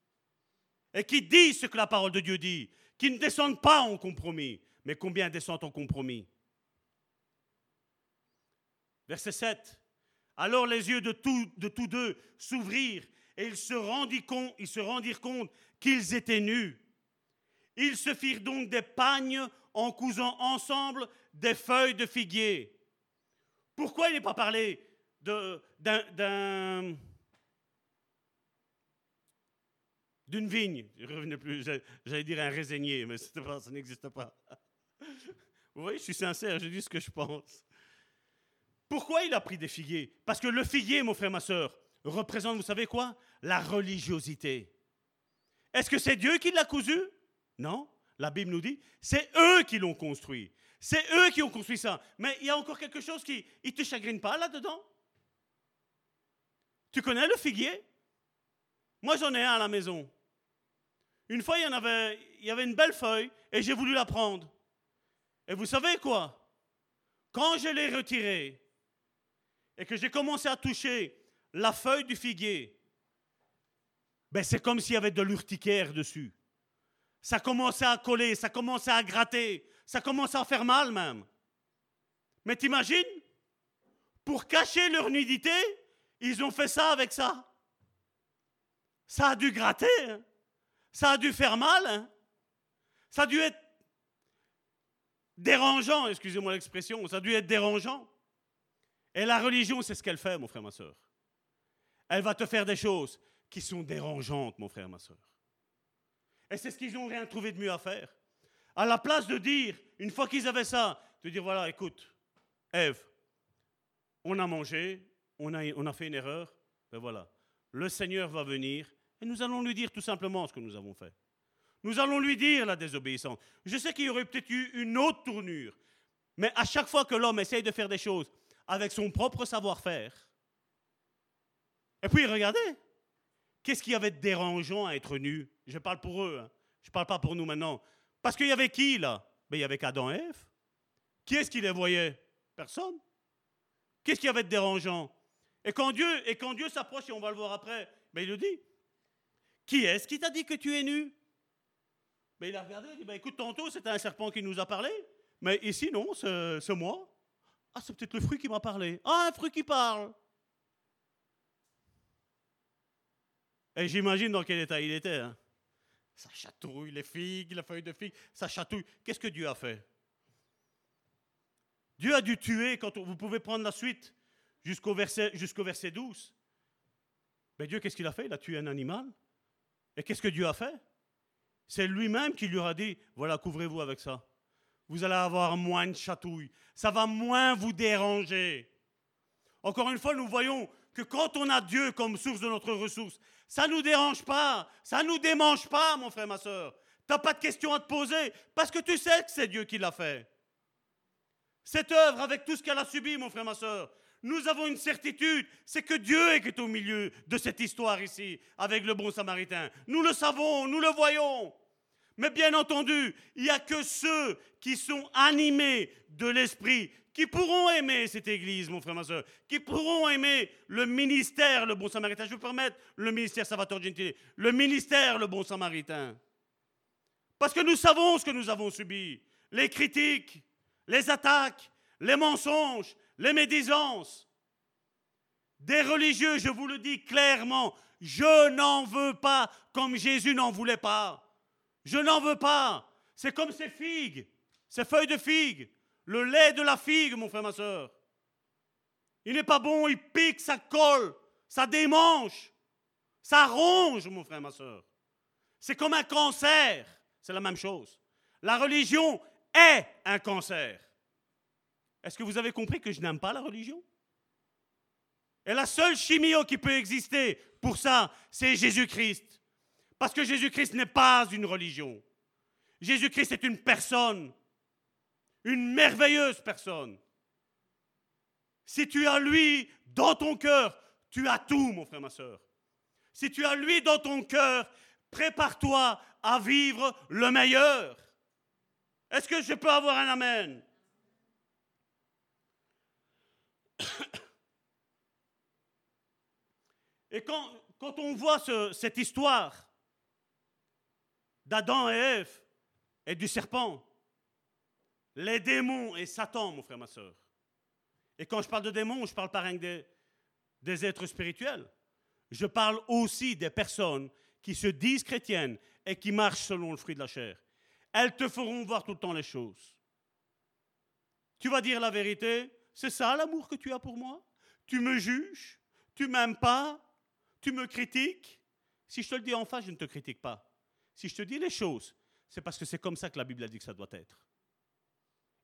et qui disent ce que la parole de Dieu dit, qui ne descendent pas en compromis. Mais combien descendent en compromis? Verset 7. Alors les yeux de tous, de tous deux s'ouvrirent et ils se, compte, ils se rendirent compte qu'ils étaient nus. Ils se firent donc des pagnes en cousant ensemble des feuilles de figuier. Pourquoi il n'est pas parlé d'un d'une vigne. Je revenais plus, j'allais dire un résigné, mais pas, ça n'existe pas. Vous voyez, je suis sincère, je dis ce que je pense. Pourquoi il a pris des figuiers? Parce que le figuier, mon frère, ma soeur, représente, vous savez quoi? La religiosité. Est-ce que c'est Dieu qui l'a cousu? Non. La Bible nous dit, c'est eux qui l'ont construit. C'est eux qui ont construit ça. Mais il y a encore quelque chose qui ne te chagrine pas là-dedans. Tu connais le figuier? Moi, j'en ai un à la maison. Une fois, il y, avait une belle feuille et j'ai voulu la prendre. Et vous savez quoi? Quand je l'ai retirée et que j'ai commencé à toucher la feuille du figuier, ben c'est comme s'il y avait de l'urticaire dessus. Ça commençait à coller, ça commençait à gratter, ça commençait à faire mal même. Mais t'imagines? Pour cacher leur nudité, ils ont fait ça avec ça. Ça a dû gratter. Hein. Ça a dû faire mal. Hein? Ça a dû être dérangeant, excusez-moi l'expression, ça a dû être dérangeant. Et la religion, c'est ce qu'elle fait, mon frère, ma soeur. Elle va te faire des choses qui sont dérangeantes, mon frère, ma soeur. Et c'est ce qu'ils n'ont rien trouvé de mieux à faire. À la place de dire, une fois qu'ils avaient ça, de dire voilà, écoute, Ève, on a mangé, on a, on a fait une erreur, ben voilà, le Seigneur va venir et nous allons lui dire tout simplement ce que nous avons fait. Nous allons lui dire la désobéissance. Je sais qu'il y aurait peut-être eu une autre tournure, mais à chaque fois que l'homme essaye de faire des choses avec son propre savoir-faire, et puis regardez, qu'est-ce qu'il y avait de dérangeant à être nu? Je parle pour eux, hein. je ne parle pas pour nous maintenant. Parce qu'il y avait qui là? Ben, Il y avait qu'Adam et Ève. Qui est-ce qui les voyait? Personne. Qu'est-ce qu'il y avait de dérangeant? Et quand Dieu, Dieu s'approche, et on va le voir après, ben, il le dit, qui est-ce qui t'a dit que tu es nu? Mais Il a regardé, il a dit, ben, écoute, tantôt c'était un serpent qui nous a parlé, mais ici non, c'est moi. Ah, c'est peut-être le fruit qui m'a parlé. Ah, un fruit qui parle. Et j'imagine dans quel état il était. Hein. Ça chatouille les figues, la feuille de figue, ça chatouille. Qu'est-ce que Dieu a fait? Dieu a dû tuer, quand vous pouvez prendre la suite jusqu'au verset, jusqu'au verset 12. Mais Dieu, qu'est-ce qu'il a fait? Il a tué un animal. Et qu'est-ce que Dieu a fait? C'est lui-même qui lui a dit, voilà, couvrez-vous avec ça. Vous allez avoir moins de chatouilles. Ça va moins vous déranger. Encore une fois, nous voyons que quand on a Dieu comme source de notre ressource, ça ne nous dérange pas, ça ne nous démange pas, mon frère, ma soeur. Tu n'as pas de questions à te poser parce que tu sais que c'est Dieu qui l'a fait. Cette œuvre, avec tout ce qu'elle a subi, mon frère, ma soeur, nous avons une certitude, c'est que Dieu est au milieu de cette histoire ici, avec le bon samaritain. Nous le savons, nous le voyons. Mais bien entendu, il n'y a que ceux qui sont animés de l'Esprit qui pourront aimer cette Église, mon frère, ma soeur, qui pourront aimer le ministère, le bon samaritain. Je vous permettre le ministère Salvatore Gentile, le ministère, le bon samaritain. Parce que nous savons ce que nous avons subi. Les critiques, les attaques, les mensonges, les médisances. Des religieux, je vous le dis clairement, je n'en veux pas comme Jésus n'en voulait pas. Je n'en veux pas. C'est comme ces figues, ces feuilles de figues. Le lait de la figue, mon frère, ma soeur. Il n'est pas bon, il pique, ça colle, ça démange, ça ronge, mon frère, ma soeur. C'est comme un cancer. C'est la même chose. La religion est un cancer. Est-ce que vous avez compris que je n'aime pas la religion? Et la seule chimio qui peut exister pour ça, c'est Jésus-Christ. Parce que Jésus-Christ n'est pas une religion. Jésus-Christ est une personne une merveilleuse personne. Si tu as lui dans ton cœur, tu as tout, mon frère, ma soeur. Si tu as lui dans ton cœur, prépare-toi à vivre le meilleur. Est-ce que je peux avoir un Amen? Et quand, on voit cette histoire d'Adam et Ève et du serpent, les démons et Satan, mon frère, ma soeur. Et quand je parle de démons, je parle pas rien que des, êtres spirituels. Je parle aussi des personnes qui se disent chrétiennes et qui marchent selon le fruit de la chair. Elles te feront voir tout le temps les choses. Tu vas dire la vérité, c'est ça l'amour que tu as pour moi? Tu me juges? Tu m'aimes pas? Tu me critiques? Si je te le dis en face, je ne te critique pas. Si je te dis les choses, c'est parce que c'est comme ça que la Bible a dit que ça doit être.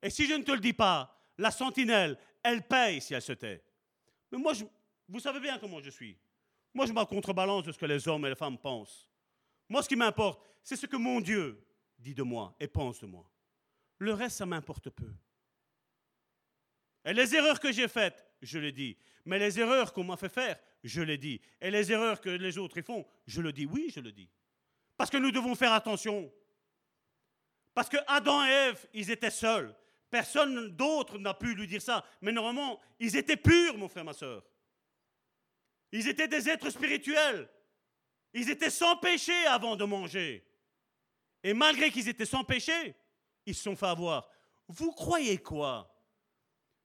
Et si je ne te le dis pas, la sentinelle, elle paye si elle se tait. Mais moi, vous savez bien comment je suis. Moi, je m'en contrebalance de ce que les hommes et les femmes pensent. Moi, ce qui m'importe, c'est ce que mon Dieu dit de moi et pense de moi. Le reste, ça m'importe peu. Et les erreurs que j'ai faites, je les dis. Mais les erreurs qu'on m'a fait faire, je les dis. Et les erreurs que les autres y font, je le dis. Oui, je le dis. Parce que nous devons faire attention. Parce que Adam et Ève, ils étaient seuls. Personne d'autre n'a pu lui dire ça. Mais normalement, ils étaient purs, mon frère, ma soeur. Ils étaient des êtres spirituels. Ils étaient sans péché avant de manger. Et malgré qu'ils étaient sans péché, ils se sont fait avoir. Vous croyez quoi?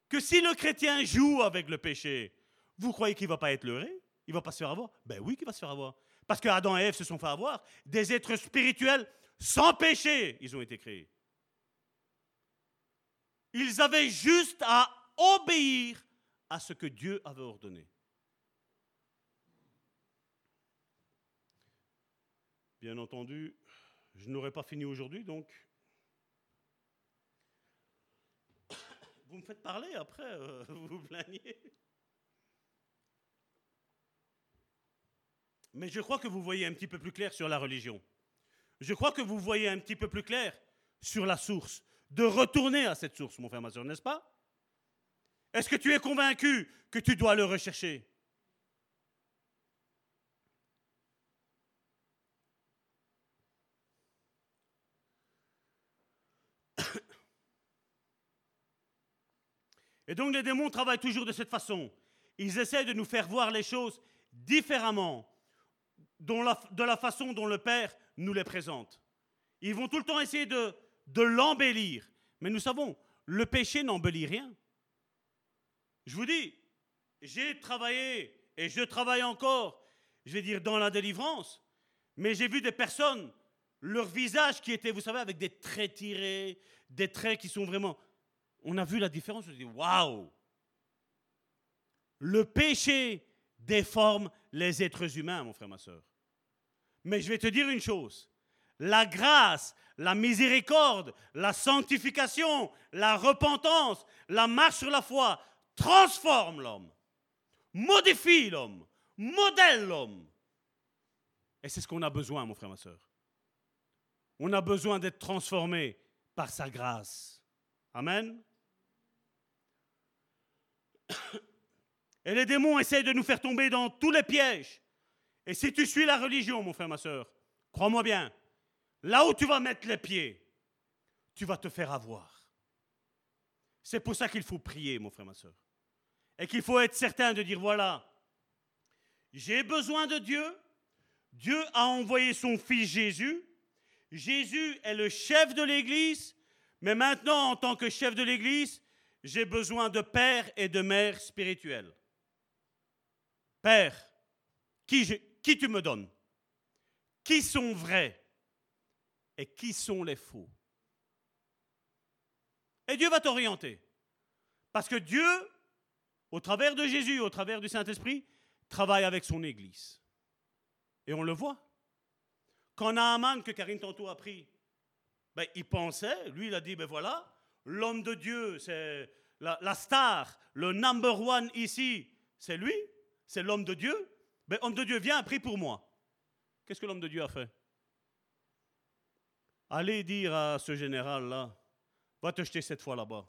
Que si le chrétien joue avec le péché, vous croyez qu'il ne va pas être leurré? Il ne va pas se faire avoir? Ben oui qu'il va se faire avoir. Parce que Adam et Ève se sont fait avoir. Des êtres spirituels sans péché, ils ont été créés. Ils avaient juste à obéir à ce que Dieu avait ordonné. Bien entendu, je n'aurais pas fini aujourd'hui, donc vous me faites parler après, euh, vous vous plaignez. Mais je crois que vous voyez un petit peu plus clair sur la religion. Je crois que vous voyez un petit peu plus clair sur la source, de retourner à cette source, mon frère, ma n'est-ce pas? Est-ce que tu es convaincu que tu dois le rechercher? Et donc les démons travaillent toujours de cette façon. Ils essaient de nous faire voir les choses différemment de la façon dont le Père nous les présente. Ils vont tout le temps essayer de de l'embellir. Mais nous savons, le péché n'embellit rien. Je vous dis, j'ai travaillé et je travaille encore, je vais dire, dans la délivrance, mais j'ai vu des personnes, leur visage qui était, vous savez, avec des traits tirés, des traits qui sont vraiment... On a vu la différence, on dit, waouh Le péché déforme les êtres humains, mon frère, ma soeur. Mais je vais te dire une chose, la grâce, la miséricorde, la sanctification, la repentance, la marche sur la foi transforment l'homme. modifie l'homme, modèle l'homme. Et c'est ce qu'on a besoin, mon frère, ma soeur. On a besoin d'être transformé par sa grâce. Amen. Et les démons essayent de nous faire tomber dans tous les pièges. Et si tu suis la religion, mon frère, ma soeur, crois-moi bien, là où tu vas mettre les pieds, tu vas te faire avoir. C'est pour ça qu'il faut prier, mon frère, ma soeur. Et qu'il faut être certain de dire, voilà, j'ai besoin de Dieu. Dieu a envoyé son fils Jésus. Jésus est le chef de l'Église. Mais maintenant, en tant que chef de l'Église, j'ai besoin de père et de mère spirituels. Père, qui, tu me donnes? Qui sont vrais? Et qui sont les faux? Et Dieu va t'orienter. Parce que Dieu, au travers de Jésus, au travers du Saint-Esprit, travaille avec son Église. Et on le voit. Quand Naaman, que Karine tantôt a pris, ben, il pensait, lui il a dit, ben voilà, l'homme de Dieu, c'est la, star, le number one ici, c'est lui, c'est l'homme de Dieu. Ben, homme de Dieu, viens, prie pour moi. Qu'est-ce que l'homme de Dieu a fait? Allez dire à ce général-là, va te jeter cette fois là-bas.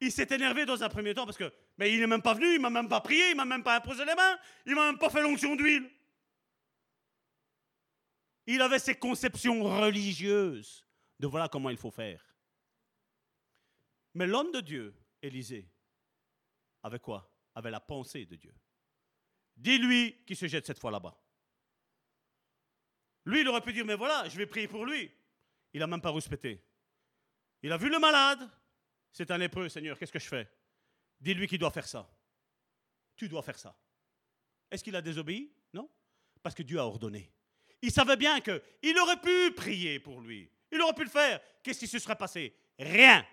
Il s'est énervé dans un premier temps parce que, mais il n'est même pas venu, il m'a même pas prié, il m'a même pas imposé les mains, il m'a même pas fait l'onction d'huile. Il avait ses conceptions religieuses de voilà comment il faut faire. Mais l'homme de Dieu, Élisée, avait quoi? Avait la pensée de Dieu. Dis-lui qu'il se jette cette fois là-bas. Lui, il aurait pu dire, mais voilà, je vais prier pour lui. Il n'a même pas respecté. Il a vu le malade. C'est un lépreux, Seigneur, qu'est-ce que je fais? Dis-lui qu'il doit faire ça. Tu dois faire ça. Est-ce qu'il a désobéi? Non. Parce que Dieu a ordonné. Il savait bien qu'il aurait pu prier pour lui. Il aurait pu le faire. Qu'est-ce qui se serait passé? Rien.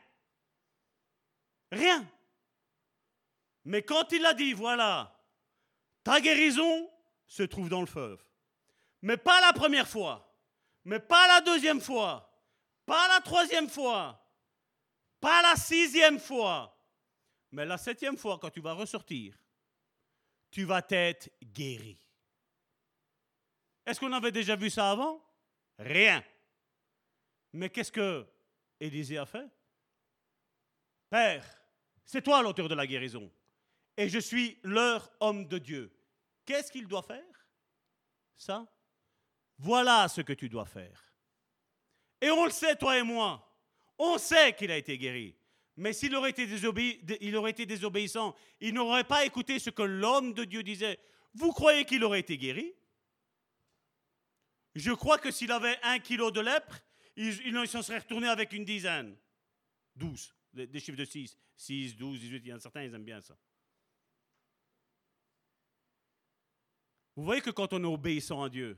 Rien. Mais quand il a dit, voilà, ta guérison se trouve dans le feu. Mais pas la première fois, mais pas la deuxième fois, pas la troisième fois, pas la sixième fois, mais la septième fois, quand tu vas ressortir, tu vas être guéri. Est-ce qu'on avait déjà vu ça avant? Rien. Mais qu'est-ce que Élisée a fait? Père, c'est toi l'auteur de la guérison. Et je suis leur homme de Dieu. Qu'est-ce qu'il doit faire? Ça? Voilà ce que tu dois faire. Et on le sait, toi et moi. On sait qu'il a été guéri. Mais s'il aurait, été il aurait été désobéissant, il n'aurait pas écouté ce que l'homme de Dieu disait. Vous croyez qu'il aurait été guéri? Je crois que s'il avait un kilo de lèpre, il, s'en serait retourné avec une dizaine. Douze. Des, chiffres de 6. 6, 12, 18. Il y en a certains, ils aiment bien ça. Vous voyez que quand on est obéissant à Dieu,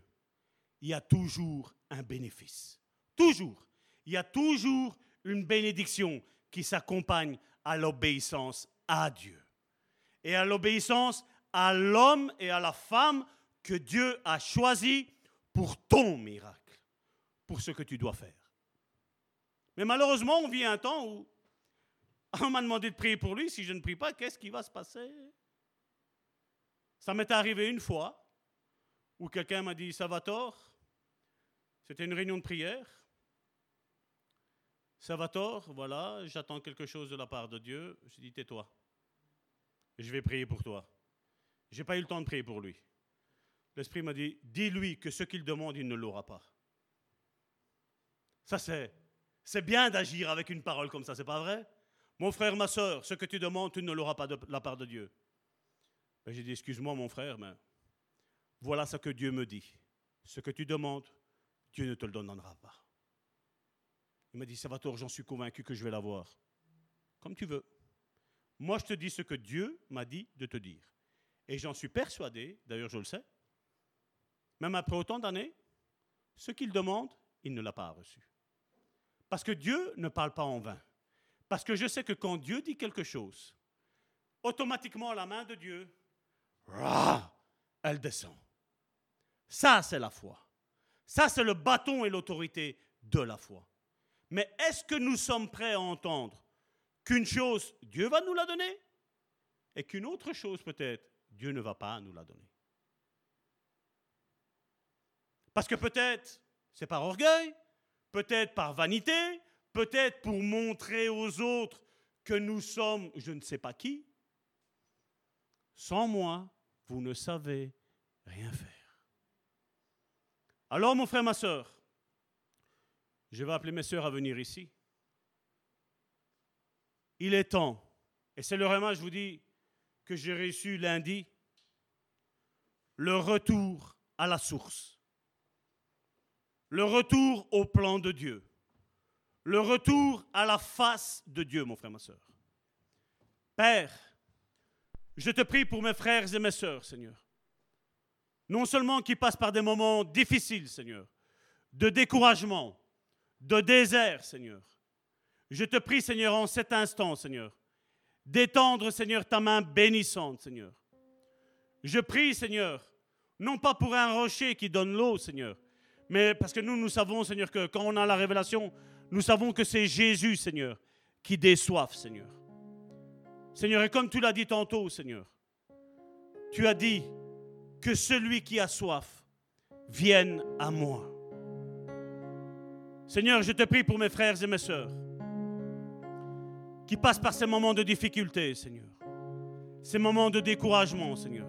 il y a toujours un bénéfice. Toujours. Il y a toujours une bénédiction qui s'accompagne à l'obéissance à Dieu. Et à l'obéissance à l'homme et à la femme que Dieu a choisi pour ton miracle, pour ce que tu dois faire. Mais malheureusement, on vit un temps où on m'a demandé de prier pour lui. Si je ne prie pas, qu'est-ce qui va se passer? Ça m'est arrivé une fois où quelqu'un m'a dit Salvatore, c'était une réunion de prière. Salvatore, voilà, j'attends quelque chose de la part de Dieu. Je dit Tais-toi. Je vais prier pour toi. Je n'ai pas eu le temps de prier pour lui. L'Esprit m'a dit, dis-lui que ce qu'il demande, il ne l'aura pas. Ça, c'est, c'est bien d'agir avec une parole comme ça, c'est pas vrai? Mon frère, ma soeur, ce que tu demandes, tu ne l'auras pas de la part de Dieu. Ben, j'ai dit, excuse-moi mon frère, mais voilà ce que Dieu me dit. Ce que tu demandes, Dieu ne te le donnera pas. Il m'a dit, Salvatore, j'en suis convaincu que je vais l'avoir. Comme tu veux. Moi, je te dis ce que Dieu m'a dit de te dire. Et j'en suis persuadé, d'ailleurs je le sais, même après autant d'années, ce qu'il demande, il ne l'a pas reçu. Parce que Dieu ne parle pas en vain. Parce que je sais que quand Dieu dit quelque chose, automatiquement la main de Dieu, elle descend. Ça, c'est la foi. Ça, c'est le bâton et l'autorité de la foi. Mais est-ce que nous sommes prêts à entendre qu'une chose, Dieu va nous la donner et qu'une autre chose peut-être, Dieu ne va pas nous la donner? Parce que peut-être c'est par orgueil, peut-être par vanité, peut-être pour montrer aux autres que nous sommes je ne sais pas qui. Sans moi, vous ne savez rien faire. Alors mon frère, ma soeur, je vais appeler mes soeurs à venir ici. Il est temps, et c'est le remas, je vous dis, que j'ai reçu lundi, le retour à la source, le retour au plan de Dieu, le retour à la face de Dieu, mon frère, ma soeur. Père, je te prie pour mes frères et mes sœurs, Seigneur. Non seulement qui passent par des moments difficiles, Seigneur, de découragement, de désert, Seigneur. Je te prie, Seigneur, en cet instant, Seigneur, d'étendre, Seigneur, ta main bénissante, Seigneur. Je prie, Seigneur, non pas pour un rocher qui donne l'eau, Seigneur, mais parce que nous, nous savons, Seigneur, que quand on a la révélation, nous savons que c'est Jésus, Seigneur, qui déçoive, Seigneur. Seigneur, et comme tu l'as dit tantôt, Seigneur, tu as dit que celui qui a soif vienne à moi. Seigneur, je te prie pour mes frères et mes sœurs qui passent par ces moments de difficulté, Seigneur. Ces moments de découragement, Seigneur.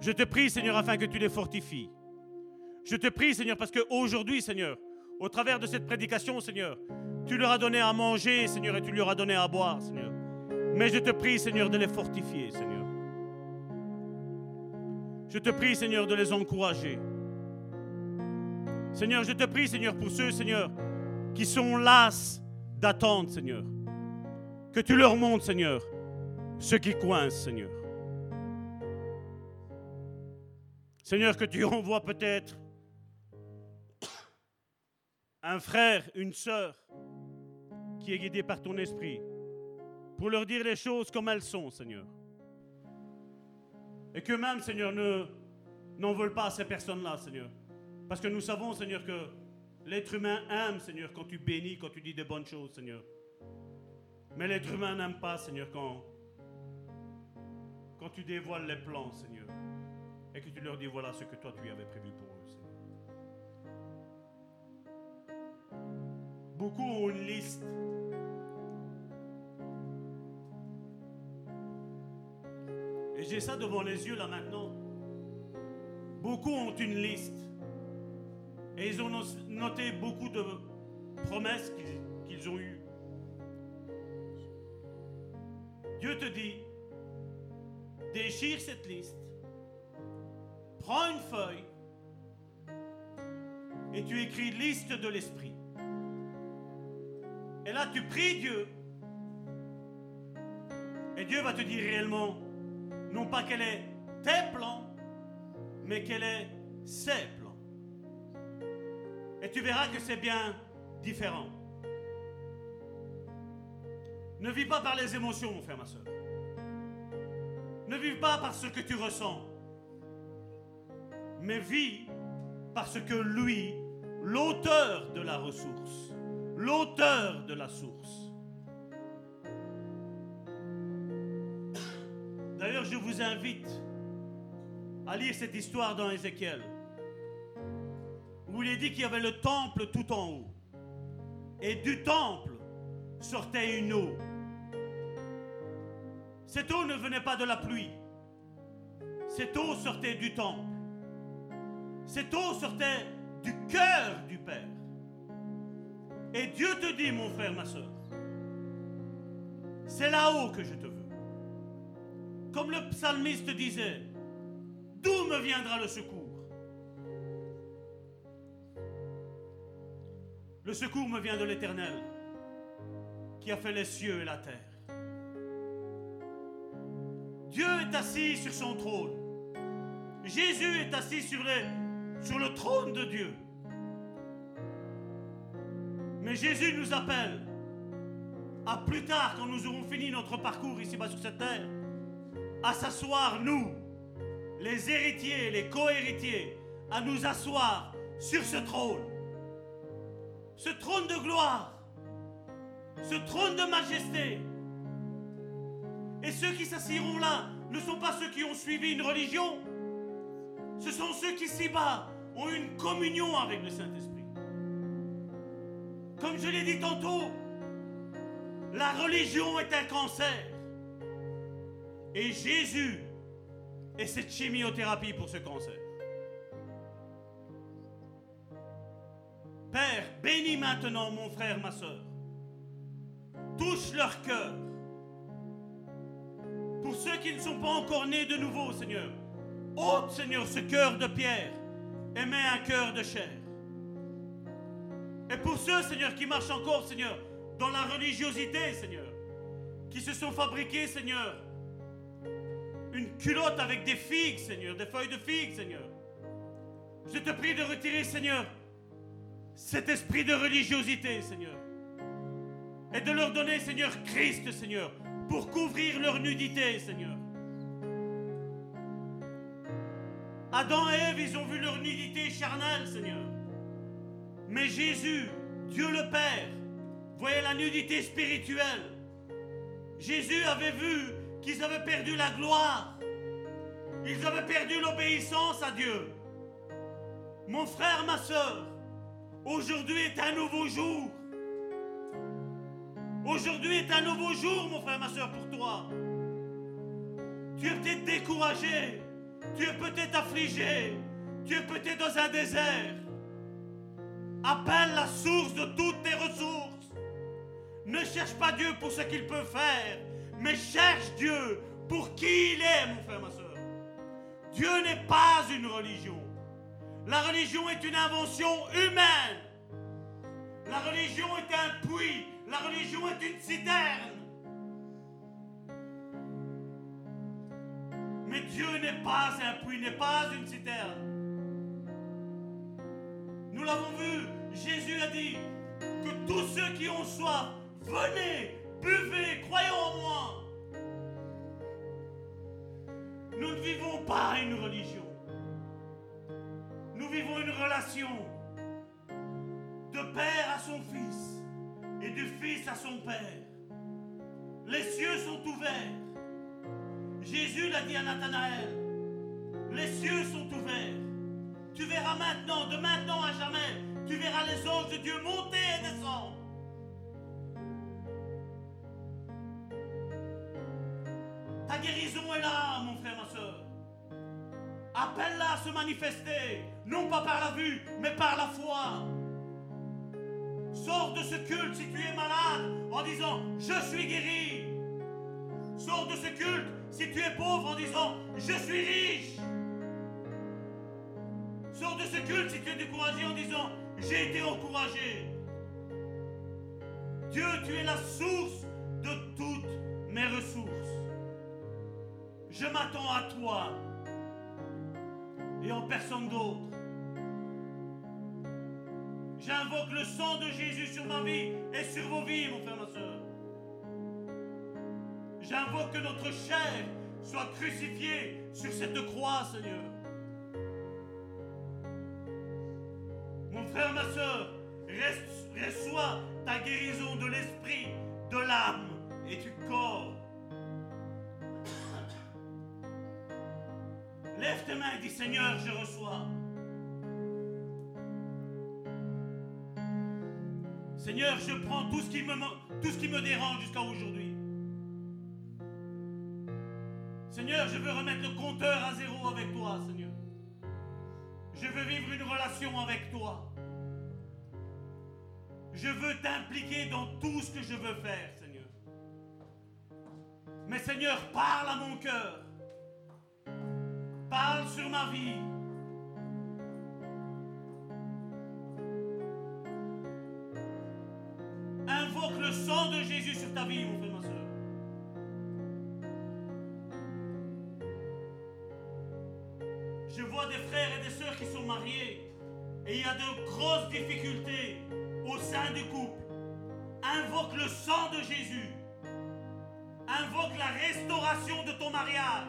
Je te prie, Seigneur, afin que tu les fortifies. Je te prie, Seigneur, parce qu'aujourd'hui, Seigneur, au travers de cette prédication, Seigneur, tu leur as donné à manger, Seigneur, et tu leur as donné à boire, Seigneur. Mais je te prie, Seigneur, de les fortifier, Seigneur. Je te prie, Seigneur, de les encourager. Seigneur, je te prie, Seigneur, pour ceux, Seigneur, qui sont las d'attendre, Seigneur. Que tu leur montres, Seigneur, ce qui coince, Seigneur. Seigneur, que tu envoies peut-être un frère, une sœur qui est guidé par ton esprit pour leur dire les choses comme elles sont, Seigneur. Et que même, Seigneur, ne n'en veulent pas à ces personnes-là, Seigneur. Parce que nous savons, Seigneur, que l'être humain aime, Seigneur, quand tu bénis, quand tu dis des bonnes choses, Seigneur. Mais l'être humain n'aime pas, Seigneur, quand, quand tu dévoiles les plans, Seigneur. Et que tu leur dis, voilà ce que toi tu avais prévu pour Beaucoup ont une liste. Et j'ai ça devant les yeux là maintenant. Beaucoup ont une liste. Et ils ont noté beaucoup de promesses qu'ils ont eues. Dieu te dit, déchire cette liste, prends une feuille et tu écris liste de l'esprit. Et là, tu pries Dieu. Et Dieu va te dire réellement, non pas quel est tes plans, mais quel est ses plans. Et tu verras que c'est bien différent. Ne vis pas par les émotions, mon frère, ma soeur. Ne vis pas par ce que tu ressens. Mais vis parce que lui, l'auteur de la ressource, l'auteur de la source. D'ailleurs, je vous invite à lire cette histoire dans Ézéchiel, où il est dit qu'il y avait le temple tout en haut. Et du temple sortait une eau cette eau ne venait pas de la pluie. Cette eau sortait du temple. Cette eau sortait du cœur du Père. Et Dieu te dit, mon frère, ma soeur, c'est là-haut que je te veux. Comme le psalmiste disait, d'où me viendra le secours? Le secours me vient de l'Éternel, qui a fait les cieux et la terre. Dieu est assis sur son trône. Jésus est assis sur, sur le trône de Dieu. Mais Jésus nous appelle à plus tard, quand nous aurons fini notre parcours ici-bas sur cette terre, à s'asseoir, nous, les héritiers, les co-héritiers, à nous asseoir sur ce trône. Ce trône de gloire, ce trône de majesté, Et ceux qui s'assiront là ne sont pas ceux qui ont suivi une religion. Ce sont ceux qui s'y-bas ont une communion avec le Saint-Esprit. Comme je l'ai dit tantôt, la religion est un cancer. Et Jésus est cette chimiothérapie pour ce cancer. Père, bénis maintenant mon frère, ma soeur. Touche leur cœur. Pour ceux qui ne sont pas encore nés de nouveau, Seigneur, ôte, Seigneur, ce cœur de pierre et mets un cœur de chair. Et pour ceux, Seigneur, qui marchent encore, Seigneur, dans la religiosité, Seigneur, qui se sont fabriqués, Seigneur, une culotte avec des figues, Seigneur, des feuilles de figues, Seigneur. Je te prie de retirer, Seigneur, cet esprit de religiosité, Seigneur. Et de leur donner, Seigneur, Christ, Seigneur, pour couvrir leur nudité, Seigneur. Adam et Ève, ils ont vu leur nudité charnelle, Seigneur. Mais Jésus, Dieu le Père, voyait la nudité spirituelle. Jésus avait vu qu'ils avaient perdu la gloire. Ils avaient perdu l'obéissance à Dieu. Mon frère, ma soeur, aujourd'hui est un nouveau jour. Aujourd'hui est un nouveau jour, mon frère, ma soeur, pour toi. Tu es peut-être découragé. Tu es peut-être affligé. Tu es peut-être dans un désert. Appelle la source de toutes tes ressources. Ne cherche pas Dieu pour ce qu'il peut faire, mais cherche Dieu pour qui il est, mon frère, ma soeur. Dieu n'est pas une religion. La religion est une invention humaine. La religion est un puits. La religion est une citerne. Mais Dieu n'est pas un puits, n'est pas une citerne. Nous l'avons vu, Jésus a dit que tous ceux qui ont soif, venez, buvez, croyez en moi. Nous ne vivons pas une religion. Nous vivons une relation de père à son fils et du fils à son père. Les cieux sont ouverts. Jésus l'a dit à Nathanaël. Les cieux sont ouverts. Tu verras maintenant, de maintenant à jamais, tu verras les anges de Dieu monter et descendre. Ta guérison est là, mon frère, ma soeur. Appelle-la à se manifester, non pas par la vue, mais par la foi. Sors de ce culte si tu es malade en disant Je suis guéri. Sors de ce culte si tu es pauvre en disant Je suis riche. Ce culte si tu es découragé en disant J'ai été encouragé. Dieu, tu es la source de toutes mes ressources. Je m'attends à toi et en personne d'autre. J'invoque le sang de Jésus sur ma vie et sur vos vies, mon frère, ma soeur. J'invoque que notre chair soit crucifiée sur cette croix, Seigneur. De l'esprit, de l'âme et du corps. Lève tes mains et dis Seigneur, je reçois. Seigneur, je prends tout ce qui me dérange jusqu'à aujourd'hui. Seigneur, je veux remettre le compteur à zéro avec toi, Seigneur. Je veux vivre une relation avec toi. Je veux t'impliquer dans tout ce que je veux faire, Seigneur. Mais Seigneur, parle à mon cœur. Parle sur ma vie. Invoque le sang de Jésus sur ta vie, mon frère, ma soeur. Je vois des frères et des sœurs qui sont mariés et il y a de grosses difficultés au sein du couple. Invoque le sang de Jésus. Invoque la restauration de ton mariage.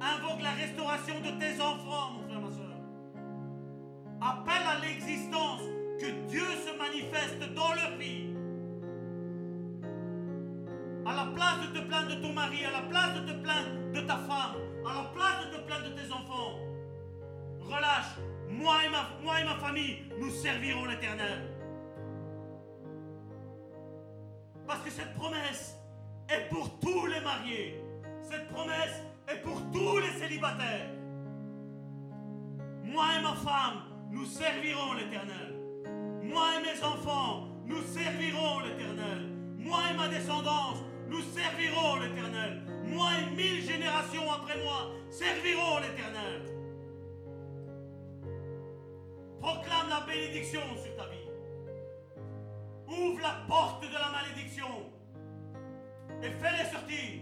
Invoque la restauration de tes enfants, mon frère, ma soeur. Appelle à l'existence que Dieu se manifeste dans leur vie. À la place de te plaindre de ton mari, à la place de te plaindre de ta femme, à la place de te plaindre de tes enfants, relâche. Moi et ma, moi et ma famille, nous servirons l'Éternel. Parce que cette promesse est pour tous les mariés. Cette promesse est pour tous les célibataires. Moi et ma femme, nous servirons l'Éternel. Moi et mes enfants, nous servirons l'Éternel. Moi et ma descendance, nous servirons l'Éternel. Moi et mille générations après moi, servirons l'Éternel. Proclame la bénédiction sur ta vie. Ouvre la porte de la malédiction et fais-les sortir.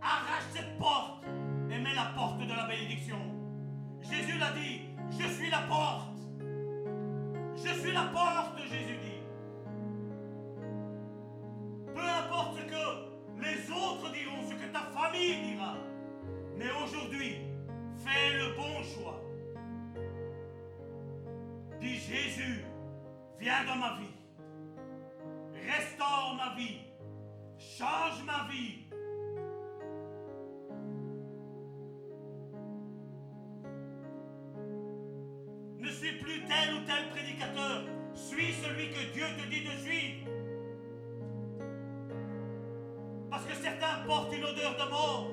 Arrache cette porte et mets la porte de la bénédiction. Jésus l'a dit, je suis la porte. Je suis la porte, Jésus dit. Peu importe ce que les autres diront, ce que ta famille dira. Mais aujourd'hui, fais le bon choix. Dis Jésus, viens dans ma vie. Restaure ma vie. Change ma vie. Ne suis plus tel ou tel prédicateur. Suis celui que Dieu te dit de suivre. Parce que certains portent une odeur de mort.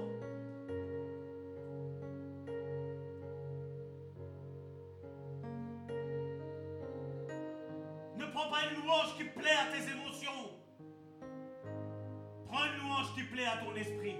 Prends pas une louange qui plaît à tes émotions. Prends une louange qui plaît à ton esprit.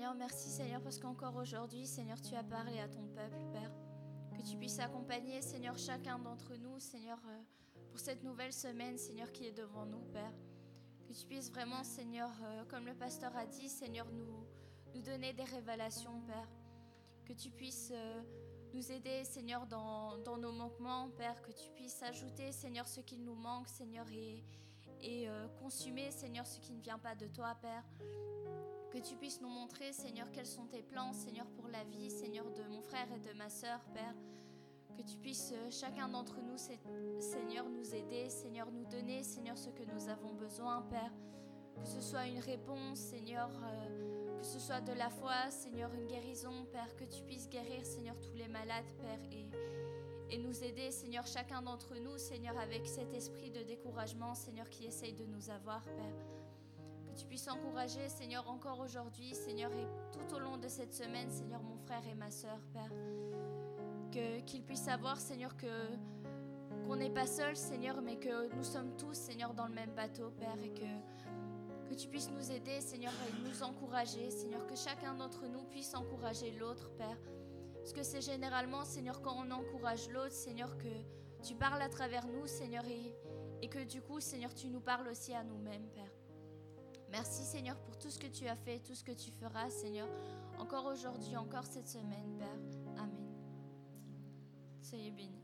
Seigneur, merci Seigneur, parce qu'encore aujourd'hui, Seigneur, tu as parlé à ton peuple, Père. Que tu puisses accompagner, Seigneur, chacun d'entre nous, Seigneur, euh, pour cette nouvelle semaine, Seigneur, qui est devant nous, Père. Que tu puisses vraiment, Seigneur, euh, comme le pasteur a dit, Seigneur, nous, donner des révélations, Père. Que tu puisses euh, nous aider, Seigneur, dans, nos manquements, Père. Que tu puisses ajouter, Seigneur, ce qu'il nous manque, Seigneur, et, et consumer, Seigneur, ce qui ne vient pas de toi, Père. Que tu puisses nous montrer, Seigneur, quels sont tes plans, Seigneur, pour la vie, Seigneur, de mon frère et de ma sœur, Père. Que tu puisses, chacun d'entre nous, Seigneur, nous aider, Seigneur, nous donner, Seigneur, ce que nous avons besoin, Père. Que ce soit une réponse, Seigneur, euh, que ce soit de la foi, Seigneur, une guérison, Père. Que tu puisses guérir, Seigneur, tous les malades, Père, et, et nous aider, Seigneur, chacun d'entre nous, Seigneur, avec cet esprit de découragement, Seigneur, qui essaye de nous avoir, Père. Que tu puisses encourager, Seigneur, encore aujourd'hui, Seigneur, et tout au long de cette semaine, Seigneur, mon frère et ma sœur, Père qu'il puisse savoir, Seigneur, que qu'on n'est pas seul, Seigneur, mais que nous sommes tous, Seigneur, dans le même bateau, Père, et que, que tu puisses nous aider, Seigneur, et nous encourager, Seigneur, que chacun d'entre nous puisse encourager l'autre, Père. Parce que c'est généralement, Seigneur, quand on encourage l'autre, Seigneur, que tu parles à travers nous, Seigneur, et, et que du coup, Seigneur, tu nous parles aussi à nous-mêmes, Père. Merci, Seigneur, pour tout ce que tu as fait, tout ce que tu feras, Seigneur, encore aujourd'hui, encore cette semaine, Père. Amen. Soyez bénis.